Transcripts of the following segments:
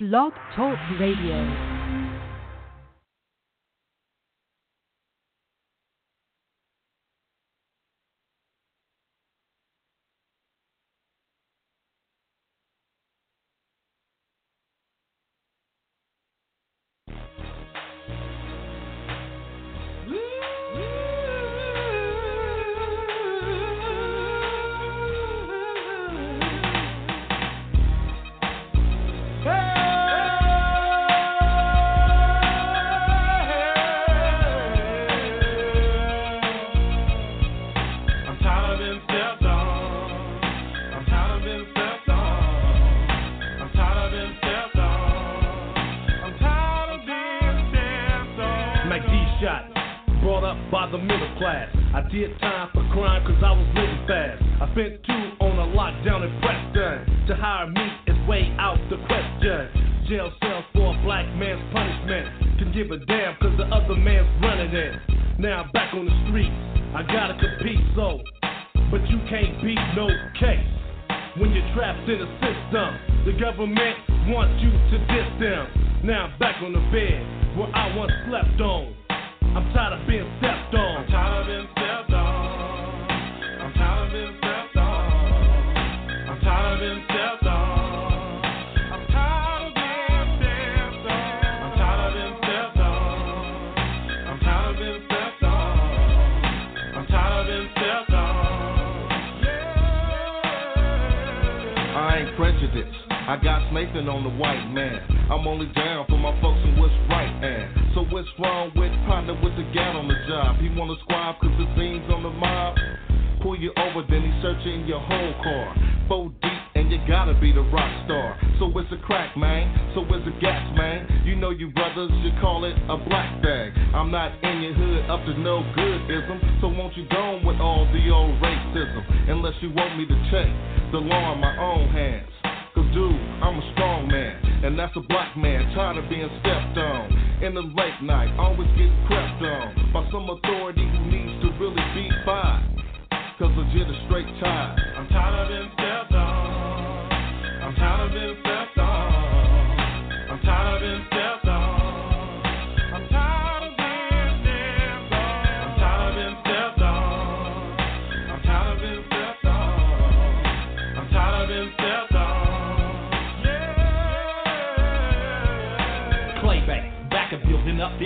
Blog Talk Radio. by the middle class. I did time for crime cause I was living fast. I spent two on a lockdown in Preston. To hire me is way out the question. Jail cells for a black man's punishment. Can give a damn cause the other man's running it. Now I'm back on the street. I gotta compete, so. But you can't beat no case. When you're trapped in a system, the government wants you to diss them. Now I'm back on the bed where I once slept on. I'm tired of being stepped on. I'm tired of being stepped on. I got Nathan on the white man. I'm only down for my folks and what's right. And so what's wrong with partner with the gal on the job? He wanna squab cause the beans on the mob. Pull you over, then he's searching your whole car. Four deep and you gotta be the rock star. So it's a crack, man. So it's a gas, man. You know you brothers should call it a black bag. I'm not in your hood up to no goodism. So won't you go with all the old racism? Unless you want me to check the law in my own hands. Cause dude, I'm a strong man, and that's a black man, tired of being stepped on. In the late night, always get crept on by some authority who needs to really be by. Cause legit a straight tie. I'm tired of being stepped on. I'm tired of being stepped on. I'm tired of being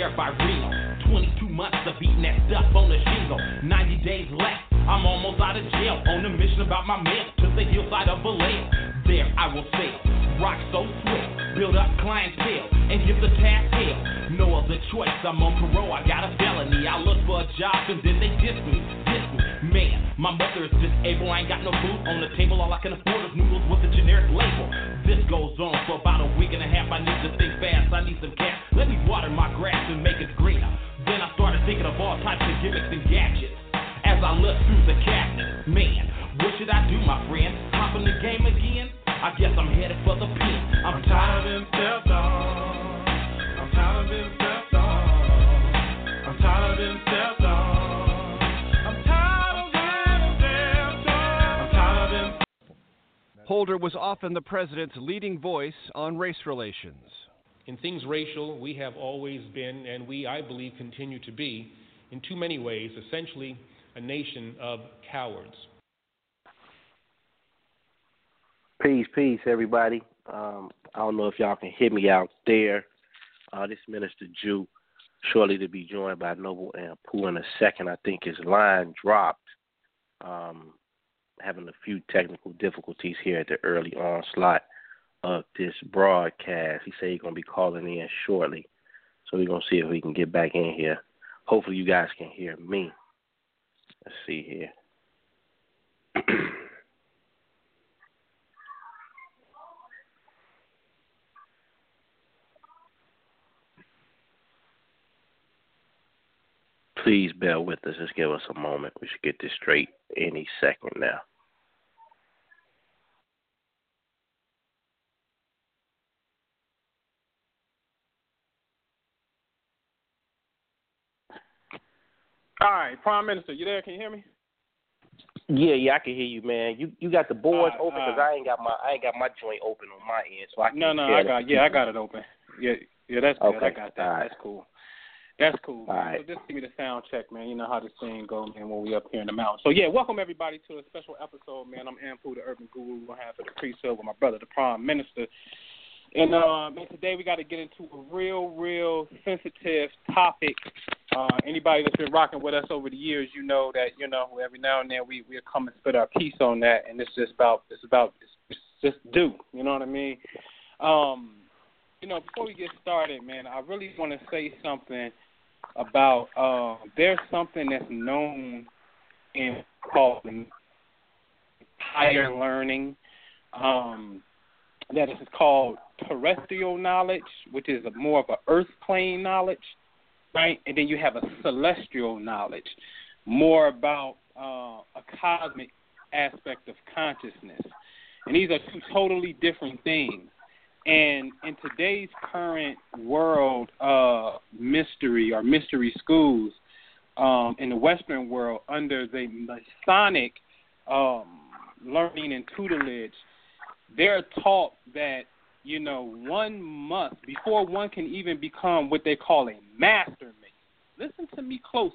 there by Reno. 22 months of eating that stuff on the shingle. 90 days left. I'm almost out of jail. On a mission about my mail to the hillside of Vallejo. There I will fail. Rock so swift. Build up clientele and give the task hell. No other choice. I'm on parole. I got a felony. I look for a job and then they diss me. Diss me. Man, my mother is disabled. I ain't got no food on the table. All I can afford is noodles with a generic label. This goes on for about a week and a half. I need to think fast. I need some cash. Let me water my grass and make it greener. Then I started thinking of all types of gimmicks and gadgets. As I looked through the cactus, man, what should I do, my friend? Hop in the game again? I guess I'm headed for the pit. I'm, I'm tired of being. I'm tired of being Holder was often the president's leading voice on race relations. In things racial, we have always been, and we, I believe, continue to be, in too many ways, essentially a nation of cowards. Peace, peace, everybody. Um, I don't know if y'all can hear me out there. Uh, this Minister Jew, shortly to be joined by Noble and Pooh in a second. I think his line dropped. Um, having a few technical difficulties here at the early onslaught of this broadcast. He said he's going to be calling in shortly. So we're going to see if we can get back in here. Hopefully, you guys can hear me. Let's see here. Please bear with us. Just give us a moment. We should get this straight any second now. All right, Prime Minister, you there? Can you hear me? Yeah, yeah, I can hear you, man. You you got the boards Uh, open 'cause uh, I ain't got my I ain't got my joint open on my end, so I can No, no, I got yeah, I got it open. Yeah, yeah, that's good. I got that. all right. That's cool. That's cool. All right. So just give me the sound check, man. You know how this thing goes, man, when we up here in the mountains. So yeah, welcome everybody to a special episode, man. I'm Ampu, the urban guru, on half of the priesthood with my brother, the prime minister. And uh man, today we gotta get into a real, real sensitive topic. Uh anybody that's been rocking with us over the years, you know that, you know, every now and then we we'll come and spit our piece on that and it's just about it's about it's, just due, you know what I mean? Um you know, before we get started, man, I really want to say something about uh, there's something that's known in called higher learning. Um, that is called terrestrial knowledge, which is more of a earth plane knowledge, right? And then you have a celestial knowledge, more about uh, a cosmic aspect of consciousness. And these are two totally different things. And in today's current world uh, mystery or mystery schools um, in the Western world, under the Masonic um, learning and tutelage, they're taught that you know one must before one can even become what they call a master. Listen to me closely.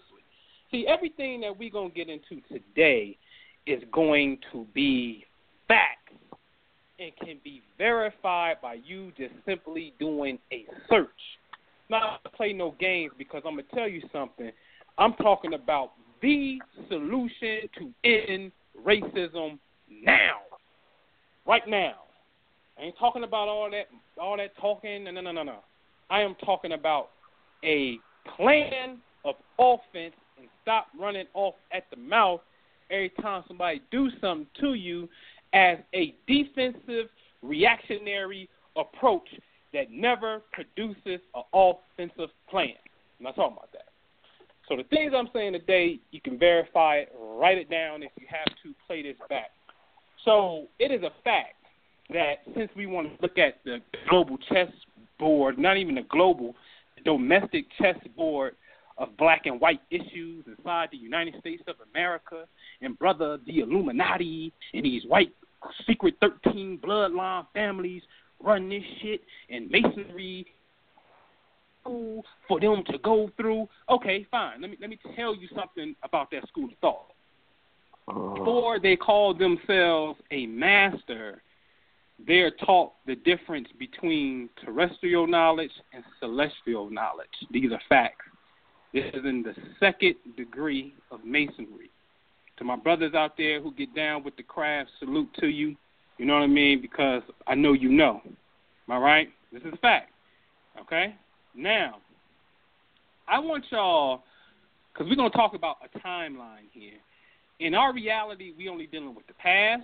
See, everything that we're gonna get into today is going to be facts and can be verified by you just simply doing a search. Not to play no games because I'm gonna tell you something. I'm talking about the solution to end racism now, right now. I ain't talking about all that, all that talking. No, no, no, no, no. I am talking about a plan of offense and stop running off at the mouth every time somebody do something to you as a defensive reactionary approach that never produces an offensive plan. I'm not talking about that. So the things I'm saying today, you can verify it, write it down if you have to play this back. So it is a fact that since we want to look at the global chessboard, not even the global, the domestic chessboard of black and white issues inside the United States of America, and brother, the Illuminati and these white secret 13 bloodline families run this shit and masonry school for them to go through. Okay, fine. Let me let me tell you something about that school of thought. Uh. Before they call themselves a master, they're taught the difference between terrestrial knowledge and celestial knowledge. These are facts. This is in the second degree of masonry. To my brothers out there who get down with the craft, salute to you. You know what I mean? Because I know you know. Am I right? This is a fact. Okay? Now, I want y'all, because we're going to talk about a timeline here. In our reality, we only dealing with the past,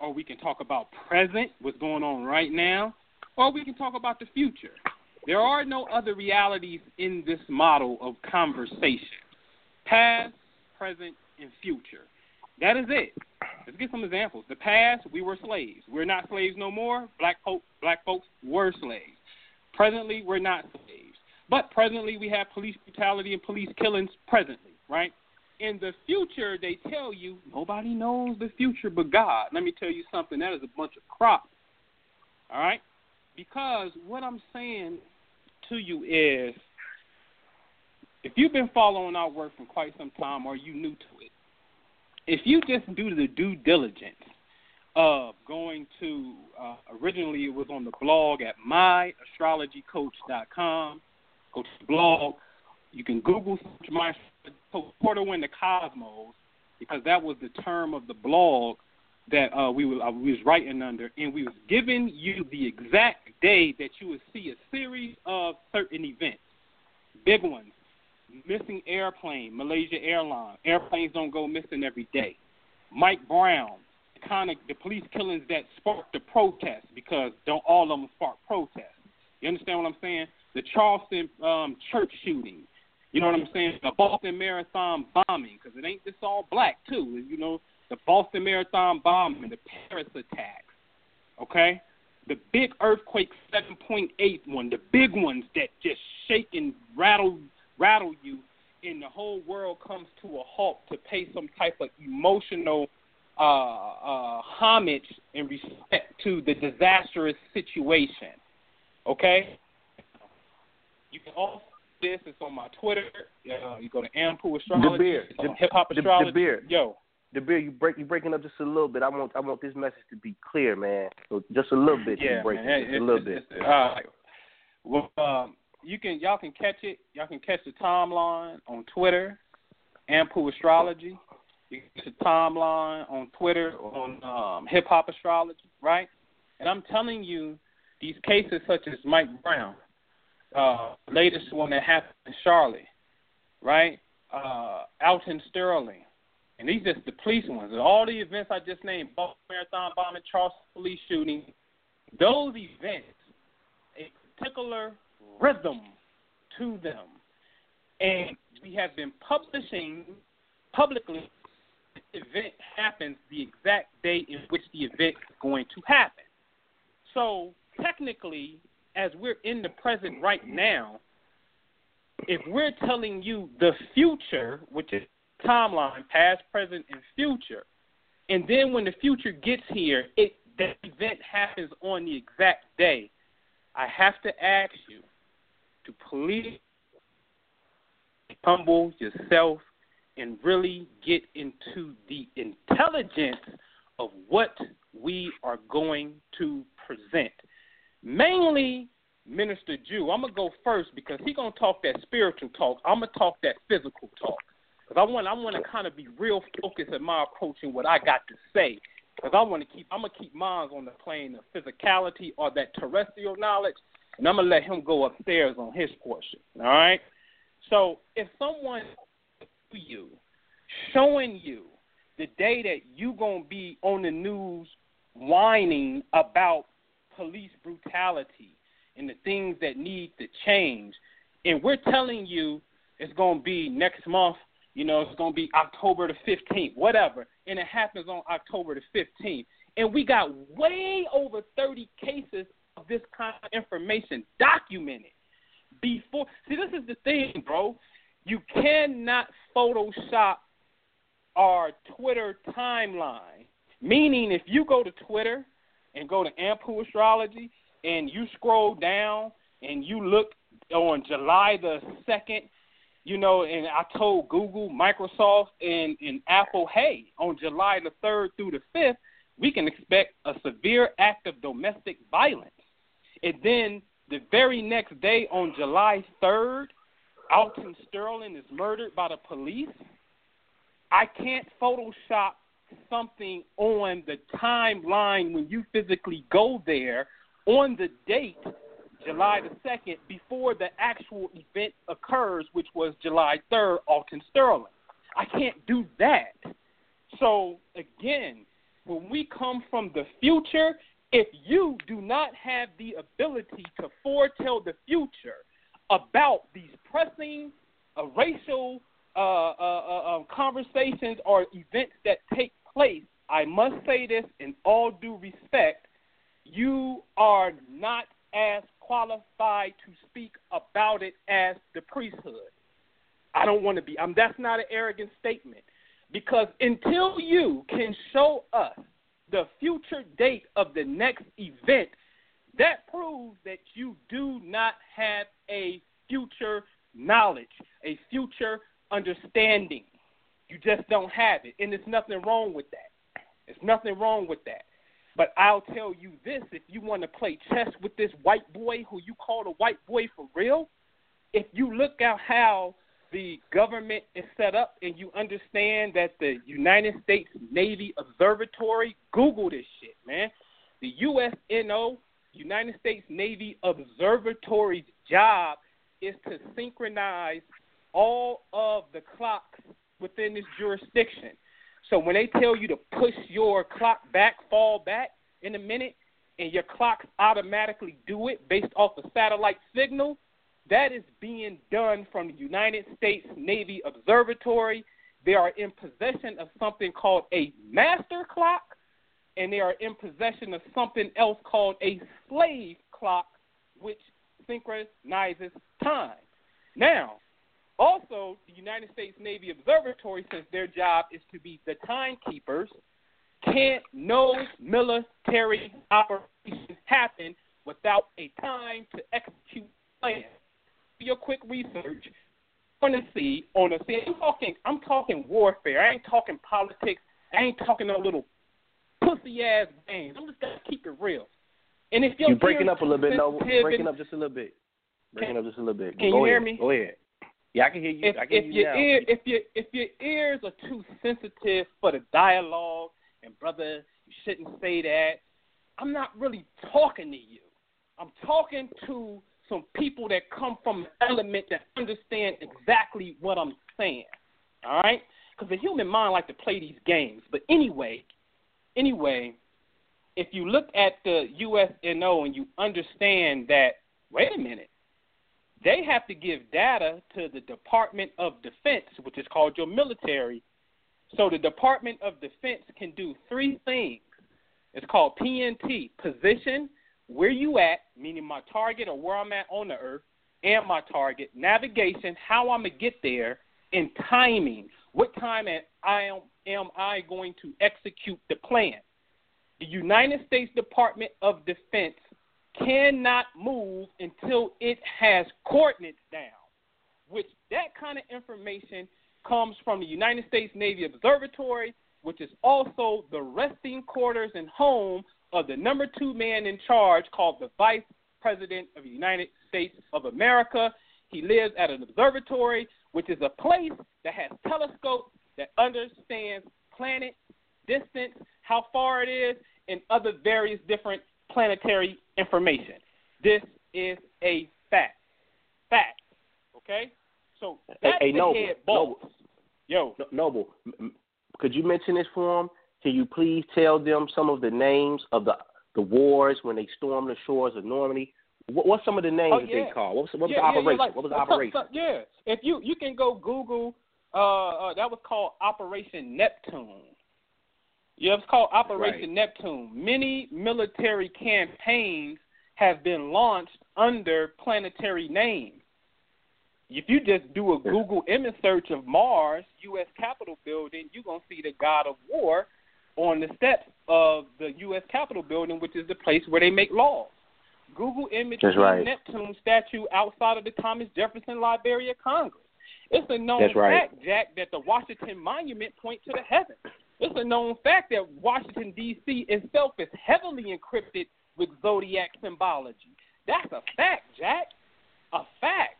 or we can talk about present, what's going on right now, or we can talk about the future. There are no other realities in this model of conversation. Past, present, and future. That is it. Let's get some examples. The past, we were slaves. We're not slaves no more. Black folk, black folks were slaves. Presently, we're not slaves. But presently, we have police brutality and police killings presently, right? In the future, they tell you nobody knows the future but God. Let me tell you something. That is a bunch of crap. All right? Because what I'm saying to you is if you've been following our work for quite some time or you new to it, if you just do the due diligence of going to uh, originally it was on the blog at myastrologycoach.com. Go to the blog. You can Google my portal in the cosmos because that was the term of the blog that uh, we were uh, we was writing under, and we was giving you the exact day that you would see a series of certain events, big ones, missing airplane, Malaysia Airlines. Airplanes don't go missing every day. Mike Brown, the kind of the police killings that sparked the protest because don't all of them spark protests. You understand what I'm saying? The Charleston um, church shooting. You know what I'm saying? The Boston Marathon bombing, because it ain't just all black too. You know, the Boston Marathon bombing, the Paris attacks. Okay, the big earthquake 7.8 one, the big ones that just shake and rattle rattle you, and the whole world comes to a halt to pay some type of emotional uh, uh, homage and respect to the disastrous situation. Okay, you can also this. It's on my Twitter. Uh, you go to Ampu Astrology. The beer, the hip hop astrology. the beer, Yo, the beer. You break, you breaking up just a little bit. I want, I want this message to be clear, man. So just a little bit. yeah, you break man. it, just It- a little it- bit. it's- all right. Well, um, you can y'all can catch it. Y'all can catch the timeline on Twitter, Ampu Astrology. You can catch the timeline on Twitter on um, Hip Hop Astrology, right? And I'm telling you, these cases such as Mike Brown, uh, latest one that happened in Charlotte, right? Uh, Alton Sterling, and these just the police ones. And all the events I just named, Boston Marathon bombing, Charleston police shooting, those events, a particular rhythm to them. And we have been publishing publicly the event happens the exact day in which the event is going to happen. So technically, as we're in the present right now, if we're telling you the future, which is timeline, past, present, and future, and then when the future gets here, it the event happens on the exact day. I have to ask you to please humble yourself and really get into the intelligence of what we are going to present. Mainly, Minister Jew. I'm gonna go first because he's gonna talk that spiritual talk. I'm gonna talk that physical talk because I want I want to kind of be real focused in my approach and what I got to say because I want to keep I'm gonna keep mine on the plane of physicality or that terrestrial knowledge, and I'm gonna let him go upstairs on his portion. All right. So if someone you showing you the day that you gonna be on the news whining about police brutality and the things that need to change, and we're telling you it's gonna be next month. You know, it's gonna be October the fifteenth, whatever, and it happens on October the fifteenth, and we got way over thirty cases of this kind of information documented before. See, this is the thing, bro. You cannot Photoshop our Twitter timeline. Meaning, if you go to Twitter and go to Ampu Astrology and you scroll down and you look on July the 2nd, you know, and I told Google, Microsoft, and, and Apple, hey, on July the 3rd through the 5th, we can expect a severe act of domestic violence. And then the very next day, on July 3rd, Alton Sterling is murdered by the police. I can't Photoshop something on the timeline when you physically go there on the date, July the 2nd, before the actual event occurs, which was July 3rd, Alton Sterling. I can't do that. So, again, when we come from the future, if you do not have the ability to foretell the future about these pressing uh, racial uh, uh, uh, conversations or events that take place, I must say this in all due respect, you are not as qualified to speak about it as the priesthood. I don't want to be. Um, that's not an arrogant statement because until you can show us the future date of the next event, that proves that you do not have a future knowledge, a future understanding. You just don't have it, and there's nothing wrong with that. There's nothing wrong with that. But I'll tell you this: if you want to play chess with this white boy who you call a white boy for real, if you look at how the government is set up and you understand that the United States Navy Observatory, Google this shit, man. The USNO, United States Navy Observatory's job is to synchronize all of the clocks within this jurisdiction. So when they tell you to push your clock back, fall back in a minute, and your clocks automatically do it based off a satellite signal, That is being done from the United States Navy Observatory. They are in possession of something called a master clock, and they are in possession of something else called a slave clock, which synchronizes time. Now, also, the United States Navy Observatory, since their job is to be the timekeepers, can't no military operations happen without a time to execute plan. Do your quick research on the sea, on the sea. I'm talking I'm talking warfare. I ain't talking politics. I ain't talking no little pussy ass games. I'm just gonna keep it real. And if you're breaking up a little bit, no, breaking up just a little bit. Breaking can, up just a little bit. Can Go you ahead. hear me? Go ahead. Yeah, I can hear you. If, I can if hear you your now. ear, if your if your ears are too sensitive for the dialogue, and brother, you shouldn't say that. I'm not really talking to you. I'm talking to some people that come from an element that understand exactly what I'm saying. All right? Because the human mind like to play these games. But anyway, anyway, if you look at the USNO and you understand that, wait a minute, they have to give data to the Department of Defense, which is called your military. So the Department of Defense can do three things. It's called PNT, position, where you at, meaning my target or where I'm at on the earth, and my target, navigation, how I'm gonna get there, and timing. What time am I am, am I going to execute the plan? The United States Department of Defense cannot move until it has coordinates down, which that kind of information comes from the United States Navy Observatory, which is also the resting quarters and home of the number two man in charge called the Vice President of the United States of America. He lives at an observatory, which is a place that has telescopes that understands planet distance, how far it is, and other various different planetary information. This is a fact. Fact. Okay? So that's hey, the Noble, head boss. Yo. Noble, m- m- could you mention this for them? Can you please tell them some of the names of the the wars when they stormed the shores of Normandy? What, what's some of the names Oh, that yeah. they call? What was, what was yeah, the operation? Yeah, like, what was the so- so- operation? yeah, if you you can go Google, uh, uh, that was called Operation Neptune. Yeah, it's called Operation Neptune. Many military campaigns have been launched under planetary names. If you just do a Google image search of Mars, U.S. Capitol building, you're going to see the God of War on the steps of the U.S. Capitol building, which is the place where they make laws. Google image right. Neptune statue outside of the Thomas Jefferson Library of Congress. It's a known right. fact, Jack, that the Washington Monument point to the heavens. It's a known fact that Washington D.C. itself is heavily encrypted with zodiac symbology. That's a fact, Jack. A fact.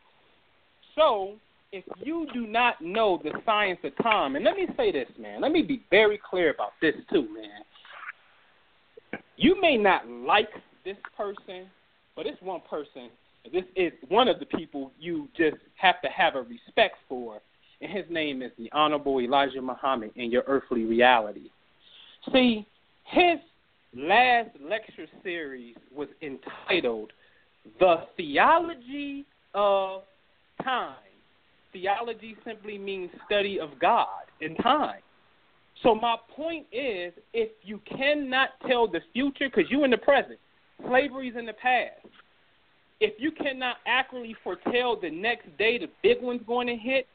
So, if you do not know the science of time, and let me say this, man, let me be very clear about this too, man. You may not like this person, but it's one person. This is one of the people you just have to have a respect for, and his name is the Honorable Elijah Muhammad in your earthly reality. See, his last lecture series was entitled The Theology of Time. Theology simply means study of God and time. So my point is, if you cannot tell the future, because you're in the present, slavery's in the past. If you cannot accurately foretell the next day the big one's going to hit,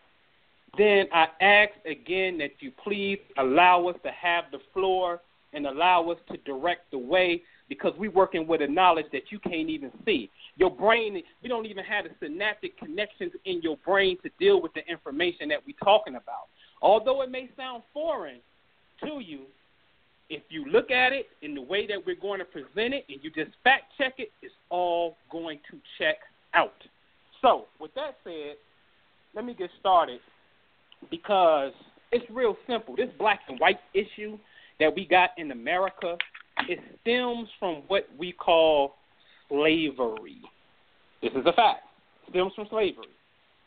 then I ask again that you please allow us to have the floor and allow us to direct the way because we're working with a knowledge that you can't even see. Your brain, we don't even have the synaptic connections in your brain to deal with the information that we're talking about. Although it may sound foreign to you, if you look at it in the way that we're going to present it and you just fact check it, it's all going to check out. So, with that said, let me get started because it's real simple. This black and white issue that we got in America, it stems from what we call slavery. This is a fact. It stems from slavery.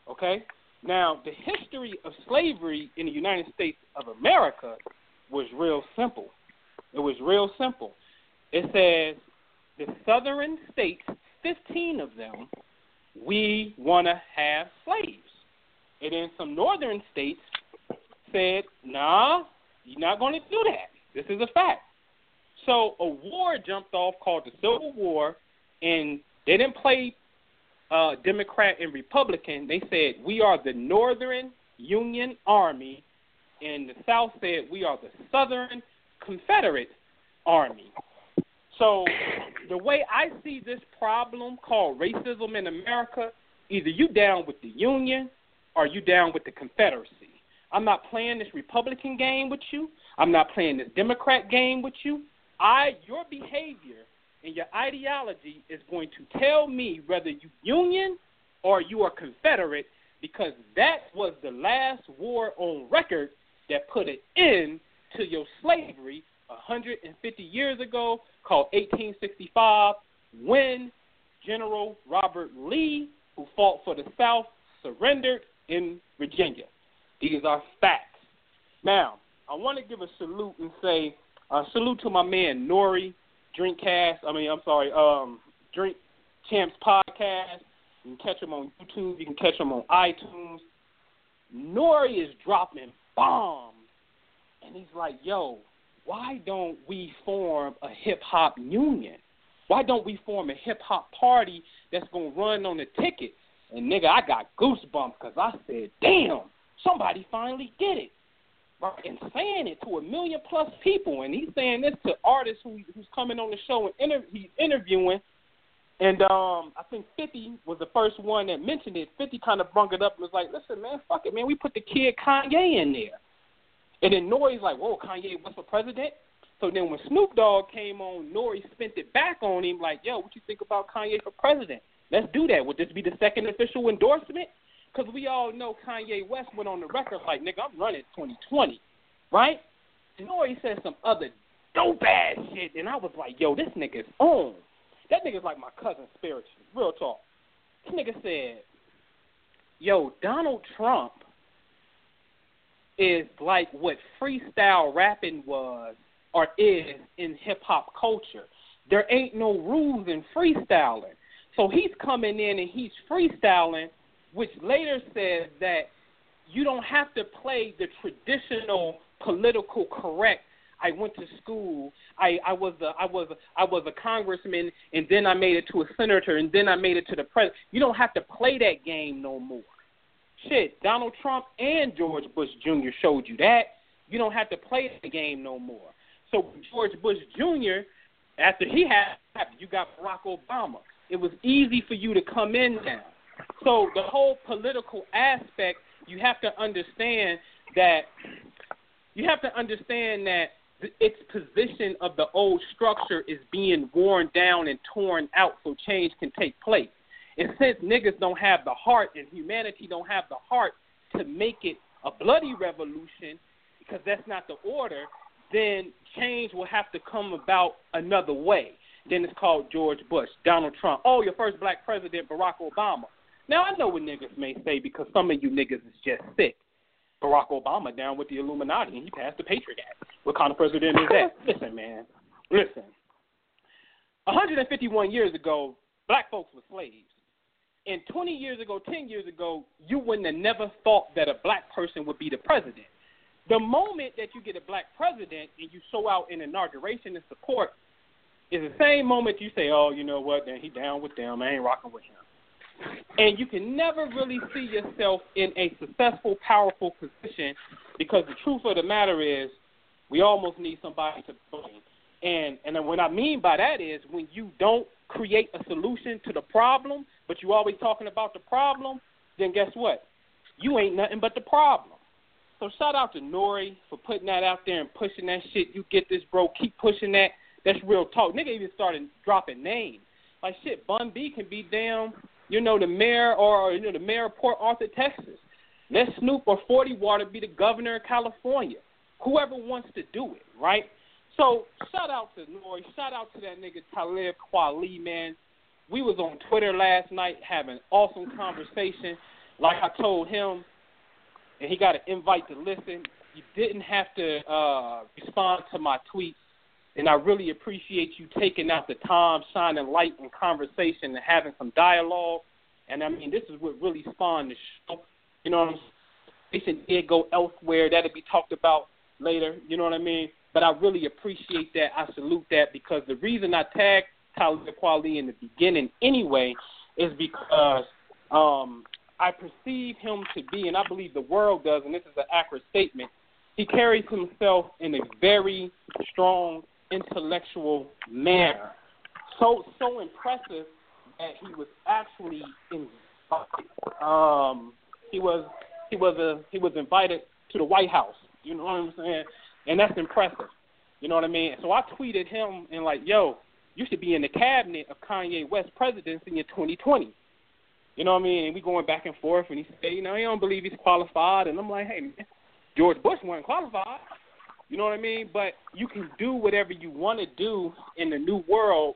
Okay? Now, the history of slavery in the United States of America was real simple. It was real simple. It says the southern states, 15 of them, we want to have slaves. And then some northern states said, nah, you're not going to do that. This is a fact. So a war jumped off called the Civil War, and they didn't play uh, Democrat and Republican. They said, we are the Northern Union Army, and the South said, we are the Southern Confederate Army. So the way I see this problem called racism in America, either you down with the Union or you down with the Confederacy. I'm not playing this Republican game with you. I'm not playing this Democrat game with you. I your behavior and your ideology is going to tell me whether you Union or you are Confederate because that was the last war on record that put an end to your slavery 150 years ago called 1865 when General Robert Lee, who fought for the South, surrendered in Virginia. These are facts. Now, I want to give a salute and say uh, salute to my man Nori Drinkcast. I mean, I'm sorry, um, Drink Champs podcast. You can catch him on YouTube. You can catch him on iTunes. Nori is dropping bombs, and he's like, "Yo, why don't we form a hip hop union? Why don't we form a hip hop party that's gonna run on the ticket?" And nigga, I got goosebumps because I said, "Damn, somebody finally did it." Right, and saying it to a million plus people, and he's saying this to artists who who's coming on the show and inter- he's interviewing. And um, I think 50 was the first one that mentioned it. 50 kind of brung it up and was like, "Listen, man, fuck it, man. We put the kid Kanye in there." And then Nori's like, "Whoa, Kanye was for president." So then when Snoop Dogg came on, Nori spent it back on him like, "Yo, what you think about Kanye for president? Let's do that. Would this be the second official endorsement?" Because we all know Kanye West went on the record like, "Nigga, I'm running 2020," right? And he said some other dope ass shit, and I was like, "Yo, this nigga's on." That nigga's like my cousin spiritually. Real talk. This nigga said, "Yo, Donald Trump is like what freestyle rapping was or is in hip hop culture. There ain't no rules in freestyling. So he's coming in and he's freestyling, which later says that you don't have to play the traditional political correct. I went to school. I, I was a I was a, I was a congressman, and then I made it to a senator, and then I made it to the president. You don't have to play that game no more. Shit, Donald Trump and George Bush Jr. showed you that. You don't have to play the game no more. So George Bush Jr. After he had, you got Barack Obama. It was easy for you to come in now. So the whole political aspect, you have to understand that you have to understand that its position of the old structure is being worn down and torn out so change can take place. And since niggas don't have the heart and humanity don't have the heart to make it a bloody revolution, because that's not the order, then change will have to come about another way. Then it's called George Bush, Donald Trump. Oh, your first black president, Barack Obama. Now I know what niggas may say because some of you niggas is just sick. Barack Obama down with the Illuminati and he passed the Patriot Act. What kind of president is that? Listen, man. Listen. 151 years ago, black folks were slaves. And 20 years ago, 10 years ago, you wouldn't have never thought that a black person would be the president. The moment that you get a black president and you show out in inauguration and support is the same moment you say, oh, you know what, then he down with them. I ain't rocking with him. And you can never really see yourself in a successful, powerful position because the truth of the matter is we almost need somebody to blame. And and what I mean by that is when you don't create a solution to the problem, but you always talking about the problem, then guess what? You ain't nothing but the problem. So shout out to Nori for putting that out there and pushing that shit. You get this, bro. Keep pushing that. That's real talk. Nigga even started dropping names. Like shit, Bun B can be damn, you know, the mayor or you know the mayor of Port Arthur, Texas. Let Snoop or Forty Water be the governor of California. Whoever wants to do it, right? So shout out to Nori. Shout out to that nigga Talib Kweli, man. We was on Twitter last night having awesome conversation. Like I told him, and he got an invite to listen. You didn't have to uh, respond to my tweets, and I really appreciate you taking out the time, shining light in conversation, and having some dialogue. And I mean, this is what really spawned the show. You know what I'm saying? Did go elsewhere. That'll be talked about later. You know what I mean? But I really appreciate that. I salute that because the reason I tagged Talib Kweli in the beginning anyway is because um, I perceive him to be, and I believe the world does, and this is an accurate statement. He carries himself in a very strong intellectual manner, so so impressive that he was actually invited. Um, he was he was a he was invited to the White House. You know what I'm saying? And that's impressive. You know what I mean? So I tweeted him and like, yo, you should be in the cabinet of Kanye West presidency in 2020. You know what I mean? And we going back and forth, and he said, you know, he don't believe he's qualified, and I'm like, hey, George Bush wasn't qualified. You know what I mean? But you can do whatever you want to do in the new world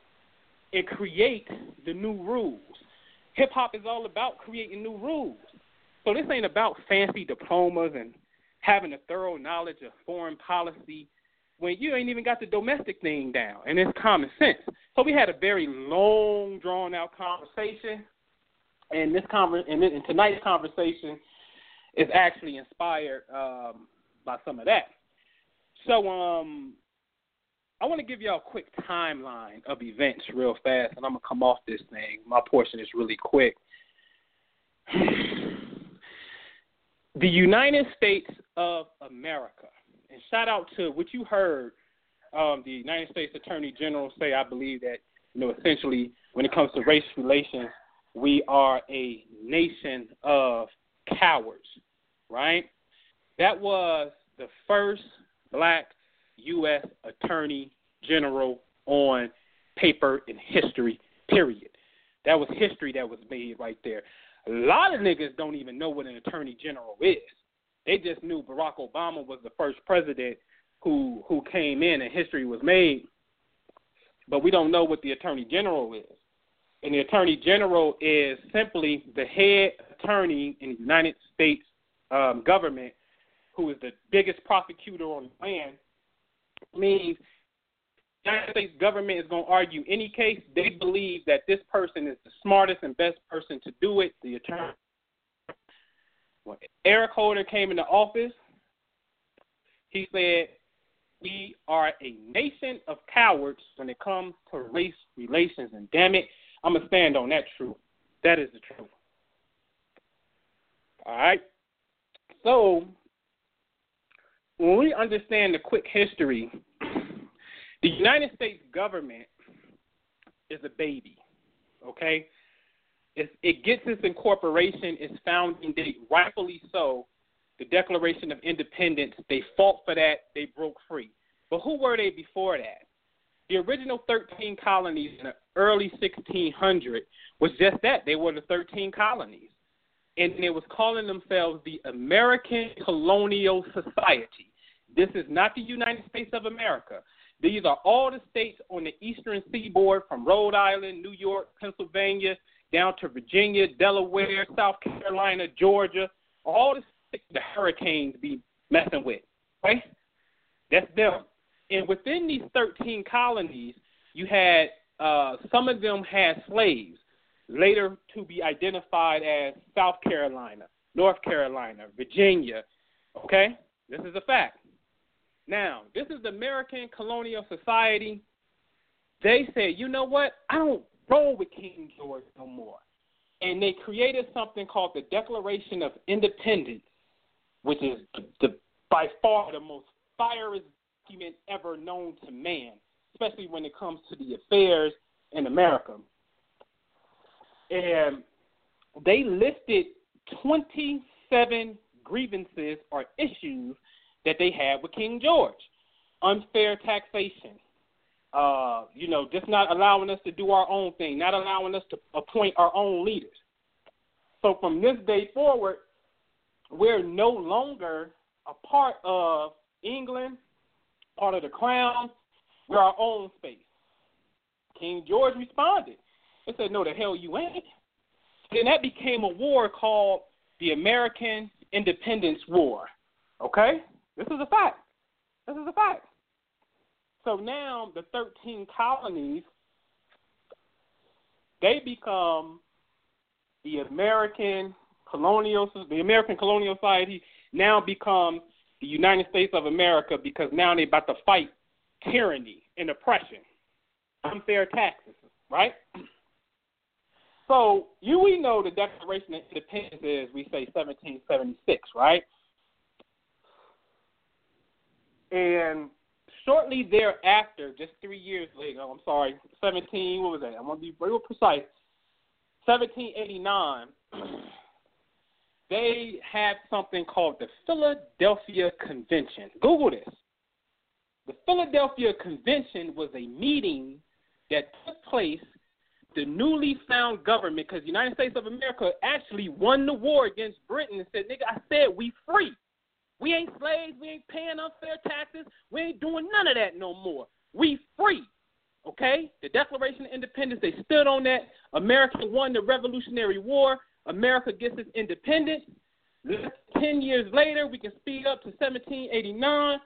and create the new rules. Hip hop is all about creating new rules. So this ain't about fancy diplomas and having a thorough knowledge of foreign policy when you ain't even got the domestic thing down, and it's common sense. So we had a very long, drawn out conversation, and this conver- and, tonight's conversation is actually inspired um, by some of that. So um, I want to give y'all a quick timeline of events real fast, and I'm gonna come off this thing. My portion is really quick. the United States of America, and shout out to what you heard um, the United States Attorney General say. I believe that you know essentially when it comes to race relations, we are a nation of cowards, right? That was the first black U.S. Attorney General on paper in history, period. That was history that was made right there. A lot of niggas don't even know what an Attorney General is. They just knew Barack Obama was the first president who who came in and history was made. But we don't know what the Attorney General is. And the Attorney General is simply the head attorney in the United States um, government who is the biggest prosecutor on the land, means the United States government is going to argue any case. They believe that this person is the smartest and best person to do it, the attorney. When Eric Holder came into office, he said, We are a nation of cowards when it comes to race relations. And damn it, I'm going to stand on that truth. That is the truth. All right? So, when we understand the quick history, the United States government is a baby, okay? It gets its incorporation, its founding date, rightfully so. The Declaration of Independence, they fought for that, they broke free. But who were they before that? The original 13 colonies in the early 1600s was just that. They were the 13 colonies. And they was calling themselves the American Colonial Society. This is not the United States of America. These are all the states on the eastern seaboard from Rhode Island, New York, Pennsylvania, down to Virginia, Delaware, South Carolina, Georgia, all the states the hurricanes be messing with. Right? That's them. And within these 13 colonies, you had uh, some of them had slaves, later to be identified as South Carolina, North Carolina, Virginia. Okay? This is a fact. Now, this is the American Colonial Society. They said, you know what? I don't roll with King George no more. And they created something called the Declaration of Independence, which is the, by far the most fiery document ever known to man, especially when it comes to the affairs in America. And they listed 27 grievances or issues that they had with King George. Unfair taxation, uh, you know, just not allowing us to do our own thing, not allowing us to appoint our own leaders. So from this day forward, we're no longer a part of England, part of the crown. We're our own space. King George responded. He said, No, the hell you ain't. Then that became a war called the American Independence War. Okay? This is a fact. This is a fact. So now the 13 colonies, they become the American colonial the American colonial society now becomes the United States of America because now they're about to fight tyranny and oppression, unfair taxes, right? So you we know the Declaration of Independence is we say 1776, right? And shortly thereafter, just three years later, I'm sorry, 17, what was that? I'm going to be real precise. 1789, they had something called the Philadelphia Convention. Google this. The Philadelphia Convention was a meeting that took place. The newly found government, because the United States of America actually won the war against Britain and said, nigga, I said we free. We ain't slaves. We ain't paying unfair taxes. We ain't doing none of that no more. We free. Okay? The Declaration of Independence, they stood on that. America won the Revolutionary War. America gets its independence. Ten years later, we can speed up to 1789,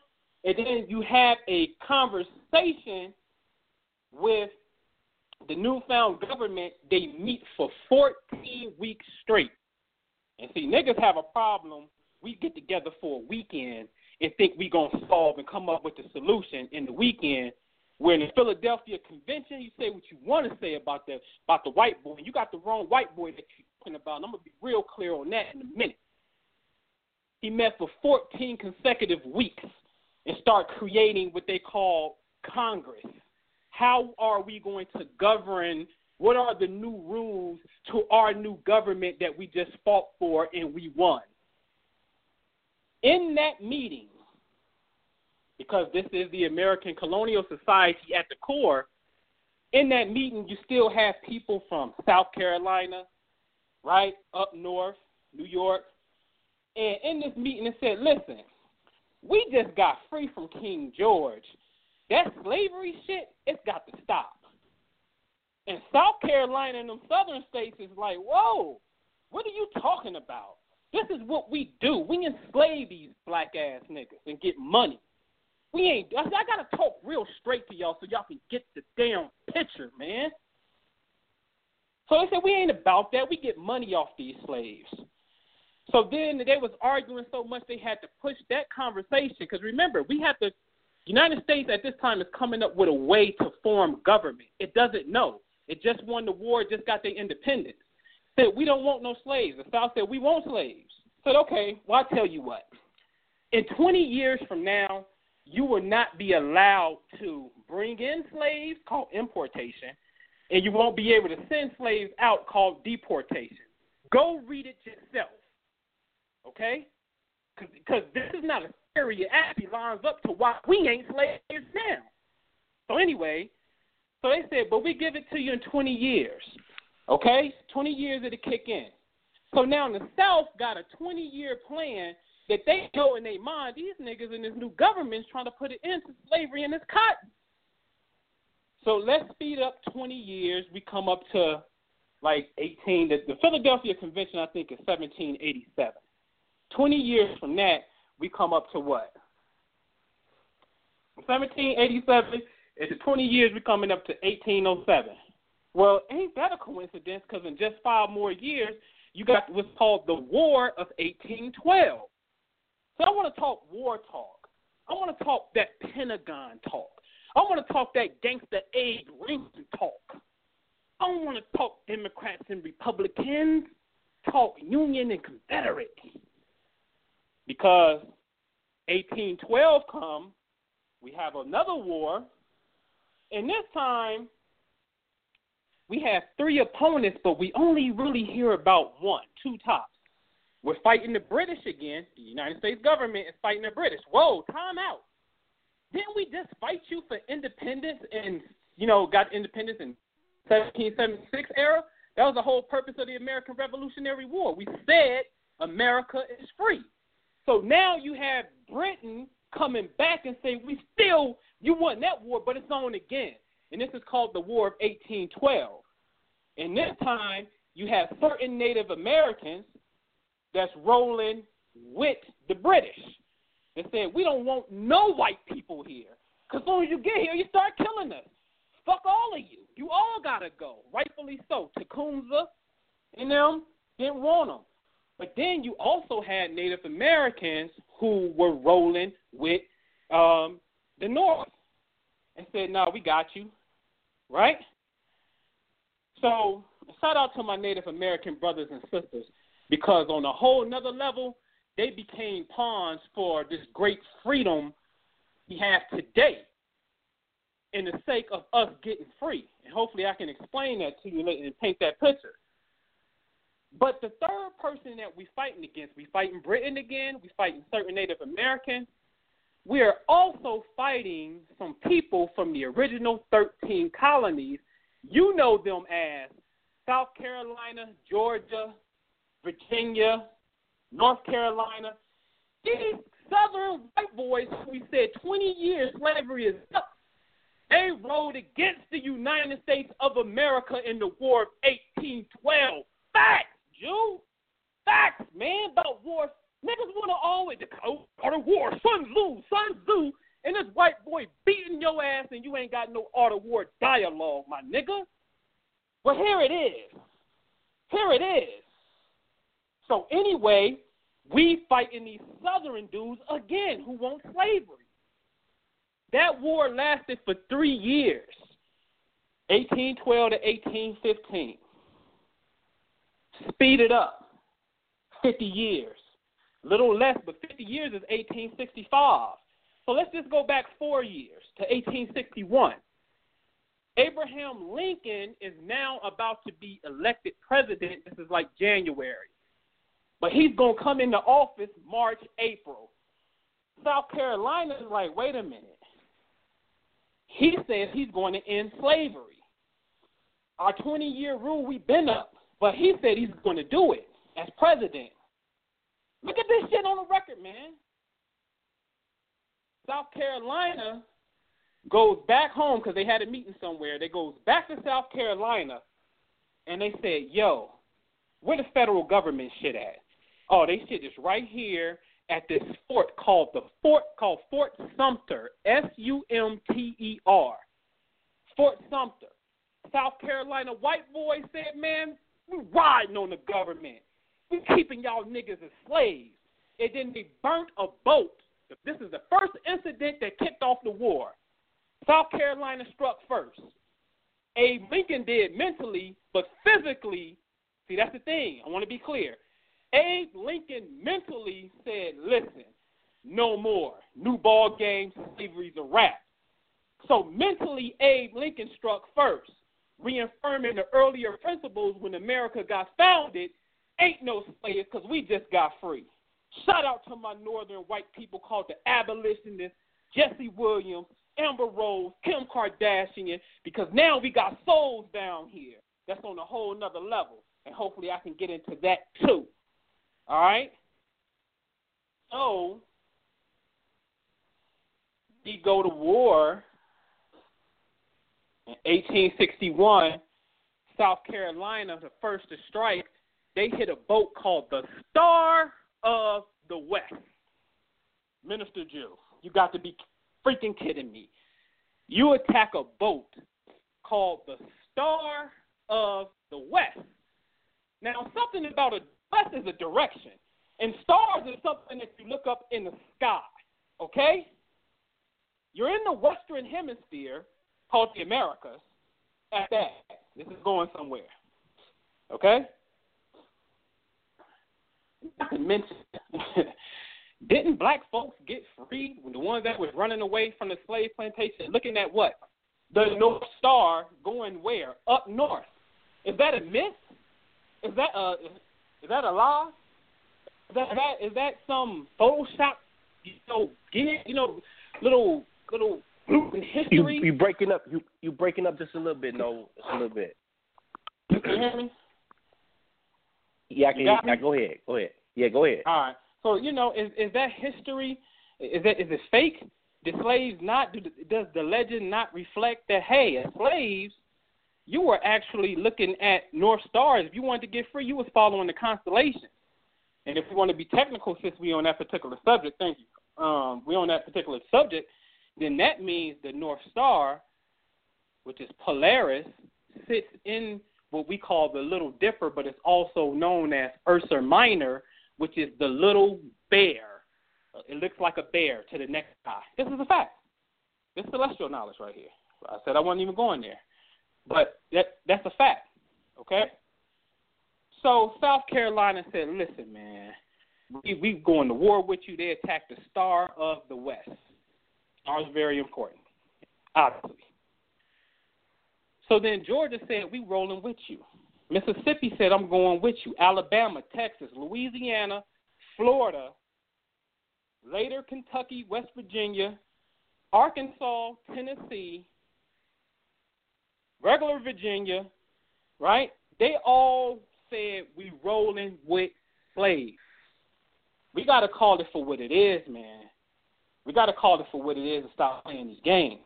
and then you have a conversation with the newfound government. They meet for 14 weeks straight. And see, niggas have a problem we get together for a weekend and think we're gonna solve and come up with the solution in the weekend. Where in the Philadelphia Convention, you say what you want to say about the about the white boy, and you got the wrong white boy that you're talking about. And I'm gonna be real clear on that in a minute. He met for 14 consecutive weeks and start creating what they call Congress. How are we going to govern? What are the new rules to our new government that we just fought for and we won? In that meeting, because this is the American colonial society at the core, in that meeting, you still have people from South Carolina, right, up north, New York. And in this meeting, it said, listen, we just got free from King George. That slavery shit, it's got to stop. And South Carolina and them southern states is like, whoa, what are you talking about? This is what we do. We enslave these black ass niggas and get money. We ain't. I, I gotta talk real straight to y'all so y'all can get the damn picture, man. So they said we ain't about that. We get money off these slaves. So then they was arguing so much they had to push that conversation because remember we have to. United States at this time is coming up with a way to form government. It doesn't know. It just won the war. Just got their independence said, We don't want no slaves. The South said, We want slaves. said, Okay, well, I'll tell you what. In 20 years from now, you will not be allowed to bring in slaves, called importation, and you won't be able to send slaves out, called deportation. Go read it yourself. Okay? Because this is not a theory. It actually lines up to why we ain't slaves now. So, anyway, so they said, but we give it to you in 20 years. Okay? 20 years it'll kick in. So now the South got a 20 year plan that they know in their mind these niggas in this new government's trying to put it into slavery and this cotton. So let's speed up 20 years. We come up to like 18. The, the Philadelphia Convention, I think, is 1787. 20 years from that, we come up to what? 1787. It's 20 years, we're coming up to 1807. Well, ain't that a coincidence? Because in just five more years, you got what's called the War of 1812. So I want to talk war talk. I want to talk that Pentagon talk. I want to talk that gangster Abe Lincoln talk. I don't want to talk Democrats and Republicans. Talk Union and Confederate. Because 1812 come, we have another war, and this time we have three opponents, but we only really hear about one, two tops. We're fighting the British again. The United States government is fighting the British. Whoa, time out. Didn't we just fight you for independence and, you know, got independence in 1776 era? That was the whole purpose of the American Revolutionary War. We said America is free. So now you have Britain coming back and say, we still, you won that war, but it's on again and this is called the War of 1812. And this time, you have certain Native Americans that's rolling with the British. They said, we don't want no white people here. Because as soon as you get here, you start killing us. Fuck all of you. You all got to go. Rightfully so. Tecumseh, and them didn't want them. But then you also had Native Americans who were rolling with um, the North and said, "No, we got you," right? So shout out to my Native American brothers and sisters because on a whole nother level, they became pawns for this great freedom we have today in the sake of us getting free. And hopefully I can explain that to you later and paint that picture. But the third person that we're fighting against, we fighting Britain again, we fighting certain Native Americans. We are also fighting some people from the original 13 colonies. You know them as South Carolina, Georgia, Virginia, North Carolina. These southern white boys we said 20 years slavery is up. They rode against the United States of America in the War of 1812. Facts, Jew. Facts, man, about war. Niggas want to always go art of war, Sun Tzu, Sun Tzu, and this white boy beating your ass, and you ain't got no art of war dialogue, my nigga. Well, here it is. Here it is. So anyway, we fighting these southern dudes again who want slavery. That war lasted for three years, 1812 to 1815. Speed it up, 50 years. Little less, but 50 years is 1865. So let's just go back four years to 1861. Abraham Lincoln is now about to be elected president. This is like January. But he's going to come into office March, April. South Carolina is like, wait a minute. He says he's going to end slavery. Our 20 year rule, we've been up, but he said he's going to do it as president. Look at this shit on the record, man. South Carolina goes back home because they had a meeting somewhere. They goes back to South Carolina, and they said, "Yo, where the federal government shit at? Oh, they shit is right here at this fort called the fort called Fort Sumter, S U M T E R, Fort Sumter, South Carolina. White boy said, "Man, we riding on the government. We keeping y'all niggas as slaves." And then they burnt a boat. This is the first incident that kicked off the war. South Carolina struck first. Abe Lincoln did mentally, but physically, see, that's the thing. I want to be clear. Abe Lincoln mentally said, listen, no more. New ball game, slavery's a wrap. So mentally, Abe Lincoln struck first, reaffirming the earlier principles when America got founded. Ain't no slaves because we just got free. Shout out to my northern white people called the abolitionists, Jesse Williams, Amber Rose, Kim Kardashian, because now we got souls down here. That's on a whole nother level. And hopefully I can get into that too. All right? So, we go to war in 1861. South Carolina, the first to strike, they hit a boat called the Star of the West. Minister Jew, you got to be freaking kidding me. You attack a boat called the Star of the West. Now, something about a west is a direction, and stars is something that you look up in the sky. Okay? You're in the Western Hemisphere, called the Americas. At that, this is going somewhere. Okay? Mention, didn't black folks get free when the ones that was running away from the slave plantation? Looking at what? The North Star going where? Up north. Is that a myth? Is that a is that a lie? Is that, is that is that some Photoshop? You know, get you know, little little in history. You you breaking up? You you breaking up just a little bit? No, just a little bit. You can hear me? Yeah, I can. You got me? Yeah, go ahead. Go ahead. Yeah, go ahead. All right. So you know, is is that history? Is that is it fake? Did slaves not? Do, does the legend not reflect that? Hey, as slaves, you were actually looking at North Stars. If you wanted to get free, you was following the constellations. And if we want to be technical, since we on that particular subject, thank you. Um, we on that particular subject, then that means the North Star, which is Polaris, sits in what we call the Little Dipper, but it's also known as Ursa Minor, which is the little bear. Uh, It looks like a bear to the next eye. This is a fact. This is celestial knowledge right here. I said I wasn't even going there, but that that's a fact. Okay. So South Carolina said, "Listen, man, we we going to war with you." They attacked the Star of the West. Star is very important, obviously. So then Georgia said, "We rolling with you." Mississippi said, "I'm going with you." Alabama, Texas, Louisiana, Florida, later Kentucky, West Virginia, Arkansas, Tennessee, regular Virginia, right? They all said we rolling with slaves. We got to call it for what it is, man. We got to call it for what it is and stop playing these games.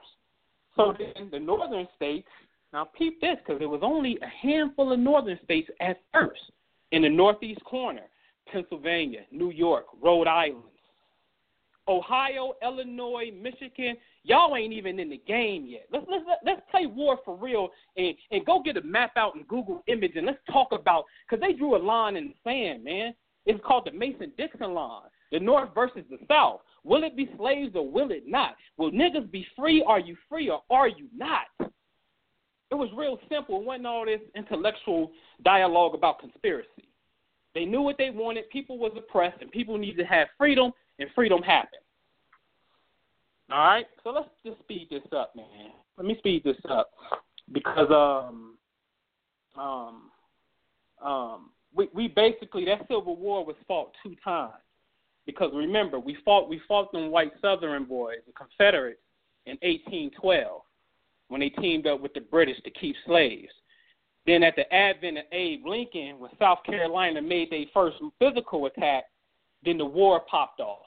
So then the northern states, now peep this, because there was only a handful of northern states at first in the northeast corner Pennsylvania, New York, Rhode Island, Ohio, Illinois, Michigan. Y'all ain't even in the game yet. Let's let's let's play war for real and and go get a map out and Google image and let's talk about because they drew a line in the sand, man. It's called the Mason Dixon line. The North versus the South. Will it be slaves or will it not? Will niggas be free? Are you free or are you not? It was real simple. It wasn't all this intellectual dialogue about conspiracy. They knew what they wanted. People was oppressed, and people needed to have freedom, and freedom happened. All right, so let's just speed this up, man. Let me speed this up because um um um we we basically that Civil War was fought two times because remember we fought we fought them white Southern boys, the Confederates, in 1812 when they teamed up with the British to keep slaves. Then at the advent of Abe Lincoln, when South Carolina made their first physical attack, then the war popped off.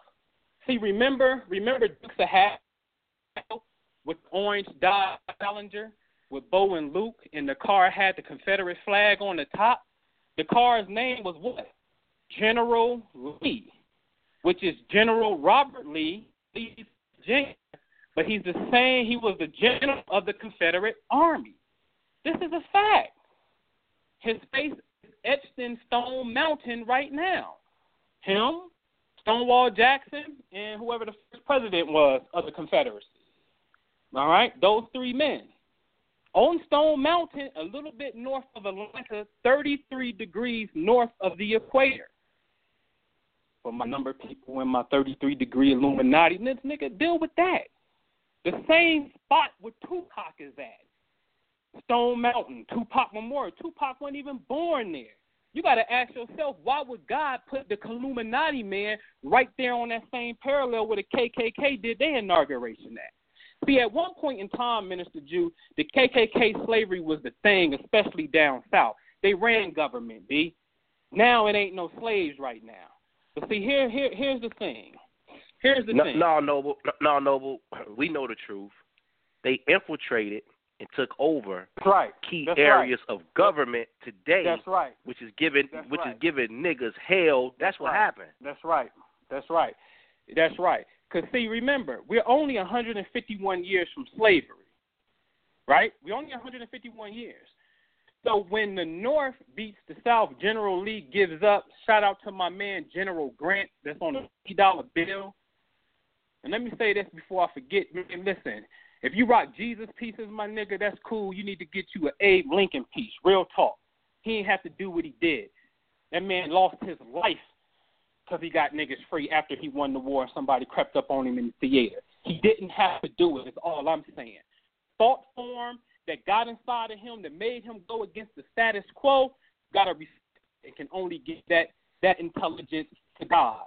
See, remember, remember Dukes of Hazzard with orange Dodge Challenger with Bo and Luke, and the car had the Confederate flag on the top. The car's name was what? General Lee, which is General Robert Lee, Lee's Virginia, but he's the same. He was the general of the Confederate Army. This is a fact. His face is etched in Stone Mountain right now. Him, Stonewall Jackson, and whoever the first president was of the Confederacy. All right, those three men. On Stone Mountain, a little bit north of Atlanta, 33 degrees north of the equator. For my number of people in my 33 degree Illuminati, nigga, deal with that. The same spot where Tupac is at. Stone Mountain, Tupac Memorial. Tupac wasn't even born there. You got to ask yourself, why would God put the Illuminati man right there on that same parallel where the KKK did their inauguration at? See, at one point in time, Minister Jew, the KKK slavery was the thing, especially down south. They ran government, B. Now it ain't no slaves right now. But see, here, here, here's the thing. Here's the no, thing. no, noble, no, noble. We know the truth. They infiltrated and took over right. key That's areas right. of government today. That's right. Which is giving, That's which right. is giving niggas hell. That's, what right. happened. That's right. That's right. That's right. Because, see, remember, we're only 151 years from slavery, right? We're only 151 years. So when the North beats the South, General Lee gives up. Shout out to my man, General Grant, that's on a $50 bill. And let me say this before I forget. Man, listen, if you rock Jesus pieces, my nigga, that's cool. You need to get you an Abe Lincoln piece. Real talk. He ain't have to do what he did. That man lost his life because he got niggas free after he won the war and somebody crept up on him in the theater. He didn't have to do it, is all I'm saying. Thought form that got inside of him that made him go against the status quo, gotta respect and can only get that that intelligence to God.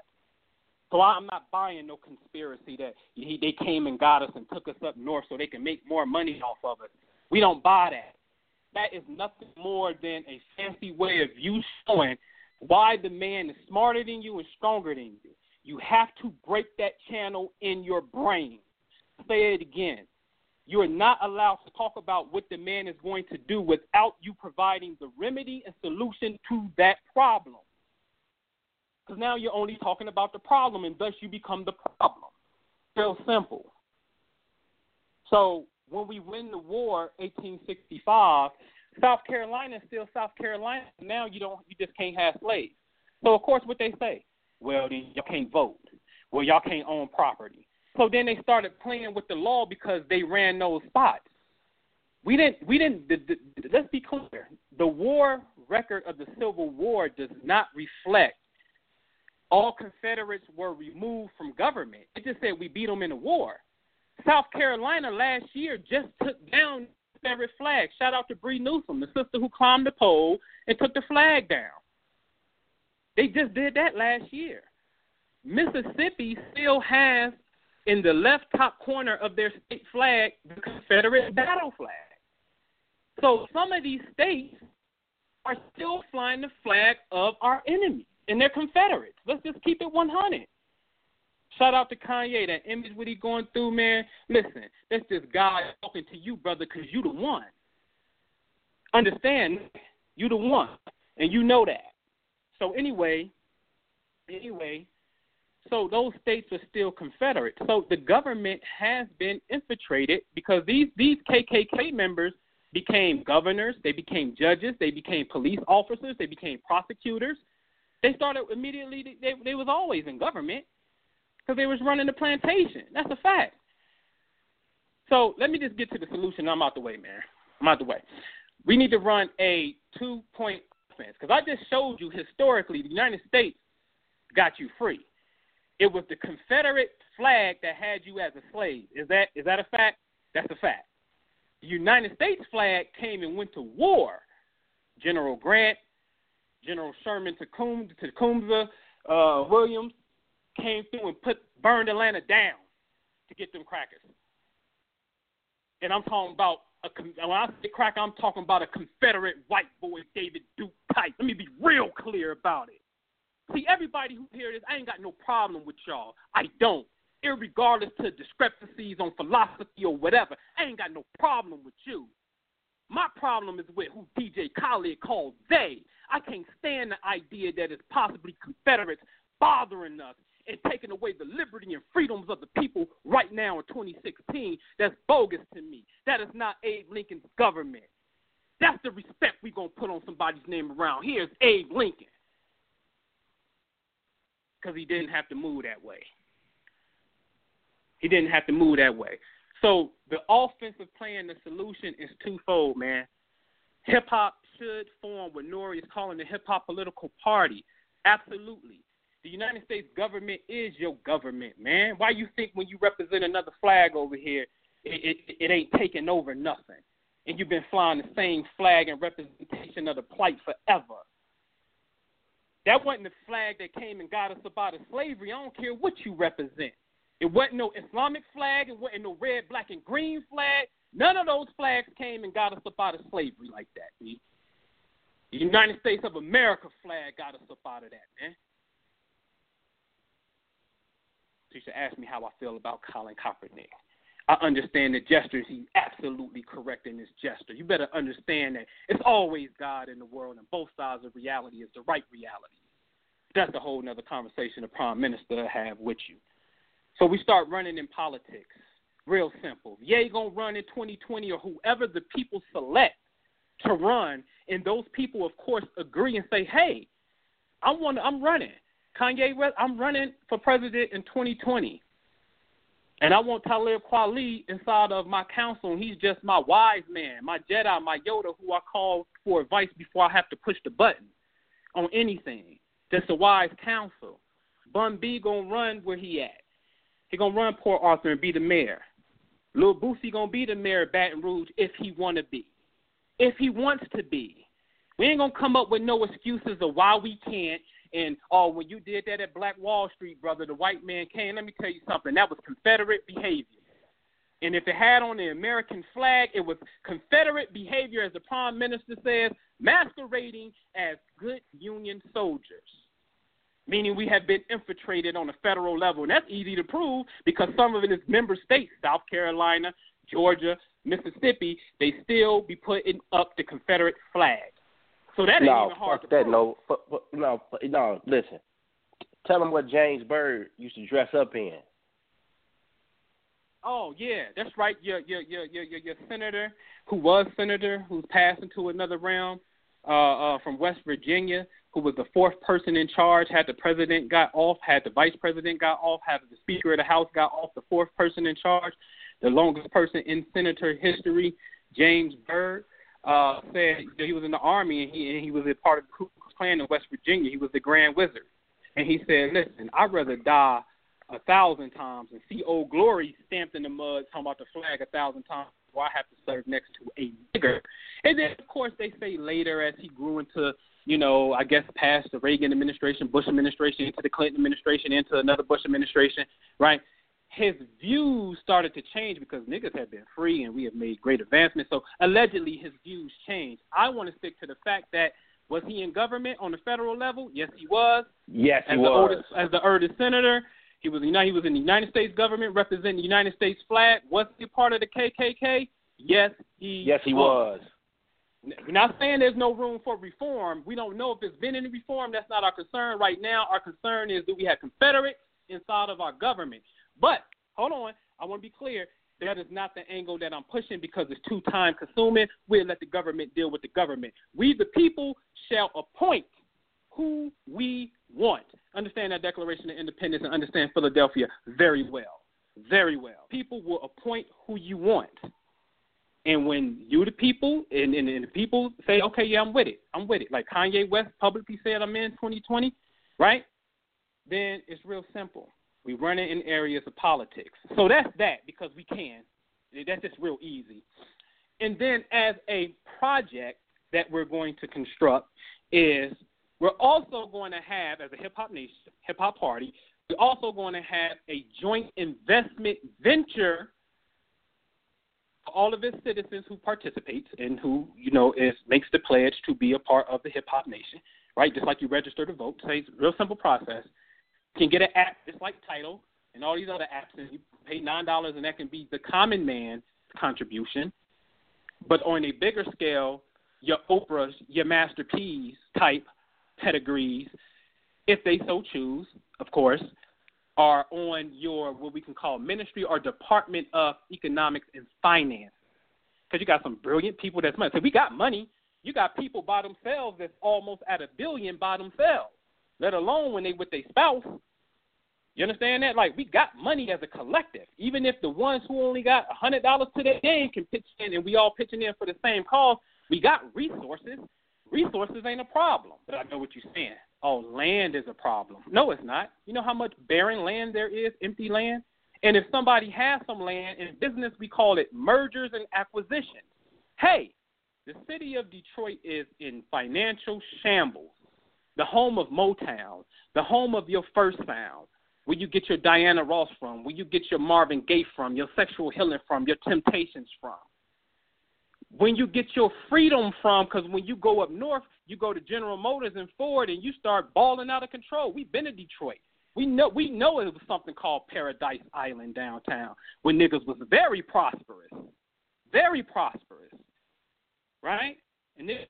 So I'm not buying no conspiracy that he, they came and got us and took us up north so they can make more money off of us. We don't buy that. That is nothing more than a fancy way of you showing why the man is smarter than you and stronger than you. You have to break that channel in your brain. Say it again. You are not allowed to talk about what the man is going to do without you providing the remedy and solution to that problem. Because now you're only talking about the problem, and thus you become the problem. Real simple. So when we win the war, 1865, South Carolina is still South Carolina. Now you don't you just can't have slaves. So of course what they say, well then y'all can't vote. Well y'all can't own property. So then they started playing with the law because they ran those spots. We didn't we didn't the, the, let's be clear. The war record of the Civil War does not reflect all Confederates were removed from government. It just said we beat them in the war. South Carolina last year just took down Confederate flag. Shout out to Bree Newsom, the sister who climbed the pole and took the flag down. They just did that last year. Mississippi still has in the left top corner of their state flag the Confederate battle flag. So some of these states are still flying the flag of our enemy, and they're Confederates. Let's just keep it 100. Shout out to Kanye. That image what he going through, man. Listen, that's just God talking to you, brother, because you the one. Understand, you the one, and you know that. So anyway, anyway, so those states are still Confederate. So the government has been infiltrated because these these KKK members became governors, they became judges, they became police officers, they became prosecutors. They started immediately. They they was always in government because they was running the plantation. That's a fact. So let me just get to the solution. I'm out the way, man. I'm out the way. We need to run a two point offense because I just showed you historically the United States got you free. It was the Confederate flag that had you as a slave. Is that is that a fact? That's a fact. The United States flag came and went to war. General Grant, General Sherman Tecumseh, uh, Williams came through and put burned Atlanta down to get them crackers. And I'm talking about a when I say crack, I'm talking about a Confederate white boy David Duke type. Let me be real clear about it. See, everybody who hears this, I ain't got no problem with y'all. I don't. Irregardless to discrepancies on philosophy or whatever, I ain't got no problem with you. My problem is with who DJ Khaled called they. I can't stand the idea that it's possibly Confederates bothering us and taking away the liberty and freedoms of the people right now in 2016. That's bogus to me. That is not Abe Lincoln's government. That's the respect we're going to put on somebody's name around here is Abe Lincoln because he didn't have to move that way. He didn't have to move that way. So the offensive plan, the solution is twofold, man. Hip hop should form what Nori is calling the hip hop political party. Absolutely. The United States government is your government, man. Why you think when you represent another flag over here, it, it, it ain't taking over nothing? And you've been flying the same flag and representation of the plight forever. That wasn't the flag that came and got us up out of slavery. I don't care what you represent. It wasn't no Islamic flag. It wasn't no red, black, and green flag. None of those flags came and got us up out of slavery like that, B. The United States of America flag got us up out of that, man. So you should ask me how I feel about Colin Kaepernick. I understand the gestures. He's absolutely correct in his gesture. You better understand that it's always God in the world, and both sides of reality is the right reality. That's a whole other conversation the prime minister have with you. So we start running in politics. Real simple. Ye gonna run in 2020 or whoever the people select to run, and those people, of course, agree and say, "Hey, I want. I'm running. Kanye, West, I'm running for president in 2020." And I want Talib Kweli inside of my council. And He's just my wise man, my Jedi, my Yoda, who I call for advice before I have to push the button on anything. Just a wise counsel. Bun B gonna run where he at. He gonna run Port Arthur and be the mayor. Lil Boosie gonna be the mayor of Baton Rouge if he wanna be. If he wants to be. We ain't gonna come up with no excuses of why we can't and oh, when you did that at Black Wall Street, brother, the white man came. Let me tell you something. That was Confederate behavior. And if it had on the American flag, it was Confederate behavior, as the Prime Minister says, masquerading as good Union soldiers. Meaning we have been infiltrated on a federal level. And that's easy to prove because some of it is member states, South Carolina, Georgia, Mississippi, they still be putting up the Confederate flag. So that ain't no, even hard fuck to that. prove. No, fuck, fuck, no, no. Listen, tell them what James Byrd used to dress up in. Oh yeah, that's right. Your your your your your, your senator who was senator who's passed into another realm uh, uh, from West Virginia, who was the fourth person in charge. Had the president got off, had the vice president got off, had the speaker of the House got off. The fourth person in charge, the longest person in senator history, James Byrd, uh, said he was in the army and he and he was a part of the Ku Klux Klan in West Virginia. He was the Grand Wizard, and he said, "Listen, I'd rather die." a thousand times and see old glory stamped in the mud talking about the flag a thousand times before I have to serve next to a nigger. And then of course they say later as he grew into, you know, I guess past the Reagan administration, Bush administration, into the Clinton administration, into another Bush administration, right? His views started to change because niggas have been free and we have made great advancements. So allegedly his views changed. I want to stick to the fact that was he in government on the federal level? Yes, he was. Yes, he as was. The oldest, as the oldest senator, he was he was in the United States government representing the United States flag. Was he part of the KKK? Yes, he. Yes, he was. We're not saying there's no room for reform. We don't know if there's been any reform. That's not our concern right now. Our concern is do we have Confederates inside of our government? But hold on, I want to be clear. That is not the angle that I'm pushing because it's too time consuming. We'll let the government deal with the government. We, the people, shall appoint who we want. Understand that Declaration of Independence and understand Philadelphia very well. Very well. People will appoint who you want. And when you, the people, and, and, and the people say, okay, yeah, I'm with it. I'm with it. Like Kanye West publicly said, I'm in 2020, right? Then it's real simple. We run it in areas of politics. So that's that because we can. That's just real easy. And then as a project that we're going to construct is we're also going to have, as a hip hop nation, hip hop party, we're also going to have a joint investment venture for all of its citizens who participates and who, you know, is makes the pledge to be a part of the hip hop nation, right? Just like you register to vote. So it's a real simple process. You can get an app just like Tidal and all these other apps, and you pay nine dollars, and that can be the common man's contribution. But on a bigger scale, your Oprahs, your Master P's type pedigrees, if they so choose, of course, are on your what we can call ministry or department of economics and finance. Because you got some brilliant people that's money. So we got money. You got people by themselves that's almost at a billion by themselves, let alone when they with their spouse. You understand that? Like we got money as a collective. Even if the ones who only got a hundred dollars to their game can pitch in, and we all pitching in for the same cause, we got resources. Resources ain't a problem, but I know what you're saying. Oh, land is a problem. No, it's not. You know how much barren land there is, empty land? And if somebody has some land in business, we call it mergers and acquisitions. Hey, the city of Detroit is in financial shambles. The home of Motown, the home of your first sound, where you get your Diana Ross from, where you get your Marvin Gaye from, your sexual healing from, your temptations from when you get your freedom from, because when you go up north, you go to General Motors and Ford, and you start balling out of control. We've been to Detroit. We know we know it was something called Paradise Island downtown, when niggas was very prosperous, very prosperous, right? And they're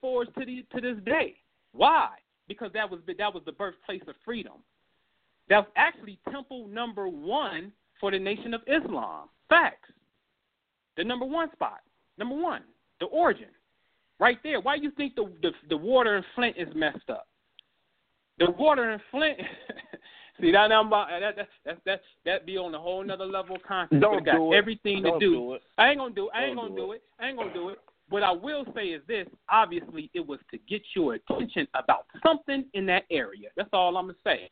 Fords to the, to this day. Why? Because that was that was the birthplace of freedom. That was actually temple number one for the Nation of Islam. Facts. The number one spot. Number one, the origin, right there. Why you think the the, the water in Flint is messed up? The water in Flint. See that number that that that that that be on a whole nother level of consciousness. Don't it got do it. everything Don't to do. do it. I ain't gonna do. It. I ain't Don't gonna do do it. I ain't gonna do it. What I will say is this: obviously, it was to get your attention about something in that area. That's all I'm gonna say.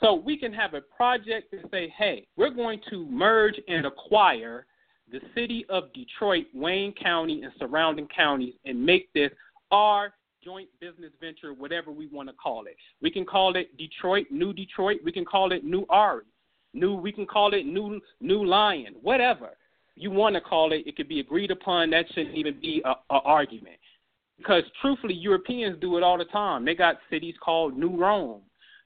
So we can have a project to say, hey, we're going to merge and acquire the city of Detroit, Wayne County, and surrounding counties and make this our joint business venture, whatever we want to call it. We can call it Detroit, New Detroit. We can call it New Ari. New, we can call it New New Lion, whatever you want to call it. It could be agreed upon. That shouldn't even be a, argument. Because truthfully, Europeans do it all the time. They got cities called New Rome,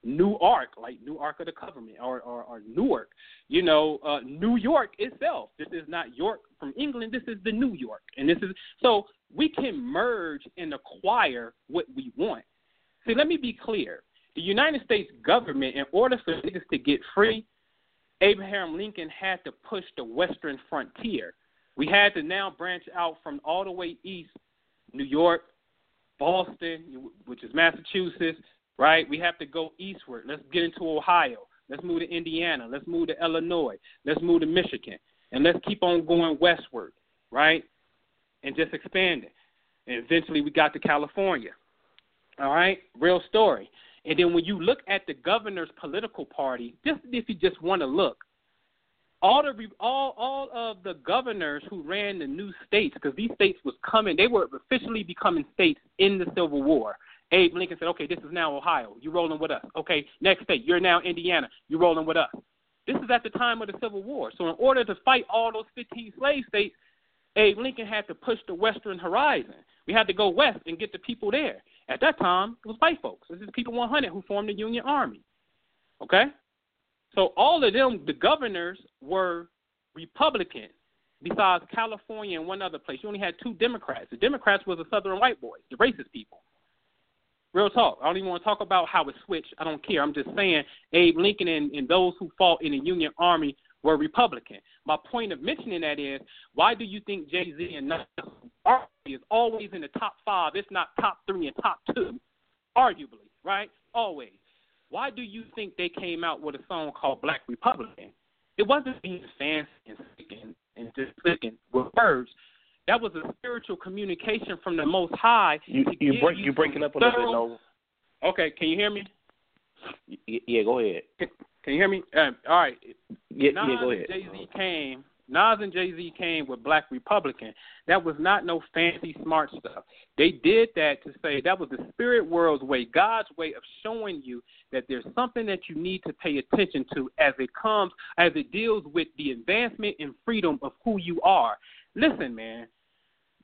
New Ark, like New Ark of the Covenant, or, or, or Newark. You know, uh, New York itself. This is not York from England. This is the New York, and this is so we can merge and acquire what we want. See, let me be clear. The United States government, in order for niggas to get free, Abraham Lincoln had to push the western frontier. We had to now branch out from all the way east, New York, Boston, which is Massachusetts, right? We have to go eastward. Let's get into Ohio. Let's move to Indiana. Let's move to Illinois. Let's move to Michigan. And let's keep on going westward, right? And just expand it. And eventually we got to California. All right? Real story. And then when you look at the governor's political party, just if you just want to look, all the all all of the governors who ran the new states, because these states was coming, they were officially becoming states in the Civil War. Abe Lincoln said, "Okay, this is now Ohio. You're rolling with us. Okay, next state, you're now Indiana. You're rolling with us." This is at the time of the Civil War. So in order to fight all those 15 slave states, Abe Lincoln had to push the western horizon. We had to go west and get the people there. At that time, it was white folks. This is people 100 who formed the Union Army. Okay? So all of them, the governors were Republican, besides California and one other place. You only had two Democrats. The Democrats were the Southern white boys, the racist people. Real talk. I don't even want to talk about how it switched. I don't care. I'm just saying Abe Lincoln and, and those who fought in the Union Army were Republican. My point of mentioning that is, why do you think Jay Z and Nas is always in the top five, if not top three and top two, arguably, right? Always. Why do you think they came out with a song called Black Republican? It wasn't being fancy and sticking and just clicking with words. That was a spiritual communication from the Most High. You you break you breaking up a little bit. Okay, can you hear me? Yeah, go ahead. Can, can you hear me? Um, all right. Yeah, Nas yeah, go ahead. and Jay Z came. Nas and Jay Z came with Black Republican. That was not no fancy smart stuff. They did that to say that was the spirit world's way, God's way of showing you that there's something that you need to pay attention to as it comes, as it deals with the advancement and freedom of who you are. Listen, man.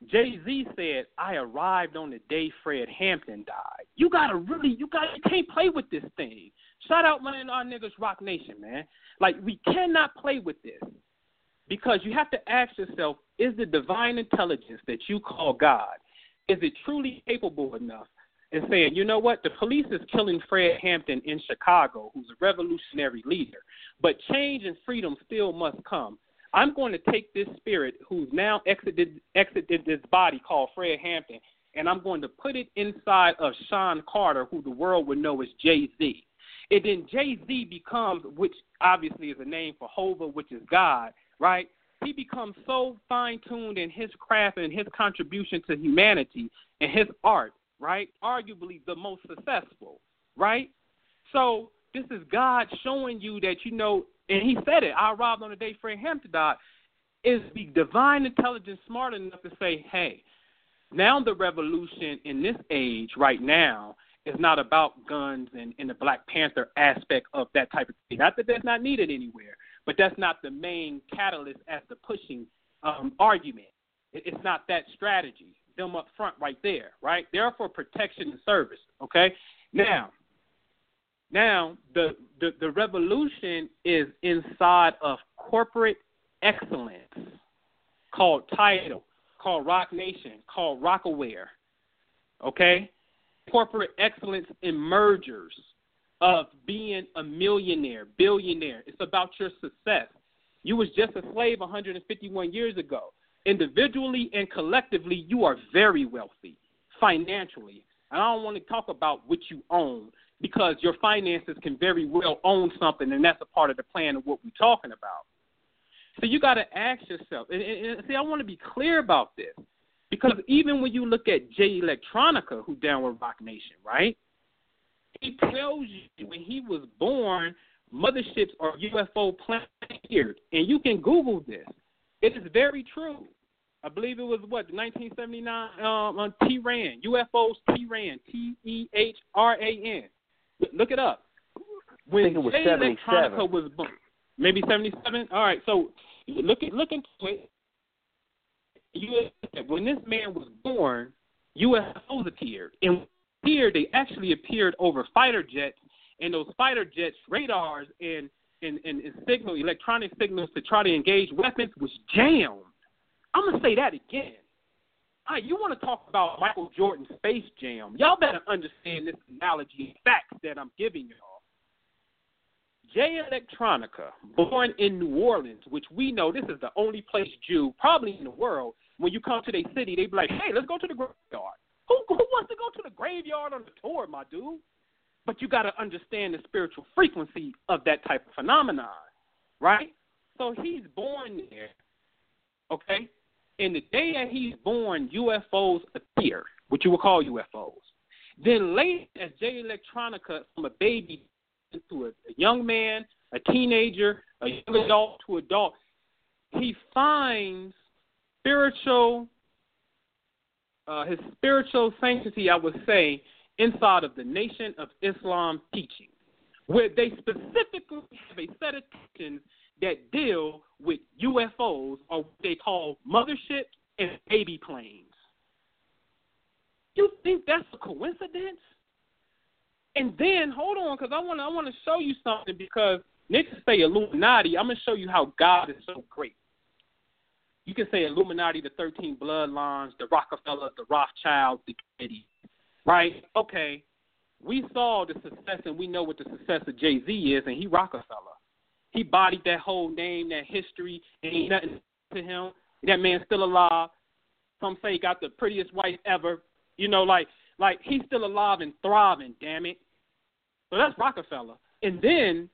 Jay Z said, "I arrived on the day Fred Hampton died." You gotta really, you got, you can't play with this thing. Shout out, man, our niggas, Roc Nation, man. Like we cannot play with this because you have to ask yourself: Is the divine intelligence that you call God, is it truly capable enough? And saying, you know what, the police is killing Fred Hampton in Chicago, who's a revolutionary leader, but change and freedom still must come. I'm going to take this spirit who's now exited exited this body called Fred Hampton, and I'm going to put it inside of Sean Carter, who the world would know as Jay Z. And then Jay Z becomes, which obviously is a name for Hova, which is God, right? He becomes so fine tuned in his craft and his contribution to humanity and his art, right? Arguably the most successful, right? So this is God showing you that you know and he said it. I arrived on the day Fred Hampton died. Is the divine intelligence smart enough to say, hey, now the revolution in this age right now is not about guns and, and the Black Panther aspect of that type of thing. Not that that's not needed anywhere, but that's not the main catalyst as the pushing um, argument. It, it's not that strategy. Them up front right there, right? They're for protection and service. Okay. Now, now, the, the, the revolution is inside of corporate excellence called Tidal, called Roc Nation, called Rocawear. Okay? Corporate excellence in mergers of being a millionaire, billionaire. It's about your success. You was just a slave 151 years ago. Individually and collectively, you are very wealthy financially. And I don't want to talk about what you own because your finances can very well own something, and that's a part of the plan of what we're talking about. So you got to ask yourself, and, and, see, I want to be clear about this because even when you look at Jay Electronica, who down with Roc Nation, right? He tells you when he was born, motherships are UFO planted, and you can Google this. It is very true. I believe it was what 1979 um, on Tehran UFOs Tehran T E H R A N. Look it up. When I think it was 77. Electronica was born, maybe 77. All right, so look at look into it. You, when this man was born, UFOs appeared, and here they actually appeared over fighter jets, and those fighter jets radars and and, and, and signal electronic signals to try to engage weapons was jammed. I'm gonna say that again. All right, you want to talk about Michael Jordan's Space Jam? Y'all better understand this analogy and facts that I'm giving y'all. Jay Electronica, born in New Orleans, which we know this is the only place Jew probably in the world. When you come to their city, they be like, "Hey, let's go to the graveyard." Who who wants to go to the graveyard on the tour, my dude? But you got to understand the spiritual frequency of that type of phenomenon, right? So he's born there, okay? And the day that he's born, UFOs appear, what you would call UFOs. Then later, as Jay Electronica, from a baby to a, a young man, a teenager, a young adult to adult, he finds spiritual, uh, his spiritual sanctity, I would say, inside of the Nation of Islam teaching, where they specifically have a set of teachings that deal with UFOs or what they call motherships and baby planes. You think that's a coincidence? And then hold on, because I want to I want to show you something because niggas say Illuminati. I'm gonna show you how God is so great. You can say Illuminati, the thirteen bloodlines, the Rockefeller, the Rothschild, the Kennedy, right? Okay, we saw the success and we know what the success of Jay Z is, and he Rockefeller. He bodied that whole name, that history, and ain't nothing to him. That man's still alive. Some say he got the prettiest wife ever. You know, like like he's still alive and thriving. Damn it. So that's Rockefeller. And then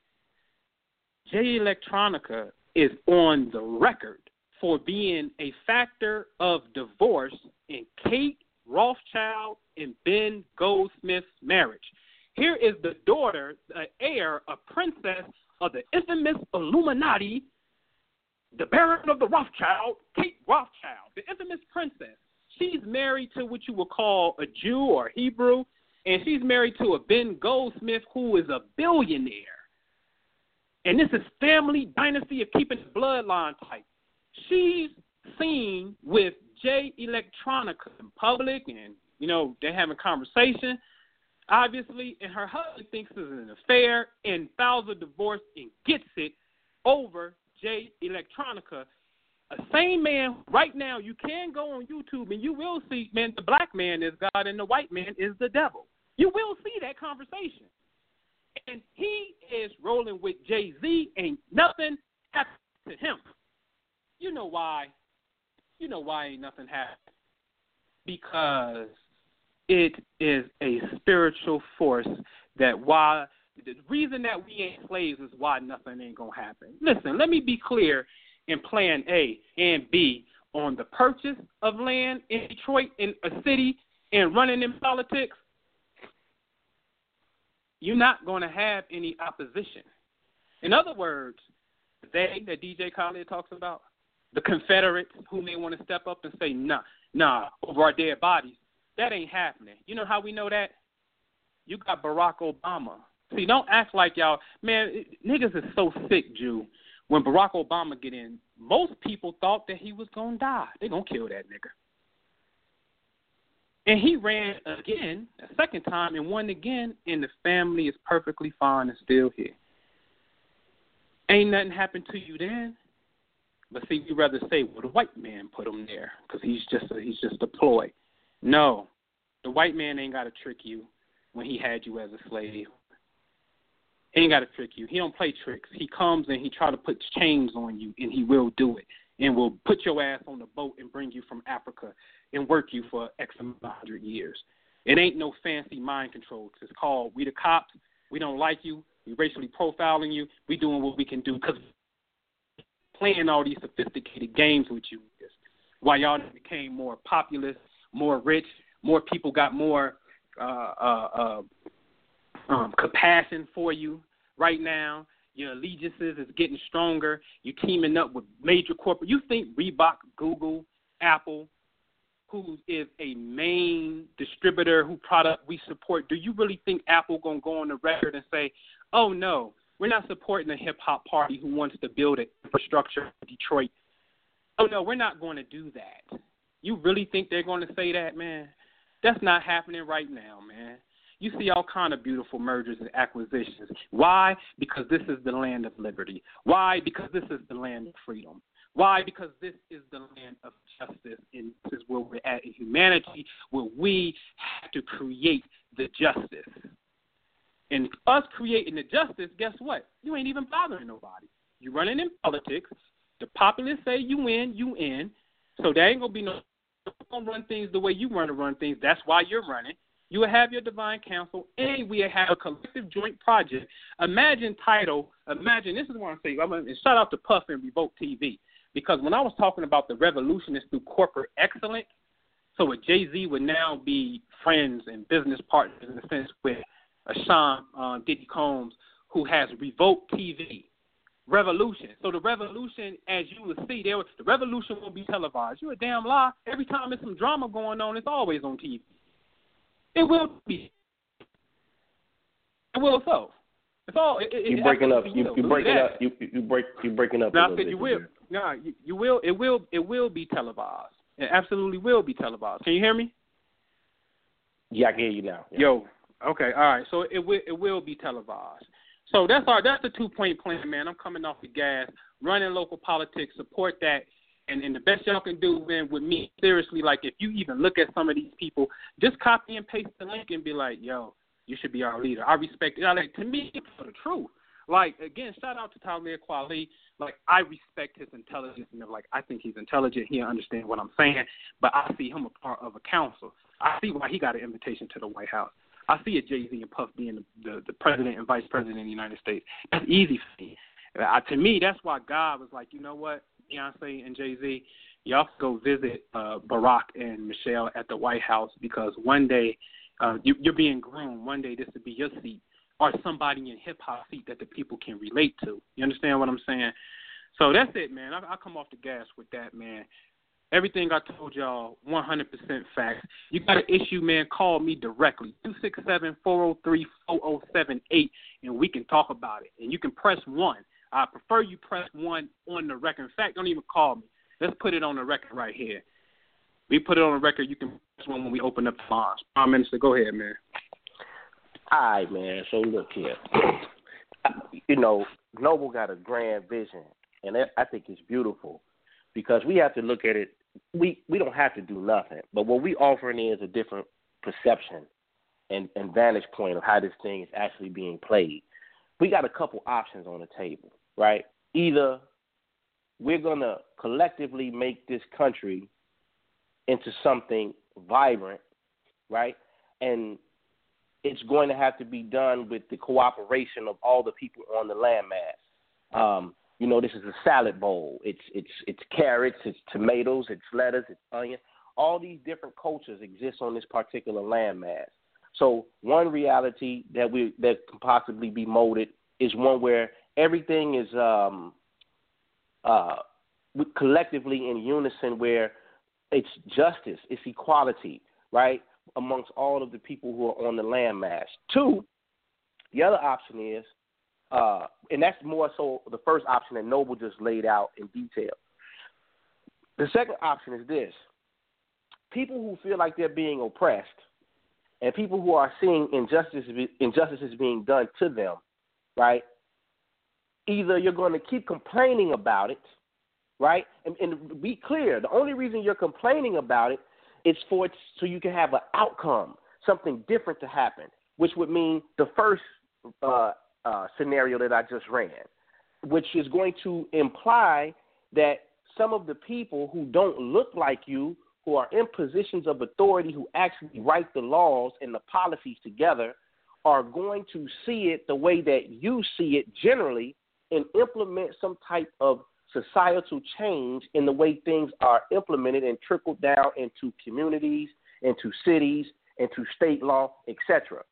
Jay Electronica is on the record for being a factor of divorce in Kate Rothschild and Ben Goldsmith's marriage. Here is the daughter, the heir, a princess of the infamous Illuminati, the Baron of the Rothschild, Kate Rothschild, the infamous princess. She's married to what you would call a Jew or Hebrew, and she's married to a Ben Goldsmith who is a billionaire. And this is family dynasty of keeping the bloodline tight. She's seen with Jay Electronica in public, and you know they're having conversation obviously, and her husband thinks it's an affair and files a divorce and gets it over Jay Electronica. A same man right now, you can go on YouTube and you will see, man, the black man is God and the white man is the devil. You will see that conversation. And he is rolling with Jay Z, and nothing happened to him. You know why? You know why ain't nothing happened? Because it is a spiritual force that why the reason that we ain't slaves is why nothing ain't gonna happen. Listen, let me be clear in plan A and B on the purchase of land in Detroit in a city and running in politics. You're not gonna have any opposition. In other words, they that DJ Khaled talks about, the Confederates who may want to step up and say, nah, nah, over our dead bodies, that ain't happening. You know how we know that? You got Barack Obama. See, don't act like y'all, man. Niggas is so sick, Jew. When Barack Obama get in, most people thought that he was gonna die. They gonna kill that nigga. And he ran again, a second time, and won again, and the family is perfectly fine and still here. Ain't nothing happened to you then. But see, we rather say, well, the white man put him there because he's just a, he's just a ploy. No, the white man ain't got to trick you when he had you as a slave. He ain't got to trick you. He don't play tricks. He comes and he try to put chains on you, and he will do it, and will put your ass on the boat and bring you from Africa and work you for X amount of hundred years. It ain't no fancy mind control. It's called we the cops. We don't like you. We racially profiling you. We doing what we can do because playing all these sophisticated games with you. Why y'all became more populist more rich, more people got more uh, uh, uh, um, compassion for you right now. Your allegiances is getting stronger. You're teaming up with major corporate. You think Reebok, Google, Apple, who is a main distributor who product we support, do you really think Apple gonna go on the record and say, "Oh no, we're not supporting a hip hop party who wants to build an infrastructure in Detroit"? Oh no, we're not going to do that. You really think they're going to say that, man? That's not happening right now, man. You see all kind of beautiful mergers and acquisitions. Why? Because this is the land of liberty. Why? Because this is the land of freedom. Why? Because this is the land of justice, and this is where we're at in humanity, where we have to create the justice and us creating the justice, guess what? You ain't even bothering nobody. You're running in politics. The populace say you win, you in. So there ain't gonna be no gonna run things the way you want to run things. That's why you're running. You will have your divine council, and we have a collective joint project. Imagine Tidal. Imagine this is what I'm saying. I'm gonna, shout out to Puff and Revolt TV because when I was talking about the revolution is through corporate excellence, so with Jay Z would now be friends and business partners in a sense with Sean uh, Diddy Combs, who has Revolt TV. Revolution. So the revolution, as you will see, there the revolution will be televised. You a damn lie. Every time there's some drama going on, it's always on TV. It will be. It will so. It's all. It, it, you breaking up. You you breaking up. You you break you breaking up. No, a I said bit you will. No, you, you will. It will. It will be televised. It absolutely will be televised. Can you hear me? Yeah, I can hear you now. Yeah. Yo. Okay. All right. So it will. It will be televised. So that's our. That's the two point plan, man. I'm coming off the gas, running local politics, support that. And, and the best y'all can do, man, with me, seriously, like if you even look at some of these people, just copy and paste the link and be like, yo, you should be our leader. I respect it. Like, to me, it's the truth. Like again, shout out to Talib Kweli. Like I respect his intelligence and like I think he's intelligent. He understands what I'm saying, but I see him a part of a council. I see why he got an invitation to the White House. I see a Jay Z and Puff being the, the the president and vice president of the United States. That's easy for me. Uh, to me, that's why God was like, you know what, Beyonce and Jay Z, y'all go visit uh, Barack and Michelle at the White House because one day uh, you, you're being groomed. One day this will be your seat or somebody in hip hop seat that the people can relate to. You understand what I'm saying? So that's it, man. I, I come off the gas with that, man. Everything I told y'all, 100% facts. You got an issue, man, call me directly, 267-403-4078, and we can talk about it. And you can press 1. I prefer you press 1 on the record. In fact, don't even call me. Let's put it on the record right here. We put it on the record. You can press 1 when we open up the lines. Prime Minister, go ahead, man. All right, man. So look here. you know, Noble got a grand vision, and I think it's beautiful because we have to look at it. We we don't have to do nothing, but what we offering is a different perception and, and vantage point of how this thing is actually being played. We got a couple options on the table, right? Either we're gonna collectively make this country into something vibrant, right? And it's going to have to be done with the cooperation of all the people on the landmass. Um, you know, this is a salad bowl. It's it's it's carrots, it's tomatoes, it's lettuce, it's onion. All these different cultures exist on this particular landmass. So one reality that we that can possibly be molded is one where everything is um, uh, collectively in unison, where it's justice, it's equality, right? amongst all of the people who are on the landmass. Two, the other option is, uh, and that's more so the first option that Noble just laid out in detail. The second option is this people who feel like they're being oppressed and people who are seeing injustice, injustices being done to them, right? Either you're going to keep complaining about it, right? And, and be clear, the only reason you're complaining about it's for it so you can have an outcome, something different to happen, which would mean the first uh, uh, scenario that I just ran, which is going to imply that some of the people who don't look like you, who are in positions of authority, who actually write the laws and the policies together, are going to see it the way that you see it generally and implement some type of societal change in the way things are implemented and trickled down into communities, into cities, into state law, etc.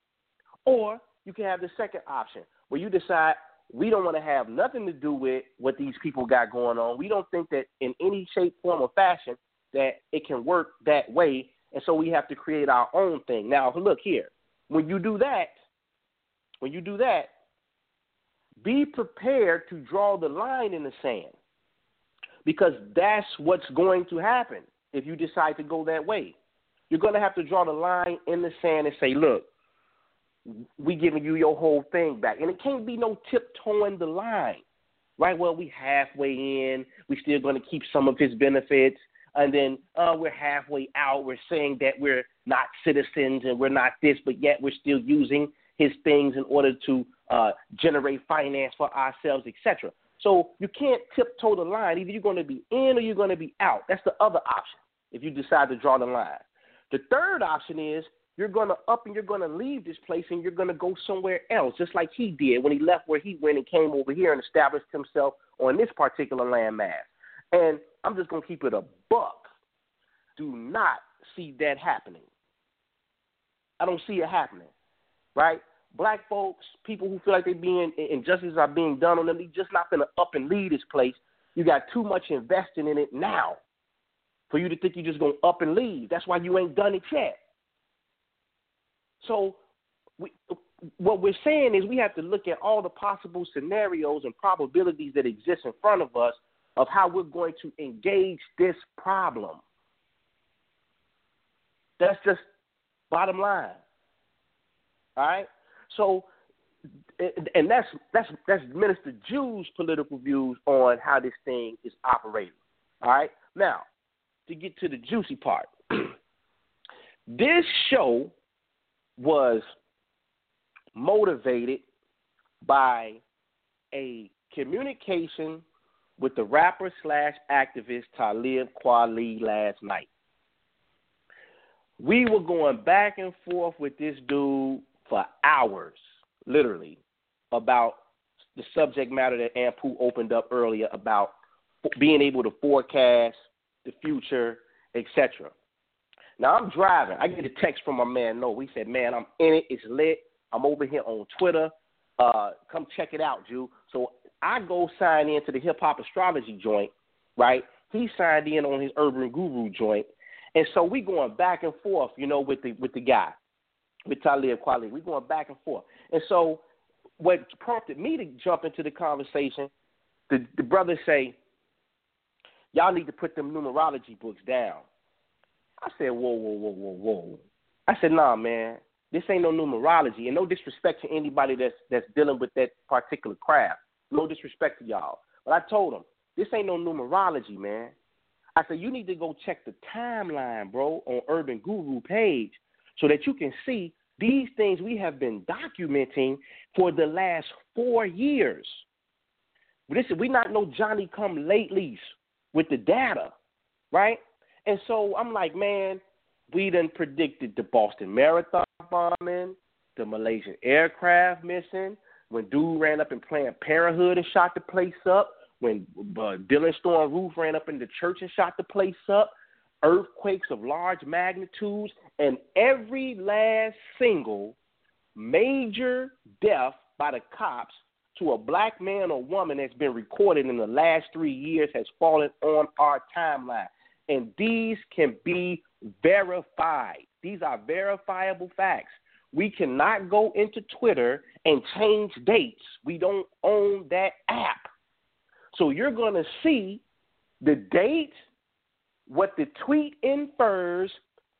Or you can have the second option where you decide we don't want to have nothing to do with what these people got going on. We don't think that in any shape, form, or fashion that it can work that way, and so we have to create our own thing. Now, look here. When you do that, when you do that, be prepared to draw the line in the sand because that's what's going to happen if you decide to go that way. You're going to have to draw the line in the sand and say, look, we giving you your whole thing back. And it can't be no tiptoeing the line, right? Well, we halfway in. we still going to keep some of his benefits. And then uh, we're halfway out. We're saying that we're not citizens and we're not this, but yet we're still using his things in order to uh, generate finance for ourselves, etc. So you can't tiptoe the line. Either you're going to be in or you're going to be out. That's the other option if you decide to draw the line. The third option is you're going to up and you're going to leave this place and you're going to go somewhere else, just like he did when he left where he went and came over here and established himself on this particular landmass. And I'm just going to keep it a buck. Do not see that happening. I don't see it happening, right? Black folks, people who feel like they're being injustices are being done on them, they just not gonna up and leave this place. You got too much investing in it now for you to think you're just gonna up and leave. That's why you ain't done it yet. So, we, what we're saying is we have to look at all the possible scenarios and probabilities that exist in front of us of how we're going to engage this problem. That's just bottom line. All right? So and that's that's that's Minister Jew's political views on how this thing is operating. All right? Now, to get to the juicy part. this show was motivated by a communication with the rapper slash activist Talib Kweli last night. We were going back and forth with this dude for hours, literally, about the subject matter that Ampu opened up earlier about being able to forecast the future, etc. Now I'm driving. I get a text from my man No. He said, "Man, I'm in it. It's lit. I'm over here on Twitter. Uh, come check it out, Jew." So I go sign in to the hip hop astrology joint, right? He signed in on his urban guru joint, and so we going back and forth, you know, with the with the guy, with Talib Kweli. We going back and forth, and so what prompted me to jump into the conversation, the the brothers say, y'all need to put them numerology books down. I said, whoa, whoa, whoa, whoa, whoa. I said, nah, man, this ain't no numerology, and no disrespect to anybody that's that's dealing with that particular craft. No disrespect to y'all, but I told them this ain't no numerology, man. I said you need to go check the timeline, bro, on Urban Guru page, so that you can see these things we have been documenting for the last four years. Listen, we not no Johnny come latelys with the data, right? And so I'm like, man, we done predicted the Boston Marathon bombing, the Malaysian aircraft missing, when dude ran up in Planned Parenthood and shot the place up, when uh, Dylann Storm Roof ran up in the church and shot the place up, earthquakes of large magnitudes, and every last single major death by the cops to a black man or woman that's been recorded in the last three years has fallen on our timeline. And these can be verified. These are verifiable facts. We cannot go into Twitter and change dates. We don't own that app. So you're going to see the date, what the tweet infers,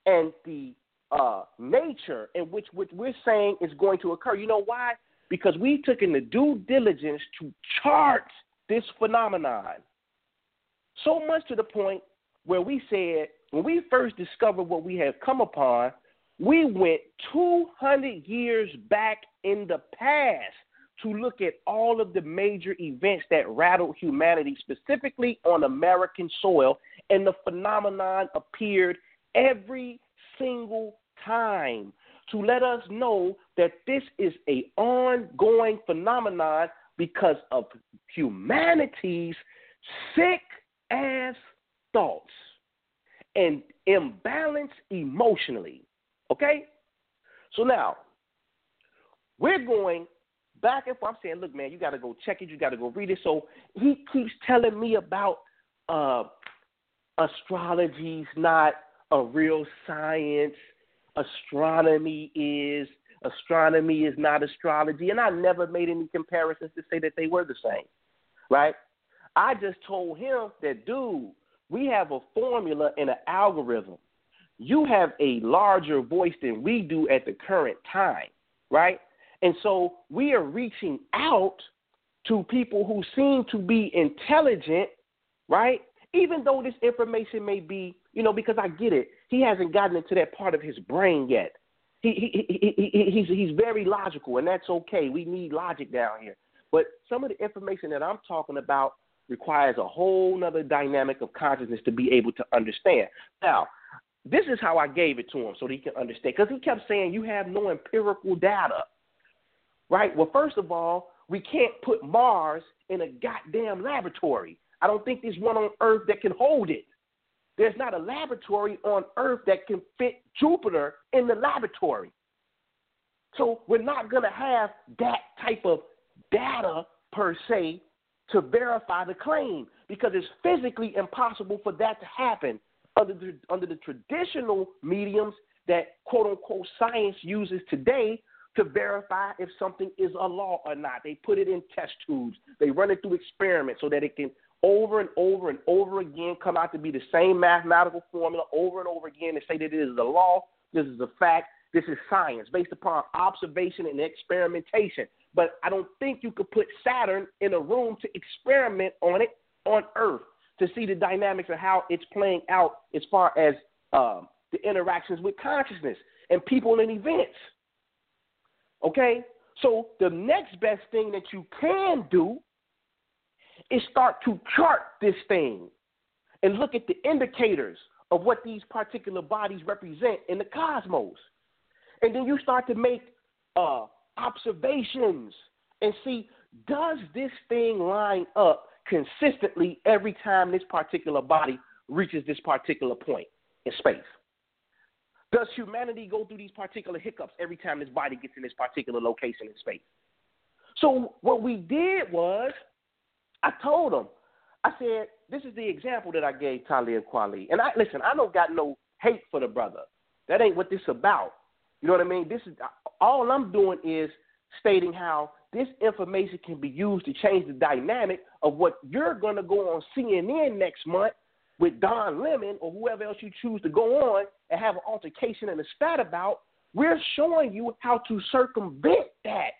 and the uh, nature in which, which we're saying is going to occur. You know why? Because we took in the due diligence to chart this phenomenon. So much to the point where we said, when we first discovered what we have come upon, we went 200 years back in the past to look at all of the major events that rattled humanity, specifically on American soil, and the phenomenon appeared every single time to let us know that this is a ongoing phenomenon because of humanity's sick ass thoughts and imbalance emotionally. Okay? So now, we're going back and forth. I'm saying, look, man, you got to go check it. You got to go read it. So he keeps telling me about uh, astrology's not a real science. Astronomy is. Astronomy is not astrology. And I never made any comparisons to say that they were the same. Right? I just told him that, dude, we have a formula and an algorithm. You have a larger voice than we do at the current time, right? And so we are reaching out to people who seem to be intelligent, right? Even though this information may be, you know, because I get it, he hasn't gotten into that part of his brain yet. he, he, he, he, he's he's very logical, and that's okay. We need logic down here. But some of the information that I'm talking about requires a whole nother dynamic of consciousness to be able to understand. Now, this is how I gave it to him so that he can understand. Because he kept saying you have no empirical data, right? Well, first of all, we can't put Mars in a goddamn laboratory. I don't think there's one on Earth that can hold it. There's not a laboratory on Earth that can fit Jupiter in the laboratory. So we're not going to have that type of data per se to verify the claim because it's physically impossible for that to happen under the, under the traditional mediums that quote unquote science uses today to verify if something is a law or not. They put it in test tubes. They run it through experiments so that it can over and over and over again come out to be the same mathematical formula over and over again and say that it is a law, this is a fact, this is science based upon observation and experimentation. But I don't think you could put Saturn in a room to experiment on it on Earth to see the dynamics of how it's playing out as far as um, the interactions with consciousness and people and events. Okay? So the next best thing that you can do is start to chart this thing and look at the indicators of what these particular bodies represent in the cosmos. And then you start to make uh, observations and see does this thing line up consistently every time this particular body reaches this particular point in space? Does humanity go through these particular hiccups every time this body gets in this particular location in space? So, what we did was, I told him, I said, this is the example that I gave Talib Kweli. And I listen, I don't got no hate for the brother. That ain't what this about. You know what I mean? This is all I'm doing is stating how this information can be used to change the dynamic of what you're going to go on CNN next month with Don Lemon or whoever else you choose to go on and have an altercation and a spat about. We're showing you how to circumvent that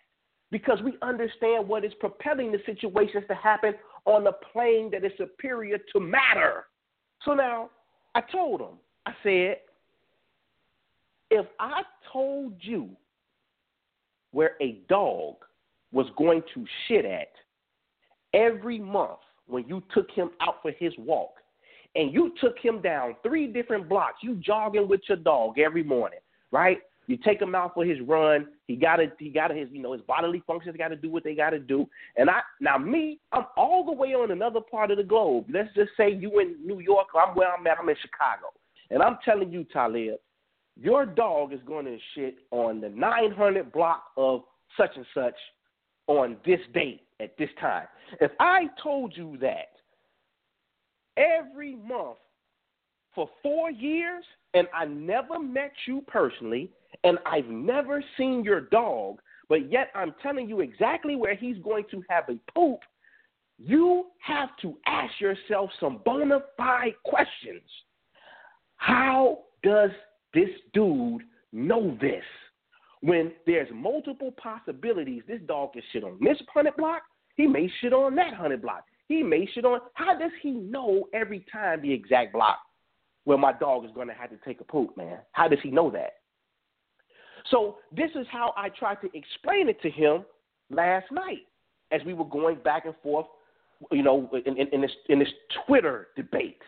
because we understand what is propelling the situations to happen on a plane that is superior to matter. So now I told him, I said, if I told you where a dog was going to shit at every month when you took him out for his walk, and you took him down three different blocks, you jogging with your dog every morning, right? You take him out for his run. He got to, he got his, you know, his bodily functions got to do what they got to do. And I, now me, I'm all the way on another part of the globe. Let's just say you in New York, I'm where I'm at. I'm in Chicago, and I'm telling you, Talib, your dog is going to shit on the 900 block of such and such on this date at this time. If I told you that every month for four years and I never met you personally and I've never seen your dog, but yet I'm telling you exactly where he's going to have a poop, you have to ask yourself some bona fide questions. How does this dude know this? When there's multiple possibilities, this dog can shit on this hundred block, he may shit on that hundred block. He may shit on. How does he know every time the exact block where my dog is going to have to take a poop, man? How does he know that? So this is how I tried to explain it to him last night as we were going back and forth, you know, in, in, in this in this Twitter debate,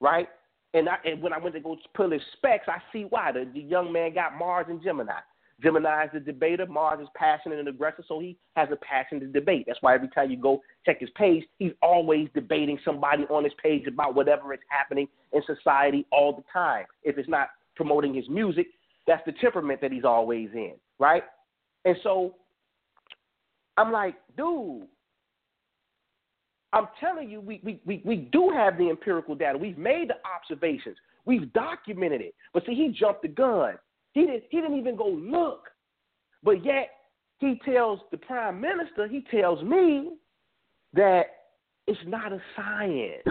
right? And, I, and when I went to go pull his specs, I see why. The, the young man got Mars and Gemini. Gemini is the debater. Mars is passionate and aggressive, so he has a passion to debate. That's why every time you go check his page, he's always debating somebody on his page about whatever is happening in society all the time. If it's not promoting his music, that's the temperament that he's always in, right? And so I'm like, dude, I'm telling you, we, we, we, we do have the empirical data. We've made the observations. We've documented it. But see, he jumped the gun. He didn't, he didn't even go look. But yet, he tells the prime minister, he tells me that it's not a science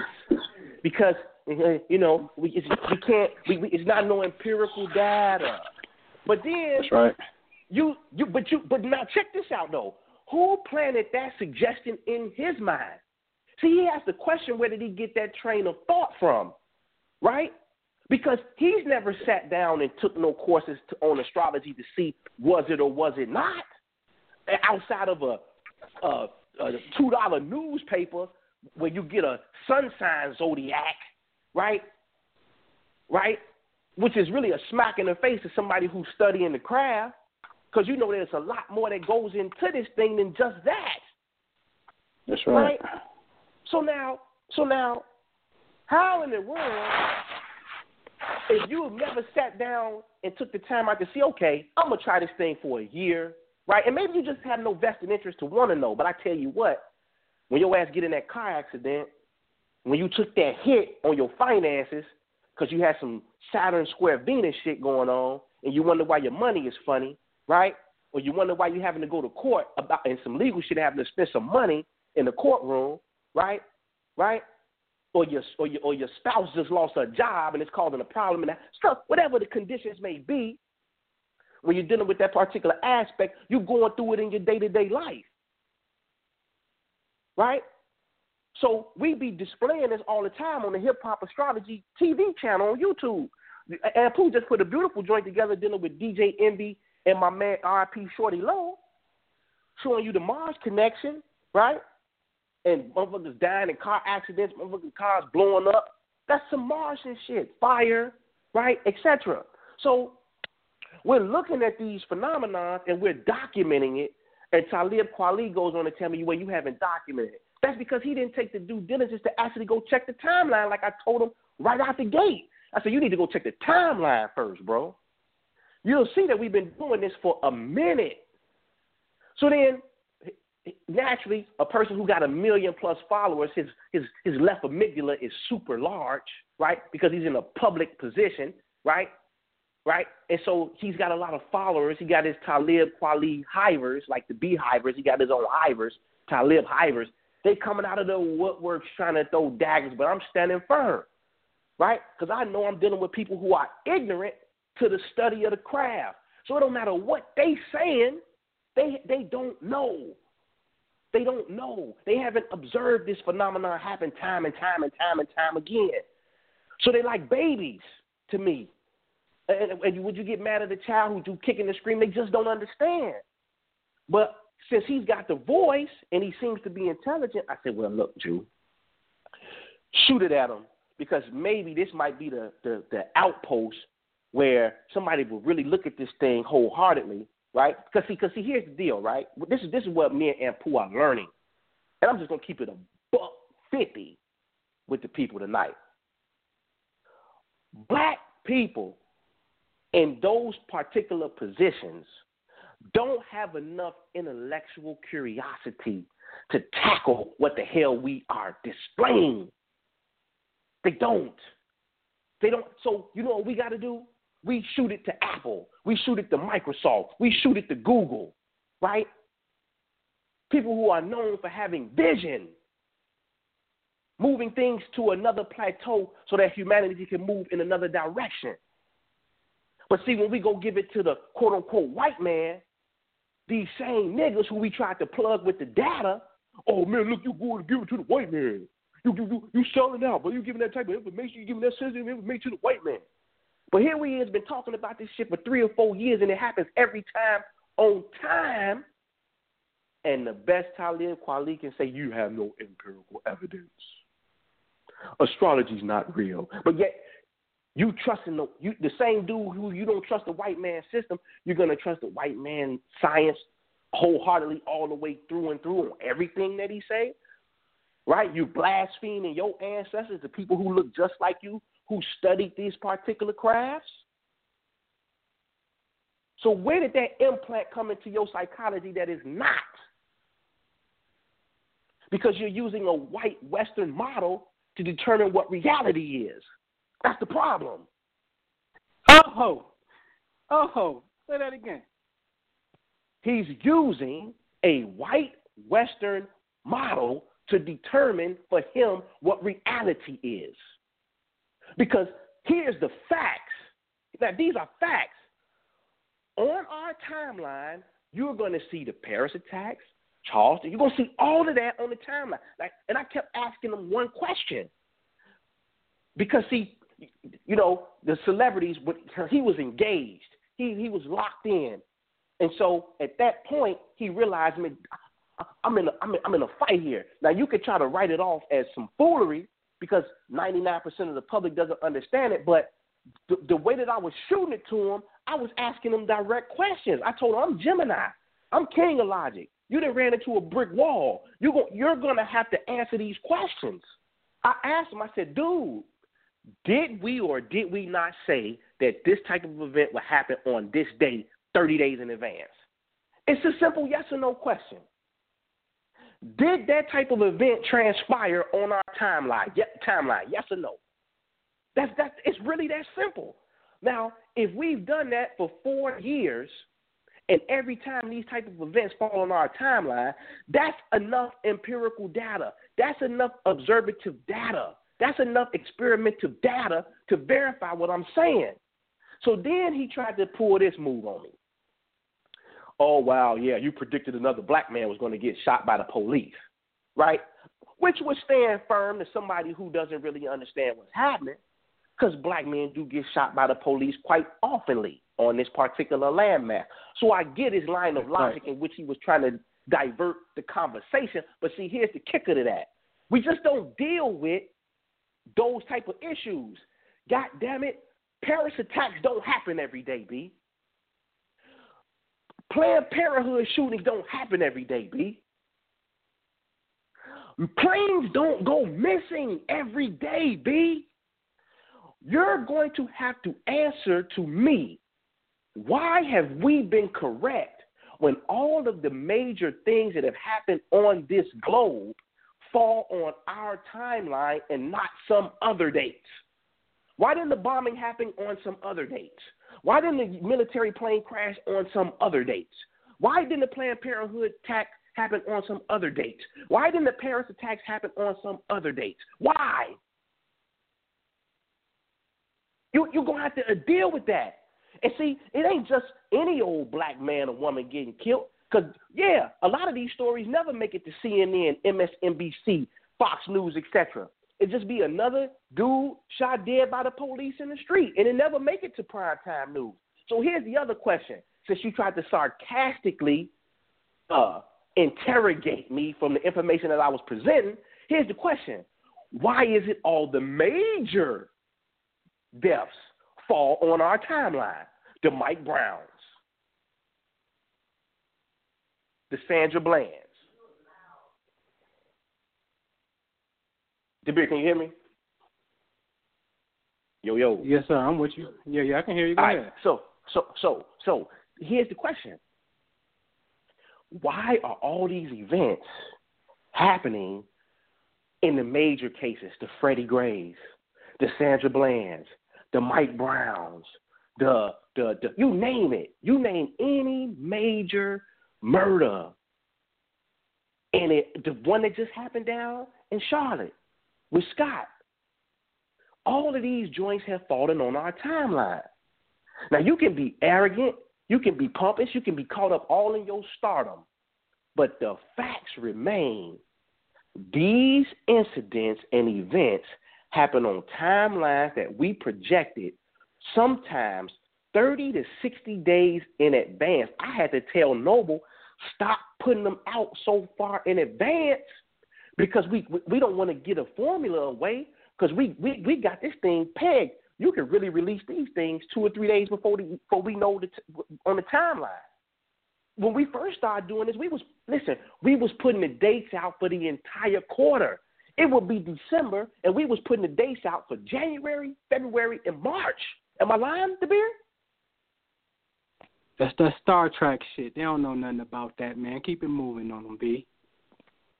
because you know we we can't we, we, it's not no empirical data. But then that's right. You you but you but now check this out though. Who planted that suggestion in his mind? See, he has to question where did he get that train of thought from, right? Because he's never sat down and took no courses to, on astrology to see was it or was it not. Outside of a, a, a two dollar newspaper where you get a sun sign zodiac, right? Right? Which is really a smack in the face to somebody who's studying the craft, because you know there's a lot more that goes into this thing than just that. That's right. right? So now, so now, how in the world, if you have never sat down and took the time out to see, okay, I'm gonna try this thing for a year, right? And maybe you just have no vested interest to want to know. But I tell you what, when your ass get in that car accident, when you took that hit on your finances because you had some Saturn square Venus shit going on, and you wonder why your money is funny, right? Or you wonder why you're having to go to court about and some legal shit having to spend some money in the courtroom, right? Right? Or your or your or your spouse just lost a job and it's causing a problem and that stuff, whatever the conditions may be, when you're dealing with that particular aspect, you're going through it in your day to day life. Right? So we be displaying this all the time on the Hip Hop Astrology TV channel on YouTube. And Pooh just put a beautiful joint together dealing with DJ Envy and my man RP Shawty Lo, showing you the Mars connection, right? And motherfuckers dying in car accidents, motherfuckers cars blowing up. That's some Martian shit, fire, right, etc. So we're looking at these phenomena and we're documenting it. And Talib Kweli goes on to tell me, well, you haven't documented it. That's because he didn't take the due diligence to actually go check the timeline like I told him right out the gate. I said, you need to go check the timeline first, bro. You'll see that we've been doing this for a minute. So then, naturally, a person who got a million plus followers, his, his, his left amygdala is super large, right? Because he's in a public position, right? right? And so he's got a lot of followers. He got his Talib Kweli hivers, like the beehivers. He got his own hivers, Talib hivers. They coming out of the woodworks trying to throw daggers, but I'm standing firm, right? Because I know I'm dealing with people who are ignorant to the study of the craft. So it don't matter what they saying, they they don't know. They don't know. They haven't observed this phenomenon happen time and time and time and time again. So they're like babies to me. And, and would you get mad at a child who's do kicking and screaming? They just don't understand. But since he's got the voice and he seems to be intelligent, I said, well, look, Jew, shoot it at him because maybe this might be the, the, the outpost where somebody will really look at this thing wholeheartedly, right? Because see, cause see, here's the deal, right? This is this is what me and Pooh are learning, and I'm just gonna keep it a buck fifty with the people tonight. Black people in those particular positions don't have enough intellectual curiosity to tackle what the hell we are displaying. They don't. They don't. So, you know what we got to do? We shoot it to Apple. We shoot it to Microsoft. We shoot it to Google, right? People who are known for having vision, moving things to another plateau so that humanity can move in another direction. But see, when we go give it to the quote unquote white man, these same niggas who we tried to plug with the data, oh man, look, you going to give it to the white man. You you you, you selling out, but you giving that type of information, you giving that sensitive information to the white man. But here we is been talking about this shit for three or four years, and it happens every time on time. And the best Talib Kweli can say, you have no empirical evidence. Astrology's not real. But yet you trusting the you the same dude who you don't trust the white man system, you're gonna trust the white man science wholeheartedly all the way through and through on everything that he say. Right? You blaspheming your ancestors, the people who look just like you, who studied these particular crafts. So where did that implant come into your psychology that is not? Because you're using a white Western model to determine what reality is. That's the problem. Oh, Uh oh, say that again. He's using a white Western model to determine for him what reality is. Because here's the facts. Now, these are facts. On our timeline, you're going to see the Paris attacks, Charleston. You're going to see all of that on the timeline. Like, and I kept asking them one question. Because, see, you know, the celebrities. He was engaged. He he was locked in, and so at that point he realized, I'm in a, I'm in, I'm in a fight here. Now you could try to write it off as some foolery because 99% of the public doesn't understand it, but the, the way that I was shooting it to him, I was asking him direct questions. I told him I'm Gemini. I'm king of logic. You done ran into a brick wall. You're going, you're to have to answer these questions. I asked him, I said, dude, did we or did we not say that this type of event would happen on this day, 30 days in advance? It's a simple yes or no question. Did that type of event transpire on our timeline? Timeline, yes or no? That's that. It's really that simple. Now, if we've done that for four years, and every time these type of events fall on our timeline, that's enough empirical data. That's enough observative data. That's enough experimental data to verify what I'm saying. So then he tried to pull this move on me oh wow, yeah, you predicted another black man was going to get shot by the police, right? Which would stand firm to somebody who doesn't really understand what's happening, because black men do get shot by the police quite oftenly on this particular landmass. So I get his line of logic in which he was trying to divert the conversation. But see, here's the kicker to that: we just don't deal with those type of issues. God damn it, Paris attacks don't happen every day, B. Planned Parenthood shootings don't happen every day, B. Planes don't go missing every day, B. You're going to have to answer to me why have we been correct when all of the major things that have happened on this globe fall on our timeline and not some other dates? Why didn't the bombing happen on some other dates? Why didn't the military plane crash on some other dates? Why didn't the Planned Parenthood attack happen on some other dates? Why didn't the Paris attacks happen on some other dates? Why? You, you're going to have to uh, deal with that. And see, it ain't just any old black man or woman getting killed. Because, yeah, a lot of these stories never make it to CNN, MSNBC, Fox News, etc. It just be another dude shot dead by the police in the street, and it never make it to primetime news. So here's the other question: Since you tried to sarcastically uh, interrogate me from the information that I was presenting, here's the question: Why is it all the major deaths fall on our timeline? The Mike Browns, the Sandra Blands, Debir, can you hear me? Yo, yo. Yes, sir. I'm with you. Yeah, yeah, I can hear you. Go All ahead. right. So, so, so, so, here's the question: Why are all these events happening in the major cases? The Freddie Grays, the Sandra Blands, the Mike Browns, the the, the you name it. You name any major murder, and it the one that just happened down in Charlotte with Scott. All of these joints have fallen on our timeline. Now, you can be arrogant, you can be pompous, you can be caught up all in your stardom, but the facts remain. These incidents and events happen on timelines that we projected sometimes 30 to 60 days in advance. I had to tell Noble, stop putting them out so far in advance because we we don't want to get a formula away because we, we we got this thing pegged. You can really release these things two or three days before the before we know the t- on the timeline. When we first started doing this, we was listen, we was putting the dates out for the entire quarter. It would be December, and we was putting the dates out for January, February, and March. Am I lying, the beer? That's the Star Trek shit. They don't know nothing about that, man. Keep it moving on them, B.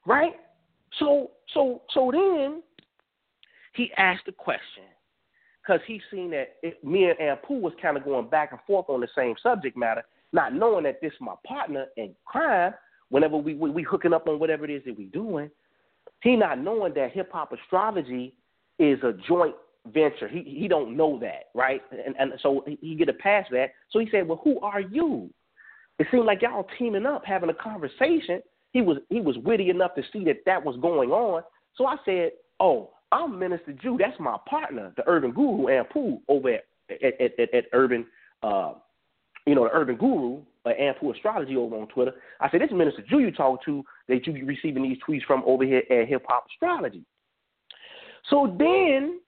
Right? So so so then he asked the question because he seen that it, me and Ampu was kind of going back and forth on the same subject matter, not knowing that this is my partner in crime. Whenever we, we we hooking up on whatever it is that we doing, he not knowing that hip hop astrology is a joint venture. He he don't know that, right? And and so he get a pass that. So he said, "Well, who are you?" It seemed like y'all teaming up, having a conversation. He was he was witty enough to see that that was going on. So I said, "Oh, I'm Minister Jew. That's my partner, the Urban Guru Ampu over at at, at, at, Urban, uh, you know, the Urban Guru, uh, Ampu Astrology over on Twitter. I said, this is Minister Jew you talk to that you be receiving these tweets from over here at Hip Hop Astrology. So then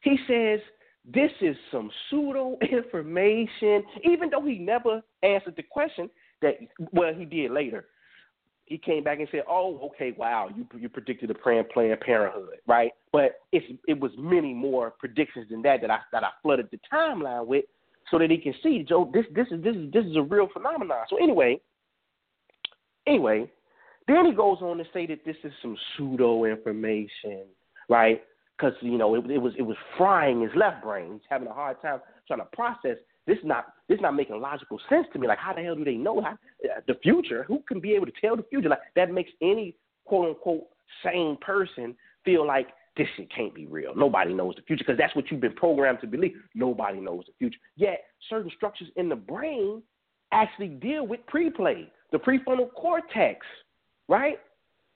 he says, this is some pseudo information, even though he never answered the question that, well, he did later he came back and said, "Oh, okay, wow, you you predicted a Planned Planned Parenthood, right?" But it's it was many more predictions than that that I that I flooded the timeline with, so that he can see, Joe, this this is this is this is a real phenomenon. So anyway, anyway, then he goes on to say that this is some pseudo information, right? Because you know it, it was it was frying his left brain. He's having a hard time trying to process this is not this is not making logical sense to me. Like, how the hell do they know how, uh, the future? Who can be able to tell the future? Like, that makes any quote unquote sane person feel like this shit can't be real. Nobody knows the future because that's what you've been programmed to believe. Nobody knows the future. Yet, certain structures in the brain actually deal with pre-play, the prefrontal cortex, right?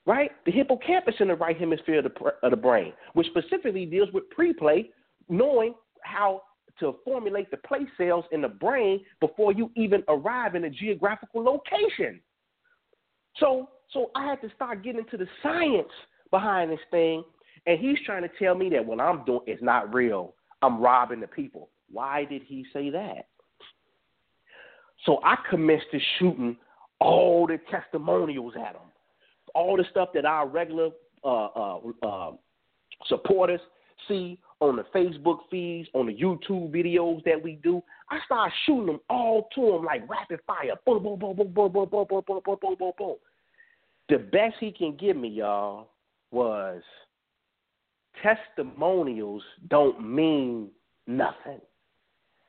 Right? The hippocampus in the right hemisphere of the, of the brain, which specifically deals with pre-play, knowing how to formulate the place cells in the brain before you even arrive in a geographical location. So, so I had to start getting into the science behind this thing, and he's trying to tell me that what I'm doing is not real. I'm robbing the people. Why did he say that? So I commenced to shooting all the testimonials at him, all the stuff that our regular uh, uh, uh, supporters see on the Facebook feeds, on the YouTube videos that we do. I start shooting them all to him like rapid fire. Boom, boom, boom, boom, boom, boom, boom, boom, boom, boom, boom, boom, boom. The best he can give me, y'all, was testimonials don't mean nothing.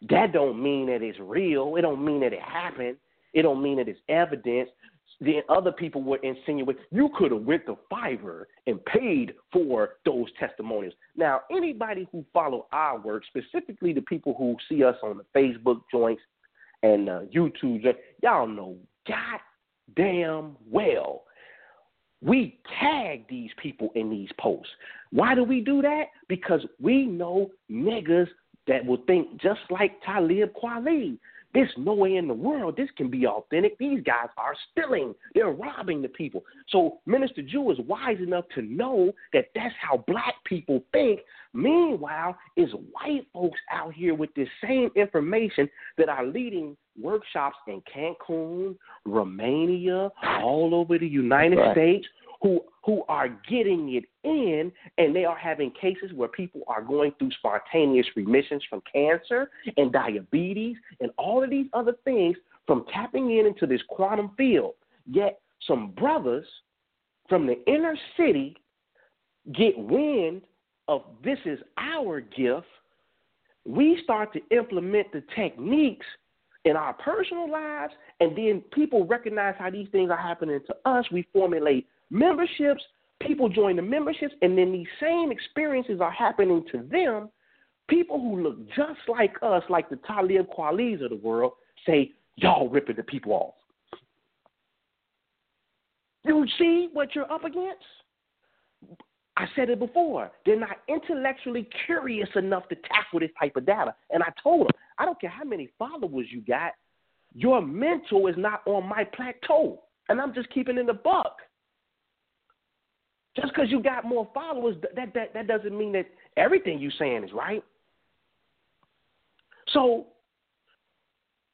That don't mean that it's real. It don't mean that it happened. It don't mean that it's evidence then other people were insinuate you could have went to Fiverr and paid for those testimonials. Now, anybody who follow our work, specifically the people who see us on the Facebook joints and uh, YouTube, y'all know god damn well we tag these people in these posts. Why do we do that? Because we know niggas that will think just like Talib Kweli. There's no way in the world this can be authentic. These guys are stealing. They're robbing the people. So Minister Jew is wise enough to know that that's how black people think. Meanwhile, is white folks out here with this same information that are leading workshops in Cancun, Romania, all over the United right. States, who who are getting it in and they are having cases where people are going through spontaneous remissions from cancer and diabetes and all of these other things from tapping in into this quantum field. Yet some brothers from the inner city get wind of this is our gift. We start to implement the techniques in our personal lives, and then people recognize how these things are happening to us. We formulate memberships, people join the memberships, and then these same experiences are happening to them. People who look just like us, like the Talib Kwelis of the world, say, Y'all ripping the people off. You see what you're up against? I said it before. They're not intellectually curious enough to tackle this type of data. And I told them, I don't care how many followers you got, your mental is not on my plateau. And I'm just keeping in the buck. Just because you got more followers, that, that, that doesn't mean that everything you're saying is right. So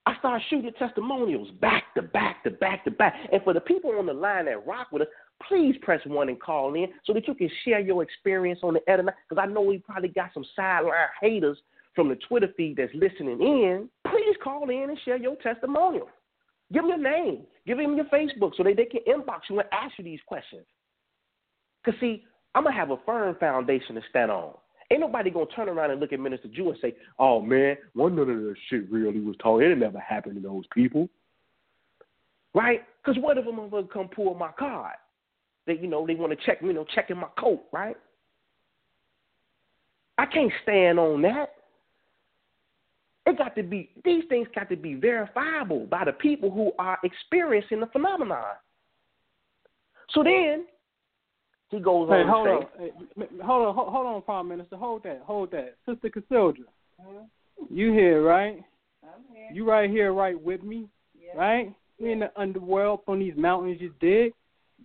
I started shooting testimonials back to back to back to back. And for the people on the line that rock with us, please press one and call in so that you can share your experience on the internet. Because I know we probably got some sideline haters from the Twitter feed that's listening in. Please call in and share your testimonial. Give them your name. Give them your Facebook so that they can inbox you and ask you these questions. Because, see, I'm going to have a firm foundation to stand on. Ain't nobody going to turn around and look at Minister Jew and say, oh, man, one none of that shit really was told. It never happened to those people. Right? Because what if a motherfucker come pull my card? They, you know, they want to check, you know, checking my coat, right? I can't stand on that. It got to be, these things got to be verifiable by the people who are experiencing the phenomenon. So then, He goes Hey, on hold to on. Hey, hold on, hold, hold on, Prime Minister. Hold that, hold that. Sister Cassandra, mm-hmm. you here, right? I'm here. You right here, right with me, right? We in the underworld on these mountains you dig.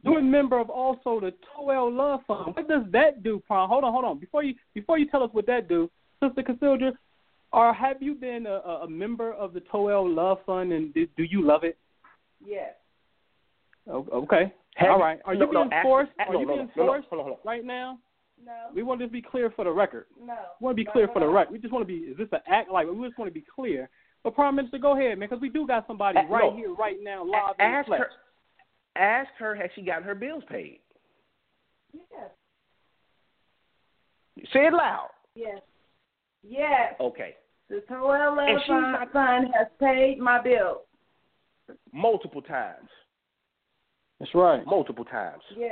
You're a member of also the Toel Love Fund. What does that do, Prime? Hold on, hold on. Before you before you tell us what that do, Sister Cassandra, or have you been a, a a member of the Toel Love Fund and do, do you love it? Yes. Okay. Have All you- right. Are no, you no, being ask- forced? ask- Are no, you no, being no, no, forced hold on, hold on. right now? No. We want to just be clear for the record. No. We want to be clear for the all. record. We just want to be. Is this an act? Like we just want to be clear. But Prime Minister, go ahead, man, because we do got somebody Uh, right no. here, right now, live ask her, ask her, has she gotten her bills paid? Yes. Say it loud. Yes. Yes. Okay. The Toel And Love she's Fund Fund has paid my bill. Multiple times. That's right. Multiple times. Yeah.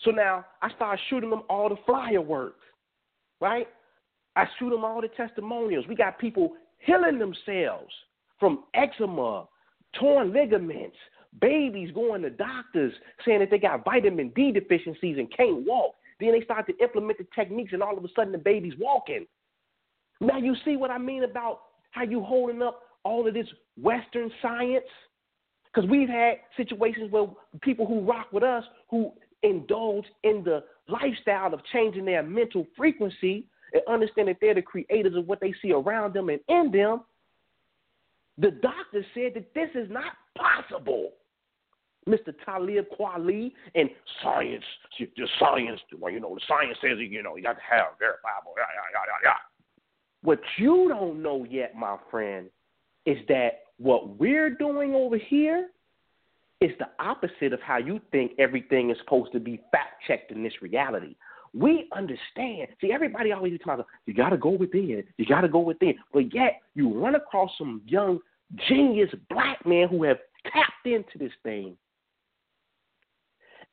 So now I start shooting them all the flyer work, right? I shoot them all the testimonials. We got people healing themselves from eczema, torn ligaments, babies going to doctors saying that they got vitamin D deficiencies and can't walk. Then they start to implement the techniques, and all of a sudden the baby's walking. Now you see what I mean about how you holding up all of this Western science? Because we've had situations where people who rock with us, who indulge in the lifestyle of changing their mental frequency and understand that they're the creators of what they see around them and in them, the doctor said that this is not possible. Mr. Talib Kweli and science, the science, well, you know, the science says, you know, you got to have verifiable, yeah, yeah, yeah, yeah, yeah. What you don't know yet, my friend, is that what we're doing over here is the opposite of how you think everything is supposed to be fact checked in this reality. We understand. See, everybody always talks about you got to go within, you got to go within, but yet you run across some young genius black men who have tapped into this thing,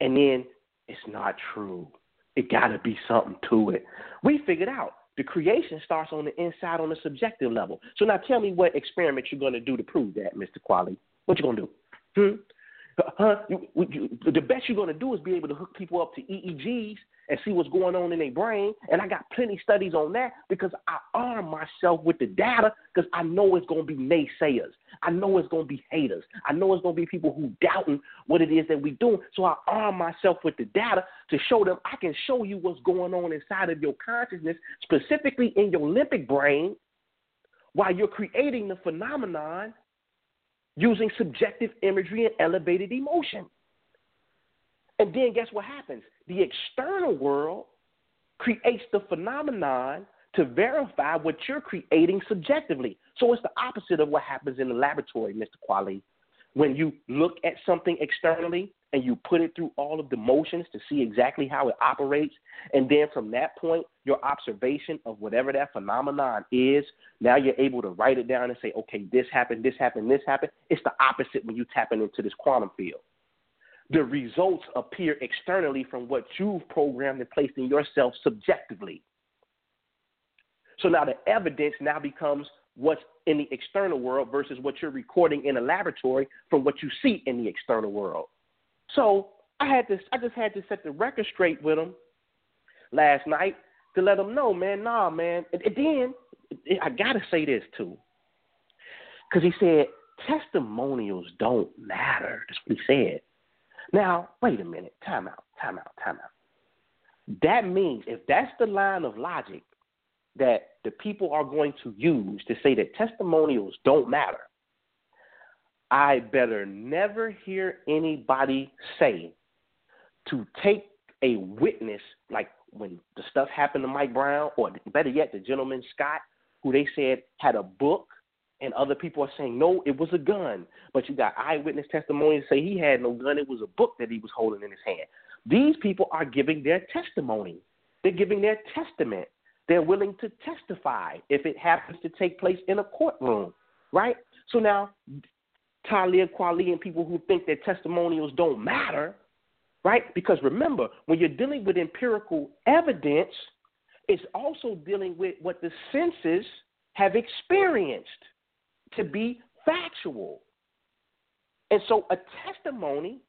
and then it's not true. It got to be something to it. We figured out the creation starts on the inside on the subjective level. So now tell me what experiment you're going to do to prove that, Mr. Kweli. What you going to do? Hmm? Huh? You, you, the best you're going to do is be able to hook people up to EEGs and see what's going on in their brain. And I got plenty studies on that because I arm myself with the data because I know it's going to be naysayers. I know it's going to be haters. I know it's going to be people who doubting what it is that we do. So I arm myself with the data to show them I can show you what's going on inside of your consciousness, specifically in your limbic brain, while you're creating the phenomenon using subjective imagery and elevated emotion. And then guess what happens? The external world creates the phenomenon to verify what you're creating subjectively. So it's the opposite of what happens in the laboratory, Mr. Kweli. When you look at something externally and you put it through all of the motions to see exactly how it operates, and then from that point, your observation of whatever that phenomenon is, now you're able to write it down and say, okay, this happened, this happened, this happened. It's the opposite when you tapping into this quantum field the results appear externally from what you've programmed and placed in yourself subjectively. So now the evidence now becomes what's in the external world versus what you're recording in a laboratory from what you see in the external world. So I had this I just had to set the record straight with him last night to let him know, man, nah, man. And, and then I gotta say this too. Cause he said testimonials don't matter. That's what he said. Now, wait a minute. Time out, time out, time out. That means if that's the line of logic that the people are going to use to say that testimonials don't matter, I better never hear anybody say to take a witness, like when the stuff happened to Mike Brown, or better yet, the gentleman Scott, who they said had a book and other people are saying no, it was a gun. But you got eyewitness testimonies say he had no gun; it was a book that he was holding in his hand. These people are giving their testimony. They're giving their testament. They're willing to testify if it happens to take place in a courtroom, right? So now, Talib Kweli and people who think that testimonials don't matter, right? Because remember, when you're dealing with empirical evidence, it's also dealing with what the senses have experienced to be factual. And so a testimony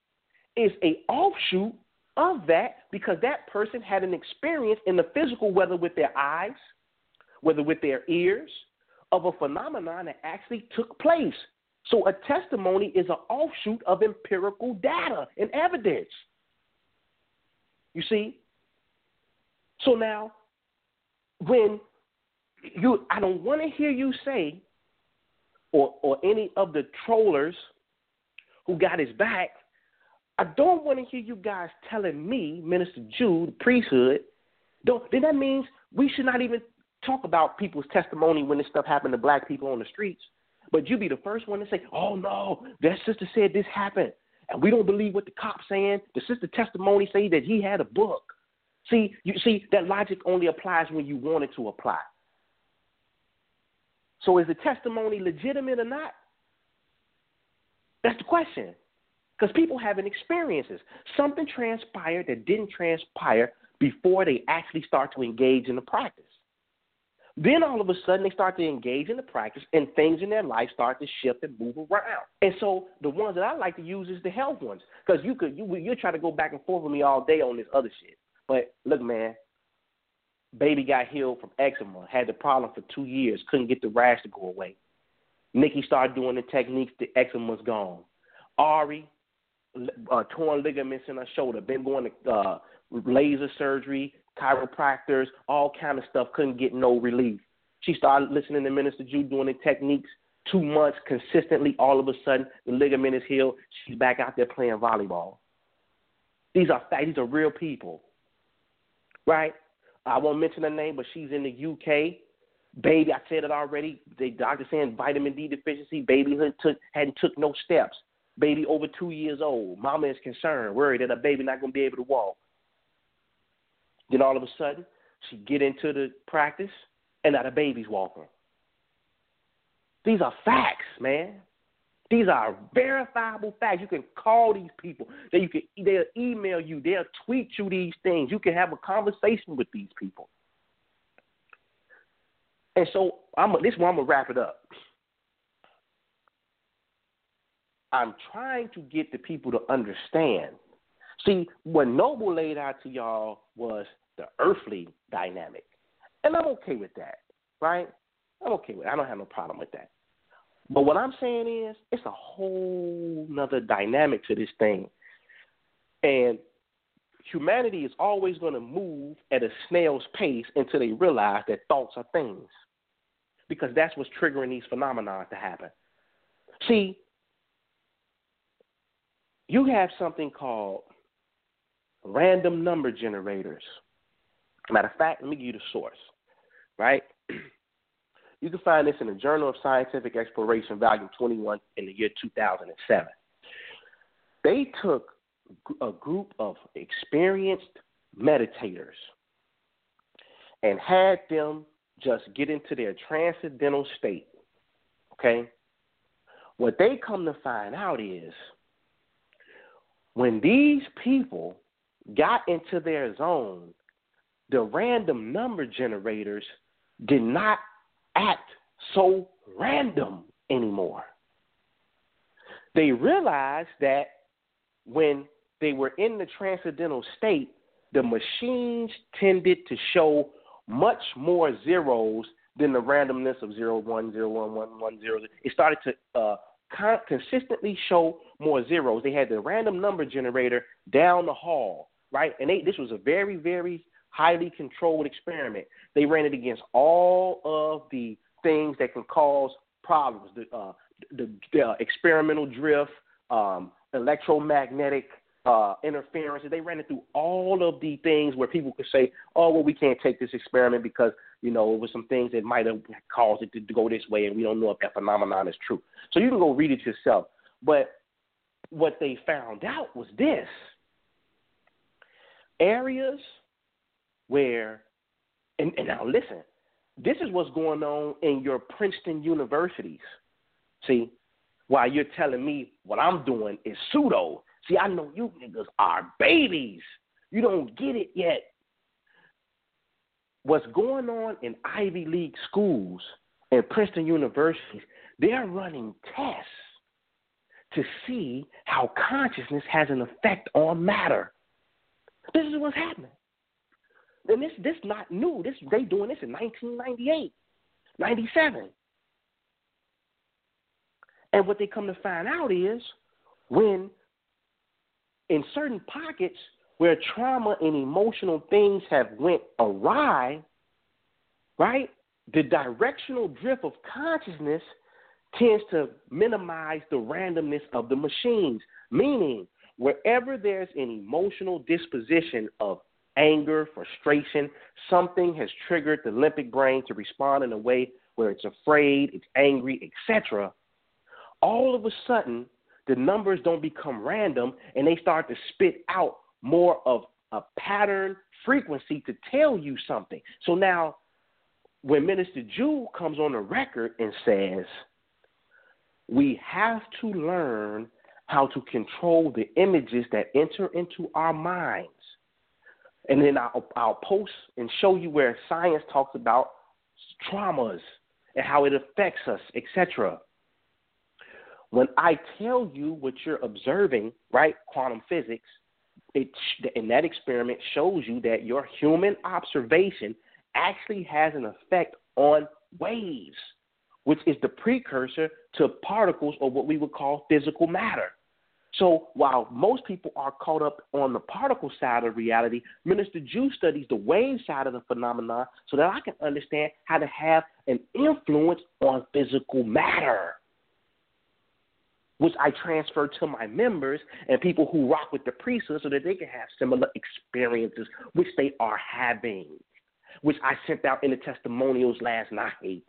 is a offshoot of that because that person had an experience in the physical, whether with their eyes, whether with their ears, of a phenomenon that actually took place. So a testimony is an offshoot of empirical data and evidence. You see? So now, when you, I don't want to hear you say, or or any of the trollers who got his back, I don't want to hear you guys telling me, Minister Jude, priesthood, don't, then that means we should not even talk about people's testimony when this stuff happened to black people on the streets. But you be the first one to say, oh no, that sister said this happened. And we don't believe what the cop's saying. The sister testimony say that he had a book. See, you see, that logic only applies when you want it to apply. So is the testimony legitimate or not? That's the question. Because people having experiences. Something transpired that didn't transpire before they actually start to engage in the practice. Then all of a sudden they start to engage in the practice and things in their life start to shift and move around. And so the ones that I like to use is the health ones. Because you could you you try to go back and forth with me all day on this other shit. But look, man, baby got healed from eczema, had the problem for two years, couldn't get the rash to go away. Nikki started doing the techniques, the eczema's gone. Ari, uh, torn ligaments in her shoulder, been going to uh, laser surgery, chiropractors, all kind of stuff, couldn't get no relief. She started listening to Minister Jude doing the techniques. Two months consistently, all of a sudden, the ligament is healed. She's back out there playing volleyball. These are these are real people, right? I won't mention her name, but she's in the UK. Baby, I said it already. The doctor saying vitamin D deficiency. Babyhood took hadn't took no steps. Baby over two years old. Mama is concerned, worried that her baby not gonna be able to walk. Then all of a sudden, she get into the practice, and now the baby's walking. These are facts, man. These are verifiable facts. You can call these people. They you can they'll email you. They'll tweet you these things. You can have a conversation with these people. And so I'm this one I'm gonna wrap it up. I'm trying to get the people to understand. See, what Noble laid out to y'all was the earthly dynamic. And I'm okay with that, right? I'm okay with it. I don't have no problem with that. But what I'm saying is, it's a whole nother dynamic to this thing. And humanity is always going to move at a snail's pace until they realize that thoughts are things. Because that's what's triggering these phenomena to happen. See, you have something called random number generators. Matter of fact, let me give you the source, right? You can find this in the Journal of Scientific Exploration, Volume 21, in the year 2007. They took a group of experienced meditators and had them just get into their transcendental state. Okay? What they come to find out is when these people got into their zone, the random number generators did not act so random anymore. They realized that when they were in the transcendental state, the machines tended to show much more zeros than the randomness of zero one zero one one one zero. It started to uh, con- consistently show more zeros. They had the random number generator down the hall, right? And they, this was a very, very highly controlled experiment. They ran it against all of the things that can cause problems the, uh, the, the uh, experimental drift, um, electromagnetic uh. They ran it through all of the things where people could say, oh, well, we can't take this experiment because, you know, it was some things that might have caused it to go this way, and we don't know if that phenomenon is true. So you can go read it yourself. But what they found out was this areas where, and, and now listen, this is what's going on in your Princeton universities. See, while you're telling me what I'm doing is pseudo. See, I know you niggas are babies. You don't get it yet. What's going on in Ivy League schools and Princeton universities, they're running tests to see how consciousness has an effect on matter. This is what's happening. And this this not new. This they doing this in 1998, 97. And what they come to find out is when in certain pockets where trauma and emotional things have went awry, right? The directional drift of consciousness tends to minimize the randomness of the machines, meaning wherever there's an emotional disposition of anger, frustration, something has triggered the limbic brain to respond in a way where it's afraid, it's angry, etc. All of a sudden, the numbers don't become random and they start to spit out more of a pattern frequency to tell you something. So now, when Minister Jew comes on the record and says, we have to learn how to control the images that enter into our minds. And then I'll, I'll post and show you where science talks about traumas and how it affects us, etc. When I tell you what you're observing, right, quantum physics, it and that experiment shows you that your human observation actually has an effect on waves, which is the precursor to particles or what we would call physical matter. So while most people are caught up on the particle side of reality, Minister Jew studies the wave side of the phenomenon so that I can understand how to have an influence on physical matter which I transfer to my members and people who rock with the priesthood so that they can have similar experiences, which they are having, which I sent out in the testimonials last night.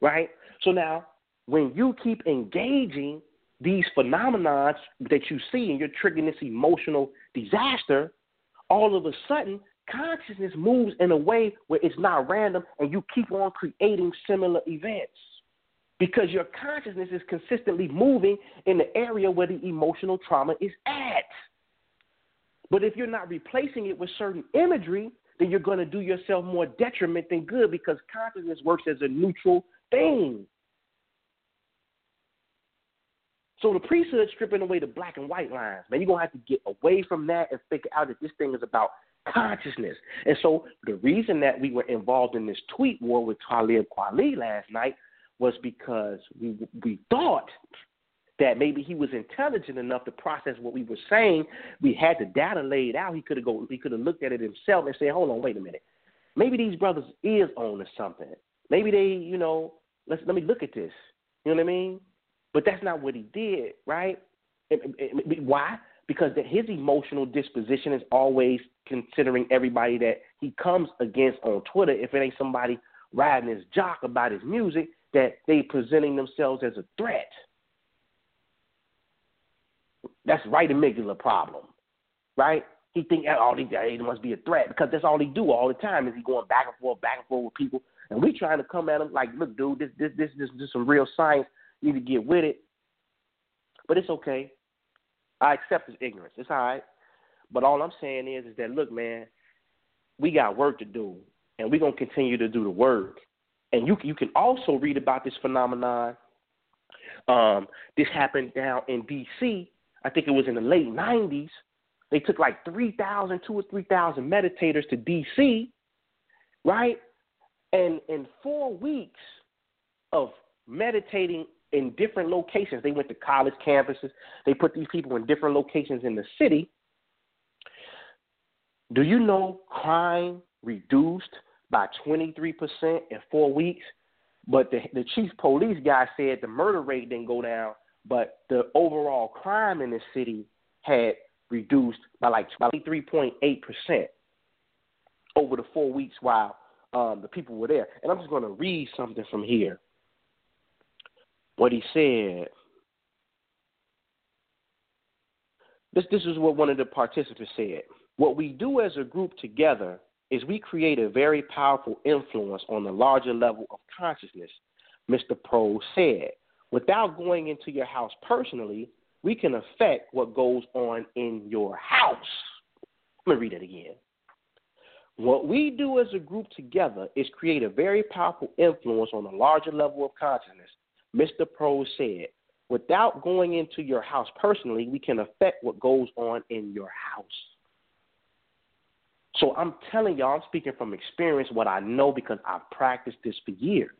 Right? So now, when you keep engaging these phenomenons that you see and you're triggering this emotional disaster, all of a sudden, consciousness moves in a way where it's not random and you keep on creating similar events because your consciousness is consistently moving in the area where the emotional trauma is at. But if you're not replacing it with certain imagery, then you're going to do yourself more detriment than good because consciousness works as a neutral thing. So the priesthood stripping away the black and white lines. Man, you're gonna have to get away from that and figure out that this thing is about consciousness. And so the reason that we were involved in this tweet war with Talib Kweli last night was because we we thought that maybe he was intelligent enough to process what we were saying. We had the data laid out. He could have go. He could have looked at it himself and said, "Hold on, wait a minute. Maybe these brothers is on to something. Maybe they, you know, let's let me look at this. You know what I mean? But that's not what he did, right? why? Because his emotional disposition is always considering everybody that he comes against on Twitter. If it ain't somebody riding his jock about his music, that they presenting themselves as a threat. That's right amygdala problem, right? He think oh, all oh, these he, must be a threat because that's all he do all the time is he going back and forth, back and forth with people, and we trying to come at him like, look, dude, this this this this, this is some real science. Need to get with it. But it's okay. I accept his ignorance. It's all right. But all I'm saying is, is that look, man, we got work to do, and we're gonna continue to do the work. And you you can also read about this phenomenon. Um, this happened down in D.C. I think it was in the late '90s. They took like 3,000, two or 3,000 meditators to D.C., right? And in four weeks of meditating in different locations, they went to college campuses. They put these people in different locations in the city. Do you know crime reduced by 23% in four weeks. But the, the chief police guy said the murder rate didn't go down, but the overall crime in the city had reduced by like 23.8% over the four weeks while um, the people were there. And I'm just going to read something from here. What he said. This, this is what one of the participants said. What we do as a group together is we create a very powerful influence on the larger level of consciousness, Mr. Pro said. Without going into your house personally, we can affect what goes on in your house. Let me read it again. What we do as a group together is create a very powerful influence on a larger level of consciousness, Mr. Pro said. Without going into your house personally, we can affect what goes on in your house. So I'm telling y'all, I'm speaking from experience what I know because I've practiced this for years.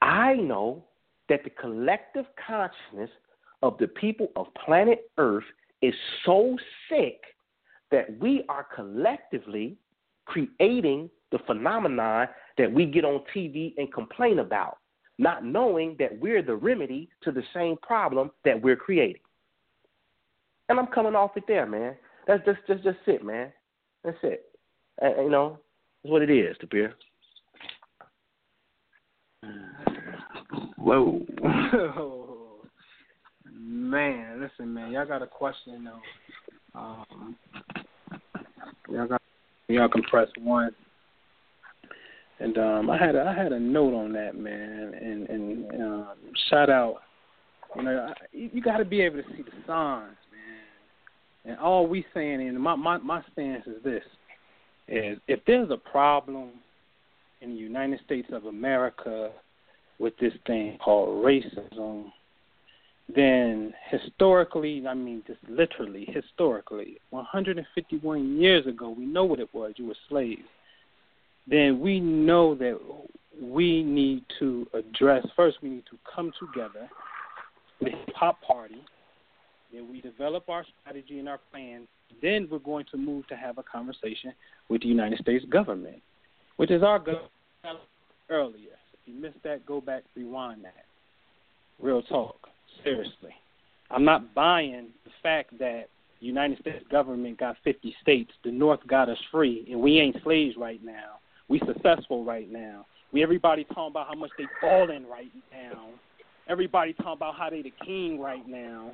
I know that the collective consciousness of the people of planet Earth is so sick that we are collectively creating the phenomenon that we get on TV and complain about, not knowing that we're the remedy to the same problem that we're creating. And I'm coming off it there, man. That's just just just it, man. That's it. Uh, you know, that's what it is, the beer. Whoa. man, listen, man, y'all got a question though. Um, y'all got y'all can press one. And um, I had a, I had a note on that man, and and um, shout out. You know, you got to be able to see the signs, man. And all we saying, and my my my stance is this: is if there's a problem in the United States of America with this thing called racism, then historically, I mean, just literally, historically, 151 years ago, we know what it was. You were slaves. Then we know that we need to address, first, we need to come together, the hip hop party, then we develop our strategy and our plan. Then we're going to move to have a conversation with the United States government, which is our government earlier. If you missed that, go back, rewind that. Real talk seriously. I'm not buying the fact that the United States government got 50 states, the North got us free, and we ain't slaves right now. We successful right now. We everybody talking about how much they balling right now. Everybody talking about how they the king right now,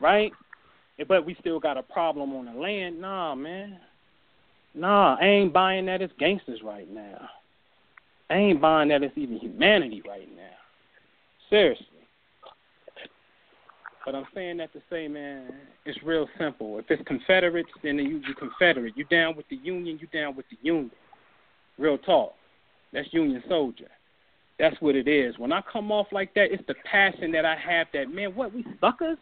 right? But we still got a problem on the land. Nah, man. Nah, I ain't buying that it's gangsters right now. I ain't buying that it's even humanity right now. Seriously. But I'm saying that to say, man, it's real simple. If it's Confederates, then you you Confederate. You down with the Union, you down with the Union. Real talk. That's Union soldier. That's what it is. When I come off like that, it's the passion that I have that man, what, we suckers?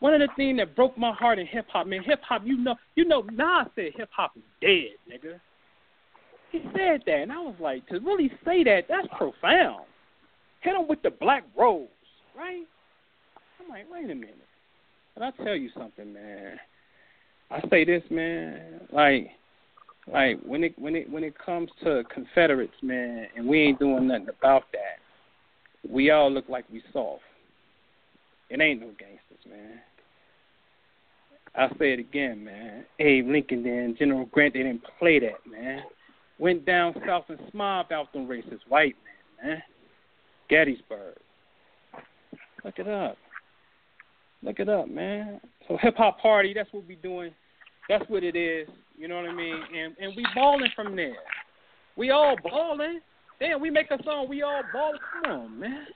One of the things that broke my heart in hip hop, man, hip hop, you know you know Nas said hip hop is dead, nigga. He said that and I was like, to really say that, that's profound. Hit him with the black rose, right? I'm like, wait a minute. But I tell you something, man. I say this, man. Like, like when it when it when it comes to Confederates, man, and we ain't doing nothing about that. We all look like we soft. It ain't no gangsters, man. I say it again, man. Abe Lincoln and General Grant, they didn't play that, man. Went down south and smobbed out them racist white men, man. Gettysburg. Look it up. Look it up, man. So hip hop party, that's what we doing. That's what it is. You know what I mean? And and we balling from there. We all balling. Damn, we make a song. We all ball. Come on, man.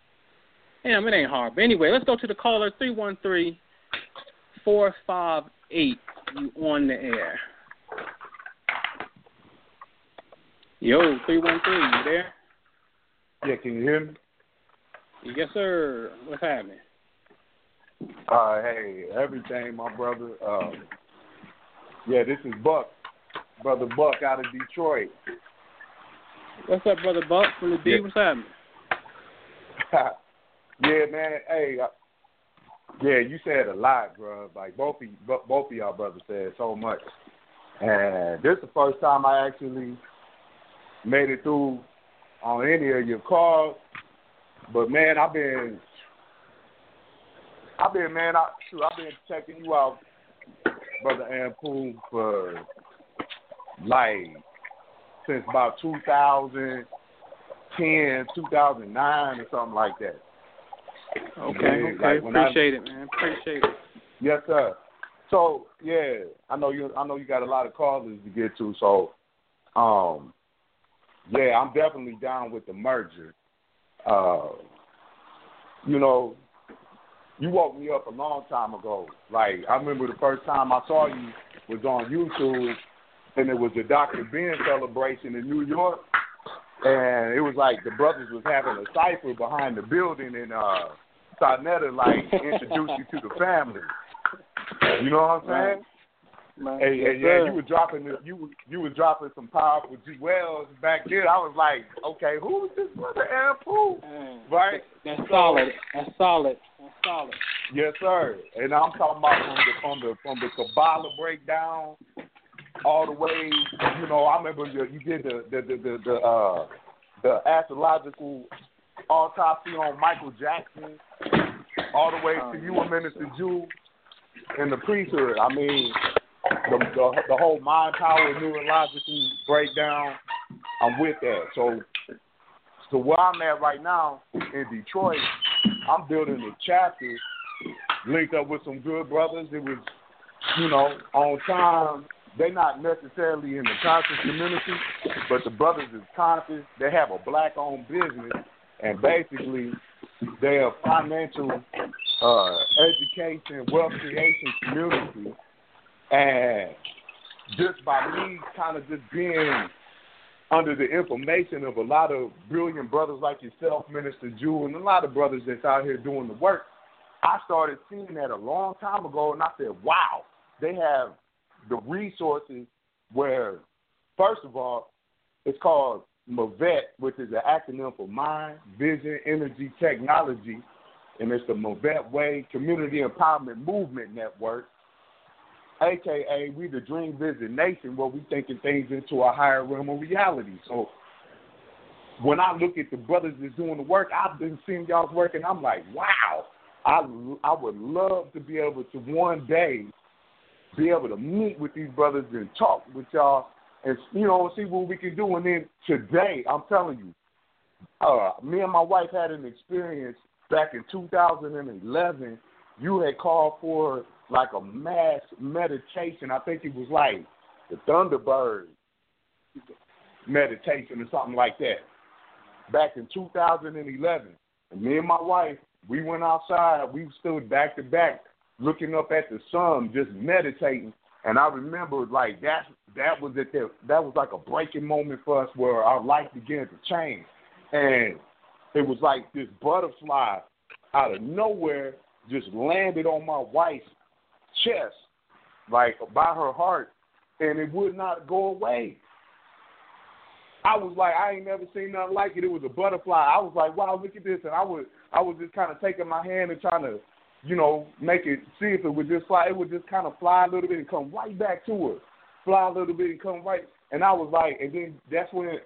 Damn, it ain't hard. But anyway, let's go to the caller three one three four five eight. You on the air? Yo, three one three. You there? Yeah, can you hear me? Yes, sir. What's happening? Uh, hey, everything, my brother. Uh, yeah, this is Buck, brother Buck out of Detroit. What's up, brother Buck from the D? Yeah. What's happening? yeah, man. Hey, uh, yeah, you said a lot, bro. Like both of you, both of y'all brothers said so much, and this is the first time I actually made it through on any of your calls. But man, I've been, I've been, man, I, shoot, I've been checking you out, brother Ampoon, for like since about 2010, 2009, or something like that. Okay, Yeah, okay. like when I- Appreciate it, man. Appreciate it. Yes, sir. So yeah, I know you. I know you got a lot of callers to get to. So, um, yeah, I'm definitely down with the merger. Uh, you know, you woke me up a long time ago. Like I remember the first time I saw you was on YouTube, and it was the Dr. Ben celebration in New York, and it was like the brothers was having a cipher behind the building, and uh, Sarnetta like introduced you to the family. You know what I'm saying? Man, Hey, yes, hey, yeah, you were dropping the, you you was dropping some powerful G Wells back then. I was like, okay, who is this brother Aaron Poole? Right? That's solid. That's solid. That's solid. Yes, sir. And I'm talking about from the from the from the Kabbalah breakdown all the way. You know, I remember you, you did the the the the, the uh the astrological autopsy on Michael Jackson, all the way to you and Minister Jew and the priesthood. I mean, the the, the whole mind power neurological breakdown. I'm with that. So, so where I'm at right now in Detroit, I'm building a chapter linked up with some good brothers. It was, you know, on time. They're not necessarily in the conscious community, but the brothers is conscious. They have a black owned business and basically they're financial uh education, wealth creation community and just by me kind of just being under the information of a lot of brilliant brothers like yourself, Minister Jew, and a lot of brothers that's out here doing the work, I started seeing that a long time ago, and I said, wow, they have the resources where, first of all, it's called MAVET, which is an acronym for Mind, Vision, Energy, Technology, and it's the MAVET Way Community Empowerment Movement Network, aka we the Dream visit Nation, where we thinking things into a higher realm of reality. So when I look at the brothers that's doing the work, I've been seeing y'all's work, and I'm like, wow, I I would love to be able to one day be able to meet with these brothers and talk with y'all, and you know see what we can do. And then today, I'm telling you, uh, me and my wife had an experience back in 2011. You had called for like a mass meditation. I think it was like the Thunderbird meditation or something like that. Back in 2011, and me and my wife, we went outside. We stood back to back, looking up at the sun, just meditating. And I remember like that. That was the, that was like a breaking moment for us where our life began to change, and it was like this butterfly out of nowhere just landed on my wife's chest, like by her heart, and it would not go away. I was like, I ain't never seen nothing like it. It was a butterfly. I was like, wow, look at this, and I was, I was just kind of taking my hand and trying to, you know, make it see if it would just fly. It would just kind of fly a little bit and come right back to her, fly a little bit and come right. And I was like, and then that's when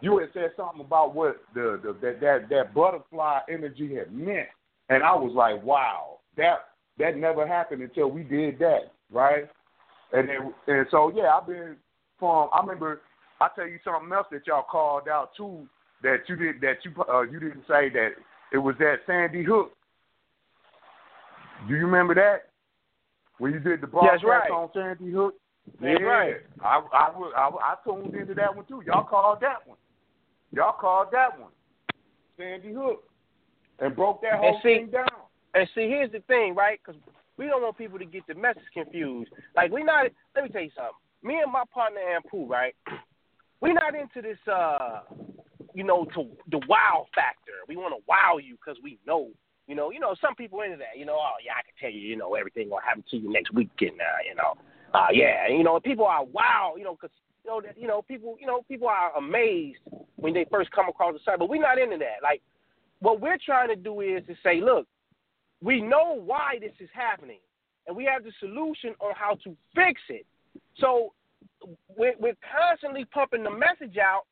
you had said something about what the, the that that that butterfly energy had meant, and I was like, wow, that that never happened until we did that, right? And then, and so yeah, I've been from. I remember I tell you something else that y'all called out too that you did that you uh, you didn't say that it was that Sandy Hook. Do you remember that when you did the broadcast right. on Sandy Hook? That's yeah, right. I I, I I tuned into that one too. Y'all called that one. Y'all called that one Sandy Hook and broke that whole see- thing down. And see, here's the thing, right? Because we don't want people to get the message confused. Like we not. Let me tell you something. Me and my partner Ampu, right? We not into this, uh, you know, to the wow factor. We want to wow you because we know, you know, you know, some people into that. You know, oh yeah, I can tell you, you know, everything gonna happen to you next weekend now. You know, uh, yeah, you know, people are wow, you know, because you know, you know, people, you know, people are amazed when they first come across the site, but we're not into that. Like, what we're trying to do is to say, look, we know why this is happening, and we have the solution on how to fix it. So we're, we're constantly pumping the message out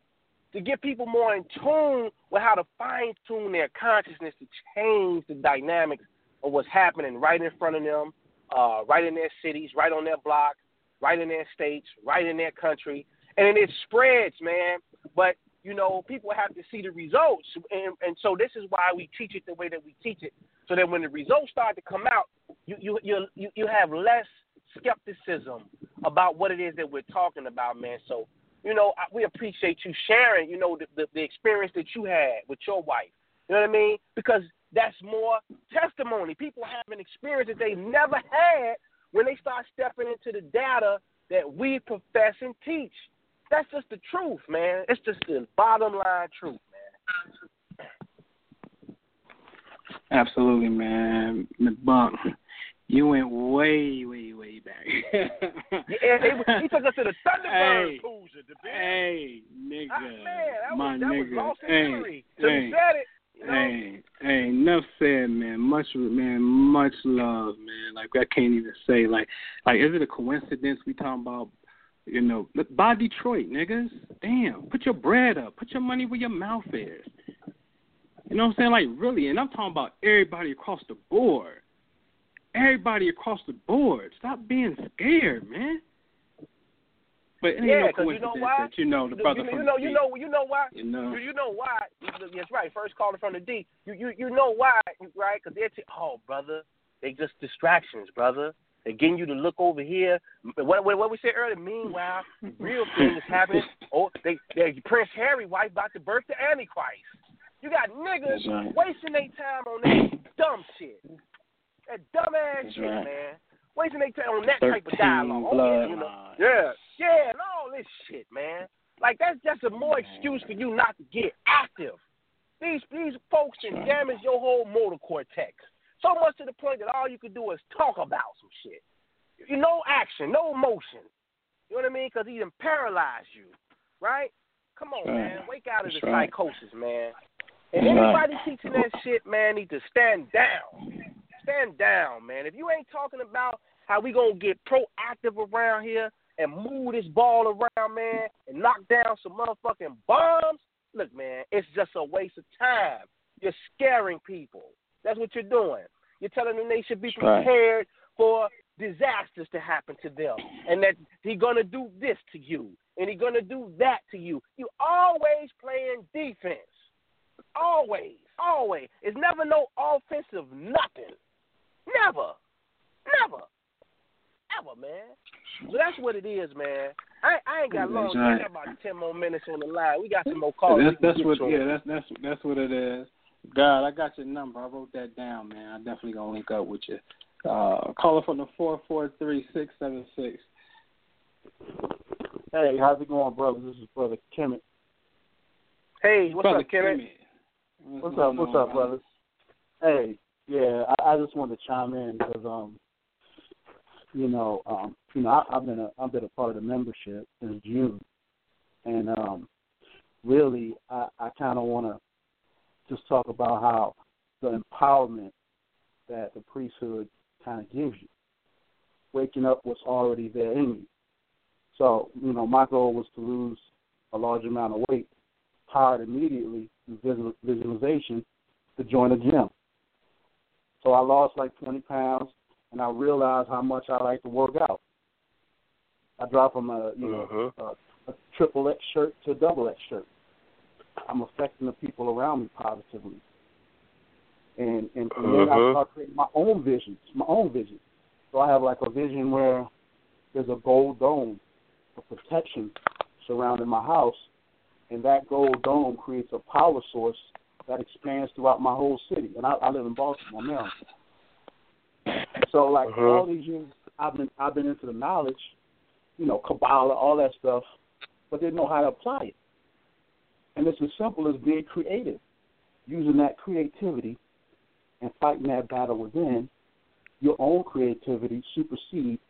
to get people more in tune with how to fine tune their consciousness to change the dynamics of what's happening right in front of them, uh, right in their cities, right on their block, right in their states, right in their country, and it spreads, man. But you know, people have to see the results, and and so this is why we teach it the way that we teach it, so that when the results start to come out, you you you you, have less skepticism about what it is that we're talking about, man. So you know, we appreciate you sharing, you know, the, the, the experience that you had with your wife. You know what I mean? Because that's more testimony. People have an experience that they never had when they start stepping into the data that we profess and teach. That's just the truth, man. It's just the bottom line truth, man. Absolutely, man. McBunk, You went way, way, way back. yeah, he, he took us to the Thunderbird Hey. Hoosier, the Hey, nigga. Ah, man, that my was that was nigga. lost in hey. Hey, he said it. You know? hey, hey, enough said, man. Much, man, much love, man. Like I can't even say, like, like is it a coincidence we talking about? You know, buy Detroit, niggas. Damn, put your bread up. Put your money where your mouth is. You know what I'm saying? Like really, and I'm talking about everybody across the board. Everybody across the board. Stop being scared, man. But it Yeah, no 'cause you know why? that you know the brother you, from you know, you D. know, you know why? You know. You, you know why? That's right. First caller from the D. You you you know why? Right? Because they're t- oh brother, they just distractions, brother. They're getting you to look over here. What what, what we said earlier. Meanwhile, real things is happening. Oh, they, they Prince Harry wife about to birth the Antichrist. You got niggas right. wasting their time on that dumb shit. That dumb ass That's shit, right. man. Wasting their time on that type of 13 dialogue. Oh, yeah, you know. Yeah, yeah, and all this shit, man. Like that's just a more excuse for you not to get active. These these folks can damage your whole motor cortex. So much to the point that all you can do is talk about some shit. You no action, no emotion. You know what I mean? Because he done paralyzed you, right? Come on, Right. man. Wake out of the right. psychosis, man. And anybody teaching that shit, man, need to stand down. Stand down, man. If you ain't talking about how we gonna get proactive around here and move this ball around, man, and knock down some motherfucking bombs, look, man, it's just a waste of time. You're scaring people. That's what you're doing. You're telling them they should be prepared for disasters to happen to them, and that he's gonna do this to you, and he's gonna do that to you. You always playing defense. Always, always. It's never no offensive nothing. Never, never, ever, man. So that's what it is, man. I, I ain't got long. I got about ten more minutes on the line. We got some more calls. That's that's what yeah that's that's that's what it is. God, I got your number. I wrote that down, man. I definitely gonna link up with you. Uh, caller from the four four three six seven six. Hey, how's it going, brothers? This is Brother Kemet. Hey, what's Brother up, Kenneth? Kemet. What's going up? What's on, up, brothers? Hey, yeah, I, I just wanted to chime in because, um, you know, um, you know, I, I've been a I've been a part of the membership since June, and um, really, I, I kind of want to just talk about how the empowerment that the priesthood kind of gives you, waking up what's already there in you. So, you know, my goal was to lose a large amount of weight, powered immediately through visualization to join a gym. So I lost like 20 pounds, and I realized how much I like to work out. I dropped from a you know mm-hmm. a, a triple X shirt to a double X shirt. I'm affecting the people around me positively, and and, and then I Mhm. start creating my own visions, my own vision. So I have like a vision where there's a gold dome of protection surrounding my house, and that gold dome creates a power source that expands throughout my whole city. And I, I live in Baltimore, Maryland. So like Uh-huh. all these years, I've been I've been into the knowledge, you know, Kabbalah, all that stuff, but didn't know how to apply it. And it's as simple as being creative, using that creativity and fighting that battle within. Your own creativity supersedes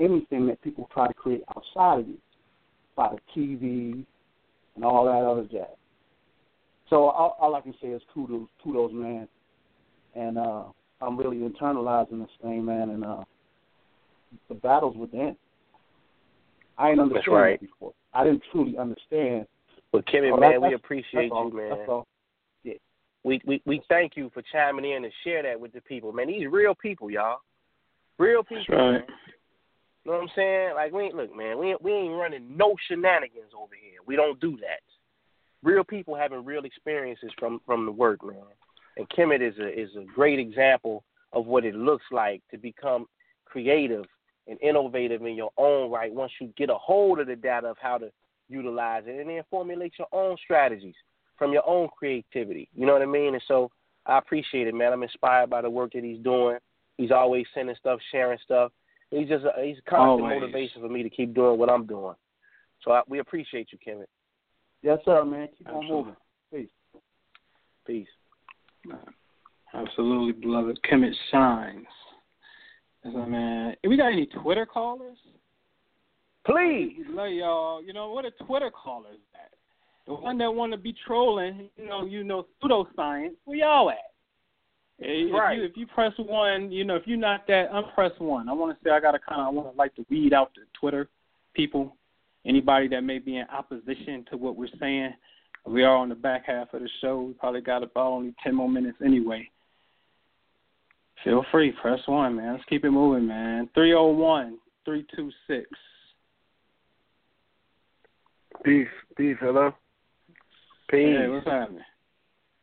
anything that people try to create outside of you, by the TV and all that other jazz. So all, all I can say is kudos, kudos, man. And uh, I'm really internalizing this thing, man. And uh, the battle's within. I ain't understand right. before. I didn't truly understand. Well, Kimmy, Oh, man, we appreciate that's all. you, man. That's all. Yeah. We, we we thank you for chiming in and share that with the people, man. These real people, y'all. Real people. That's right. man. You know what I'm saying? Like we ain't look, man. We ain't, we ain't running no shenanigans over here. We don't do that. Real people having real experiences from from the work, man. And Kemet is a is a great example of what it looks like to become creative and innovative in your own right once you get a hold of the data of how to utilize it and then formulate your own strategies from your own creativity. You know what I mean? And so I appreciate it, man. I'm inspired by the work that he's doing. He's always sending stuff, sharing stuff. He's just a, he's a constant Always. motivation for me to keep doing what I'm doing. So I, we appreciate you, Kevin. Yes, sir, man. Keep on moving. Peace. Peace. Absolutely, beloved. Kemet shines. Listen, man, if we got any Twitter callers? Please. Love y'all. You know what a Twitter caller is that? The one that want to be trolling, you know, you know, pseudoscience. Where y'all at? If Right. you if you press one, you know, if you're not that, I'm press one. I want to say I got to kind of I want to like to weed out the Twitter people, anybody that may be in opposition to what we're saying. We are on the back half of the show. We probably got about only ten more minutes anyway. Feel free, press one, man. Let's keep it moving, man. Three zero one three two six. Peace, peace, hello. Peace. Hey, what's happening?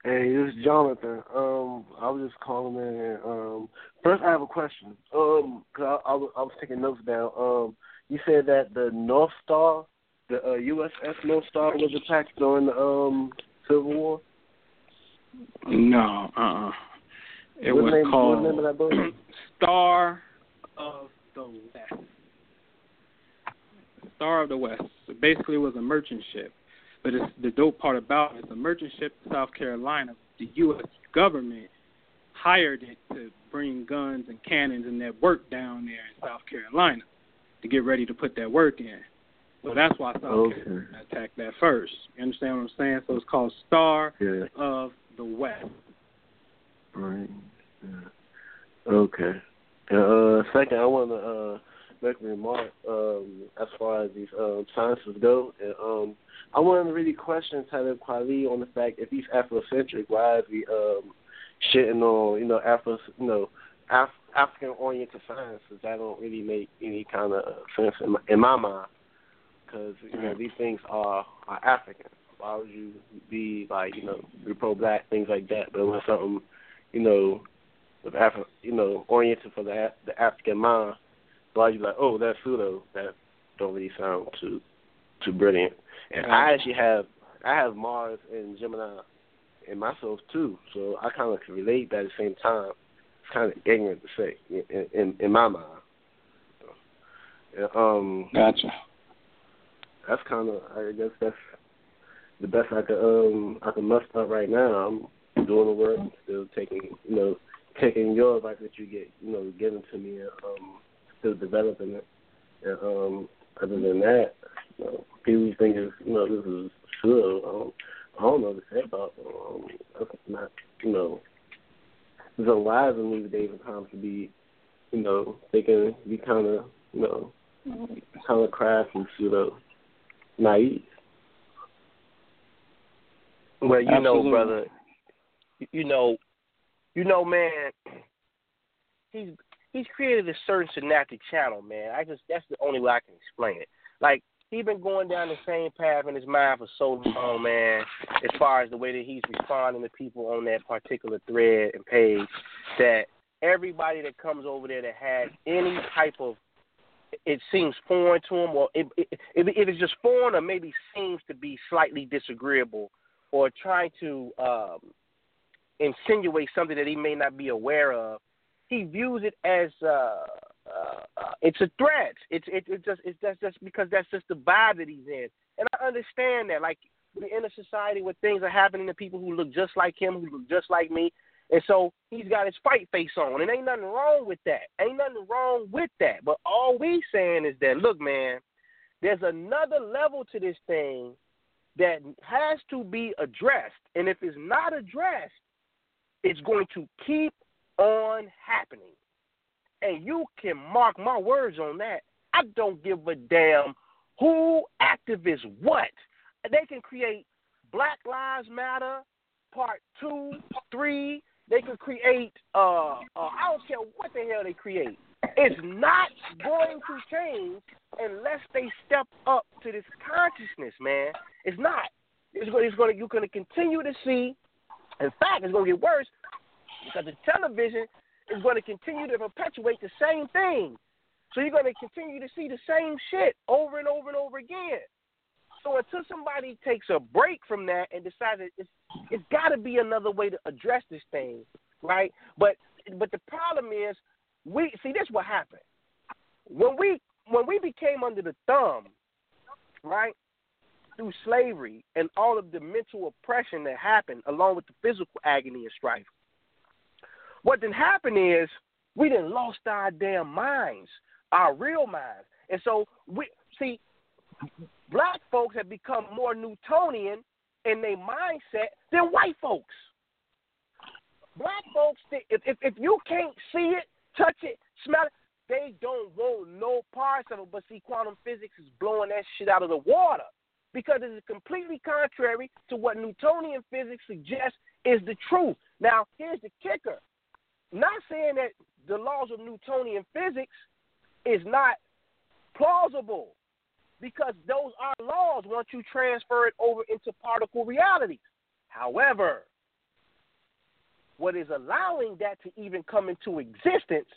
Hey, this is Jonathan. Um, I was just calling in. Um, first, I have a question. Um, cause I, I, was, I was taking notes down. Um, you said that the North Star, the uh, USS North Star, was attacked during the um Civil War. No, uh, uh It What was name- called name of that? Star of the West. Star of the West. So basically, was a merchant ship. But it's, the dope part about it is a merchant ship in South Carolina. The U.S. government hired it to bring guns and cannons and that work down there in South Carolina to get ready to put that work in. So that's why South Okay. Carolina attacked that first. You understand what I'm saying? So it's called Star Yeah. of the West. Right. Yeah. Okay. Uh, second, I want to uh, a remark um, as far as these um, sciences go. And, um, I wanted to really question Talib Kweli on the fact if he's Afrocentric, why is he um, shitting on you know Afro, you know Af- African-oriented sciences? That don't really make any kind of sense in my, in my mind because you know these things are are African. Why would you be like you know be pro-black things like that? But when something you know with Afri- you know oriented for the the African mind, why you like oh that's pseudo? That don't really sound too too brilliant. And I actually have I have Mars and Gemini in myself too, so I kind of can relate, but at the same time, it's kind of ignorant to say in in, in my mind. So, um, Gotcha. that's kind of I guess that's the best I could um I can muster up right now. I'm doing the work, still taking you know taking your advice that you get you know given to me, and um still developing it. And um other than that, you know, people think is you know this is pseudo. I don't, I don't know what to say about. Um, that's not you know it's unwise in these days and times to be you know they can be kind of you know kind of crafty pseudo naive. Well, you know, brother, you know, you know, man, he's he's created a certain synaptic channel, man. I just that's the only way I can explain it. Like he's been going down the same path in his mind for so long, man. As far as the way that he's responding to people on that particular thread and page, that everybody that comes over there that has any type of it seems foreign to him, or it, it, it, it is just foreign, or maybe seems to be slightly disagreeable, or trying to um, insinuate something that he may not be aware of. He views it as uh, uh, uh, it's a threat. It's it, it just it's just just because that's just the vibe that he's in, and I understand that. Like we're in a society where things are happening to people who look just like him, who look just like me, and so he's got his fight face on, and ain't nothing wrong with that. Ain't nothing wrong with that. But all we saying is that look, man, there's another level to this thing that has to be addressed, and if it's not addressed, it's going to keep on happening. And you can mark my words on that. I don't give a damn who activists what. They can create Black Lives Matter part two, three. They can create uh, uh I don't care what the hell they create. It's not going to change unless they step up to this consciousness, man. It's not. It's going. It's going. You're going to continue to see. In fact, it's going to get worse because the television is going to continue to perpetuate the same thing. So you're going to continue to see the same shit over and over and over again. So until somebody takes a break from that and decides that it's it's got to be another way to address this thing, right? But but the problem is we see this what happened when we when we became under the thumb, right? Through slavery and all of the mental oppression that happened, along with the physical agony and strife. What then happened is We didn't lost our damn minds, our real minds. And so we see black folks have become more Newtonian in their mindset than white folks. Black folks, if, if if you can't see it, touch it, smell it, they don't want no parts of it. But see, quantum physics is blowing that shit out of the water because it is completely contrary to what Newtonian physics suggests is the truth. Now, here's the kicker. Not saying that the laws of Newtonian physics is not plausible because those are laws once you transfer it over into particle reality. However, what is allowing that to even come into existence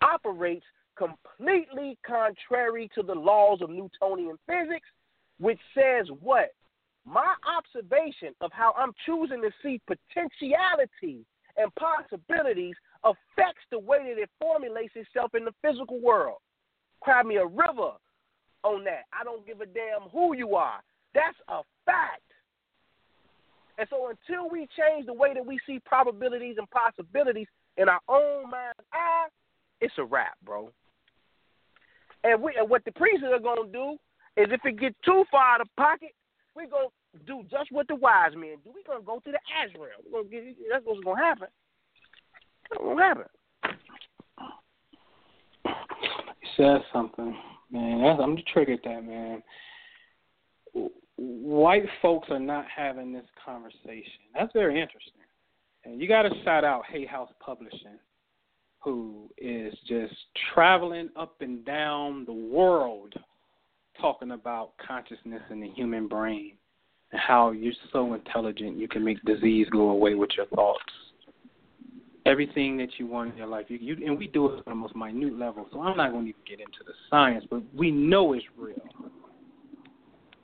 operates completely contrary to the laws of Newtonian physics, which says what? My observation of how I'm choosing to see potentiality and possibilities affects the way that it formulates itself in the physical world. Cry me a river on that. I don't give a damn who you are. That's a fact. And so until we change the way that we see probabilities and possibilities in our own mind's eye, it's a wrap, bro. And we and what the priests are gonna do is if it gets too far out of pocket, we're gonna do just what the wise men do. We're gonna go to the Azrael. We're gonna get that's what's gonna happen. That's what's. He said something, man. I'm to triggered that man. White folks are not having this conversation. That's very interesting. And you got to shout out Hay House Publishing, who is just traveling up and down the world talking about consciousness in the human brain and how you're so intelligent you can make disease go away with your thoughts everything that you want in your life. You, you and we do it on the most minute level. So I'm not going to even get into the science, but we know it's real.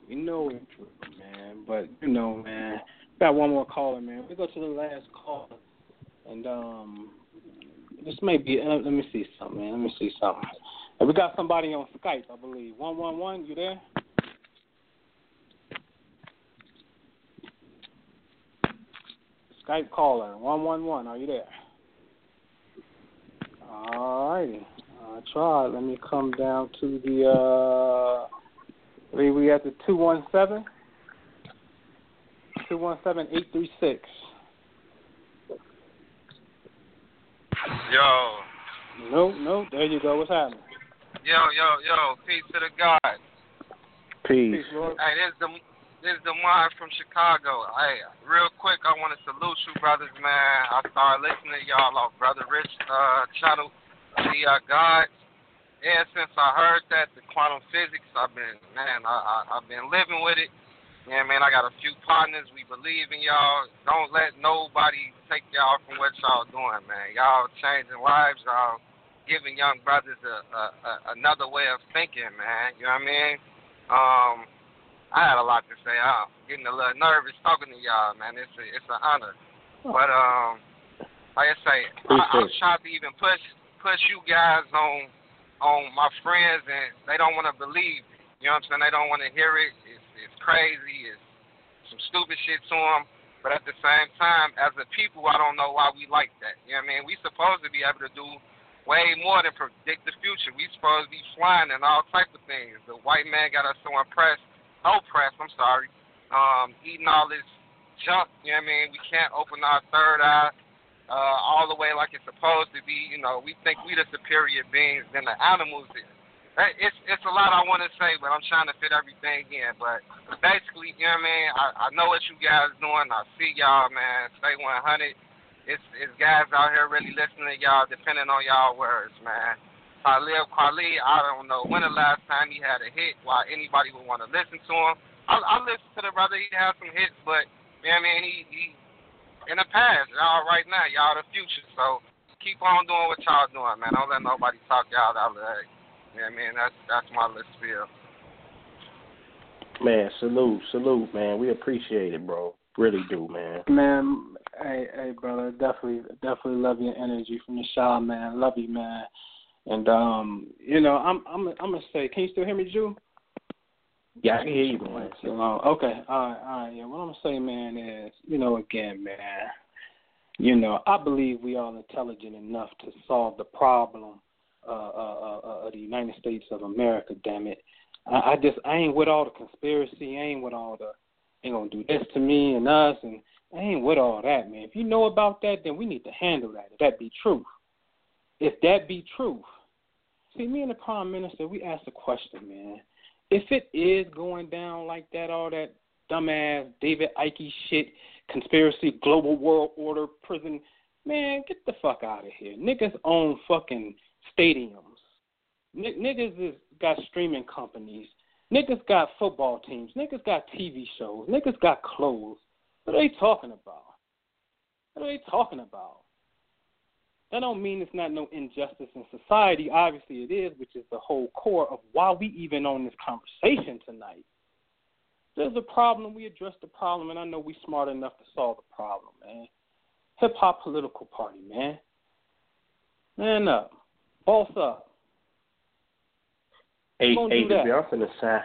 We know it's real, man. But you know, man, we got one more caller, man. We go to the last call, and um, this may be. Uh, let me see something, man. Let me see something. And we got somebody on Skype, I believe. One one one, you there? Skype caller, one one one. Are you there? All righty. I tried. Let me come down to the uh we we at the two one seven. Two one seven eight three six. Yo, No, no, there you go. What's happening? yo, yo, yo, peace to the God. Peace. Hey, this is the this is the one from Chicago. Hey, real quick, I want to salute you, brothers, man. I started listening to y'all off Brother Rich uh, channel, the uh, God. Yeah, since I heard that the quantum physics, I've been man, I, I I've been living with it. Yeah, man, I got a few partners. We believe in y'all. Don't let nobody take y'all from what y'all doing, man. Y'all changing lives. Y'all giving young brothers a, a, a another way of thinking, man. You know what I mean? Um, I had a lot to say. I'm getting a little nervous talking to y'all, man. It's a, it's an honor. But um, like I say, I, I'm trying to even push push you guys on on my friends, and they don't want to believe. it. You know what I'm saying? They don't want to hear it. It's it's crazy. It's some stupid shit to them. But at the same time, as a people, I don't know why we like that. You know what I mean? We supposed to be able to do way more than predict the future. We supposed to be flying and all type of things. The white man got us so impressed, oppressed. I'm sorry. Um, eating all this junk. You know what I mean? We can't open our third eye uh, all the way like it's supposed to be. You know, we think we the superior beings than the animals. That- It's it's a lot I want to say, but I'm trying to fit everything in. But basically, you know what I mean. I, I know what you guys doing. I see y'all, man. Stay 100. It's it's guys out here really listening to y'all, depending on y'all words, man. Khalil Kweli, I don't know when the last time he had a hit. Why anybody would want to listen to him? I, I listen to the brother. He has some hits, but you know what I mean. He he in the past. Y'all right now, y'all the future. So keep on doing what y'all doing, man. Don't let nobody talk y'all out of that. You know what I mean? That's that's my little spiel. Man, salute, salute, man. We appreciate it, bro. Really do, man. Man, hey, hey, brother, definitely, definitely love your energy from the shower, man. Love you, man. And um, you know, I'm, I'm, I'm gonna say, can you still hear me, Jew? Yeah, I can hear you, man. So, uh, okay, all right, all right. Yeah, what I'm gonna say, man, is, you know, again, man, You know, I believe we are intelligent enough to solve the problem uh, uh, uh, of the United States of America. Damn it, I, I just I ain't with all the conspiracy. I ain't with all the ain't gonna do this to me and us, and I ain't with all that, man. If you know about that, then we need to handle that. If that be truth, if that be truth, see me and the prime minister, we asked a question, man. If it is going down like that, all that dumbass David Icke shit, conspiracy, global world order, prison, man, get the fuck out of here. Niggas own fucking stadiums. N- niggas is got streaming companies. Niggas got football teams. Niggas got TV shows. Niggas got clothes. What are they talking about? What are they talking about? That don't mean it's not no injustice in society. Obviously it is, which is the whole core of why we even on this conversation tonight. There's a problem, we address the problem, and I know we smart enough to solve the problem, man. Hip hop political party, man. Man up. Boss up. Hey, hey, baby, I'm finna sign.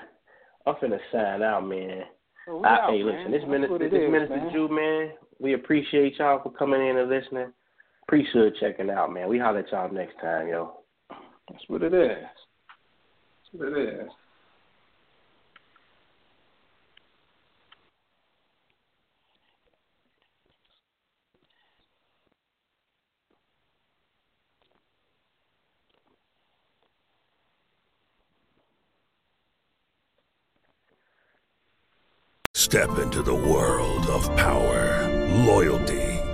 I'm finna sign out, man. Oh, I, out, hey, man. listen, this That's minister, what it this is, minister. Jew, man. We appreciate y'all for coming in and listening. Appreciate checking out, man. We holler at y'all next time, yo. That's what it is. That's what it is. Step into the world of power, loyalty,